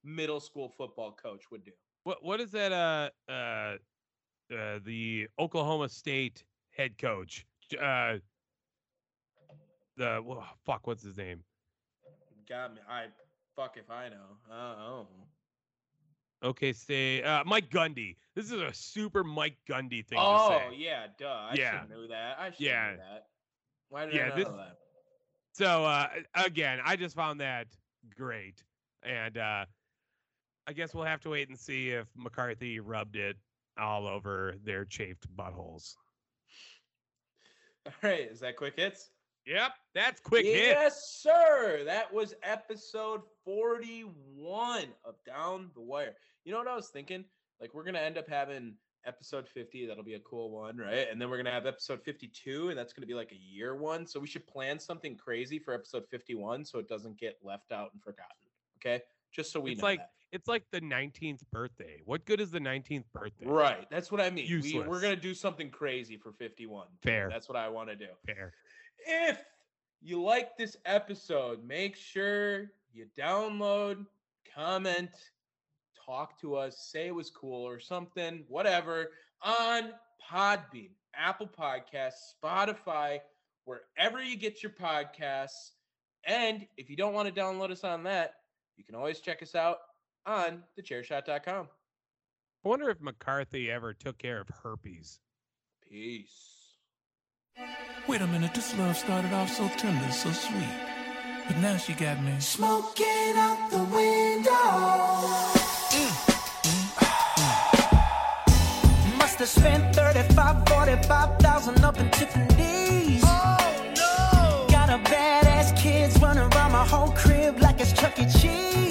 middle school football coach would do. what what is that uh uh uh the Oklahoma State head coach uh the wha- fuck what's his name Got me. I fuck if I know. Uh, oh. Okay say uh Mike Gundy this is a super Mike Gundy thing to Oh yeah, duh. I Yeah. should know that. I should Yeah. know that. Why did Yeah, I not this- that? so uh again I just found that great and uh I guess we'll have to wait and see if McCarthy rubbed it all over their chafed buttholes All right, is that quick hits? Yep that's quick hit yes, sir. That was episode 41 of Down the Wire. You know what I was thinking? Like, we're going to end up having episode 50. That'll be a cool one, right? And then we're going to have episode 52, and that's going to be like a year one. So we should plan something crazy for episode 51 so it doesn't get left out and forgotten. Okay. Just so we It's know. like that. It's like the 19th birthday. What good is the 19th birthday? Right. That's what I mean. We, we're going to do something crazy for 51. Fair. That's what I want to do. Fair. If you like this episode, make sure you download, comment, talk to us, say it was cool or something, whatever, on Podbean, Apple Podcasts, Spotify, wherever you get your podcasts. And if you don't want to download us on that, you can always check us out on thechairshot.com. I wonder if McCarthy ever took care of herpes. Peace. Wait a minute, this love started off so tender, so sweet. But now she got me smoking out the window. Mm, mm, to spend 35, 45,000 up in Tiffany's. Oh no! Got a badass kids running around my whole crib like it's Chuck E. Cheese.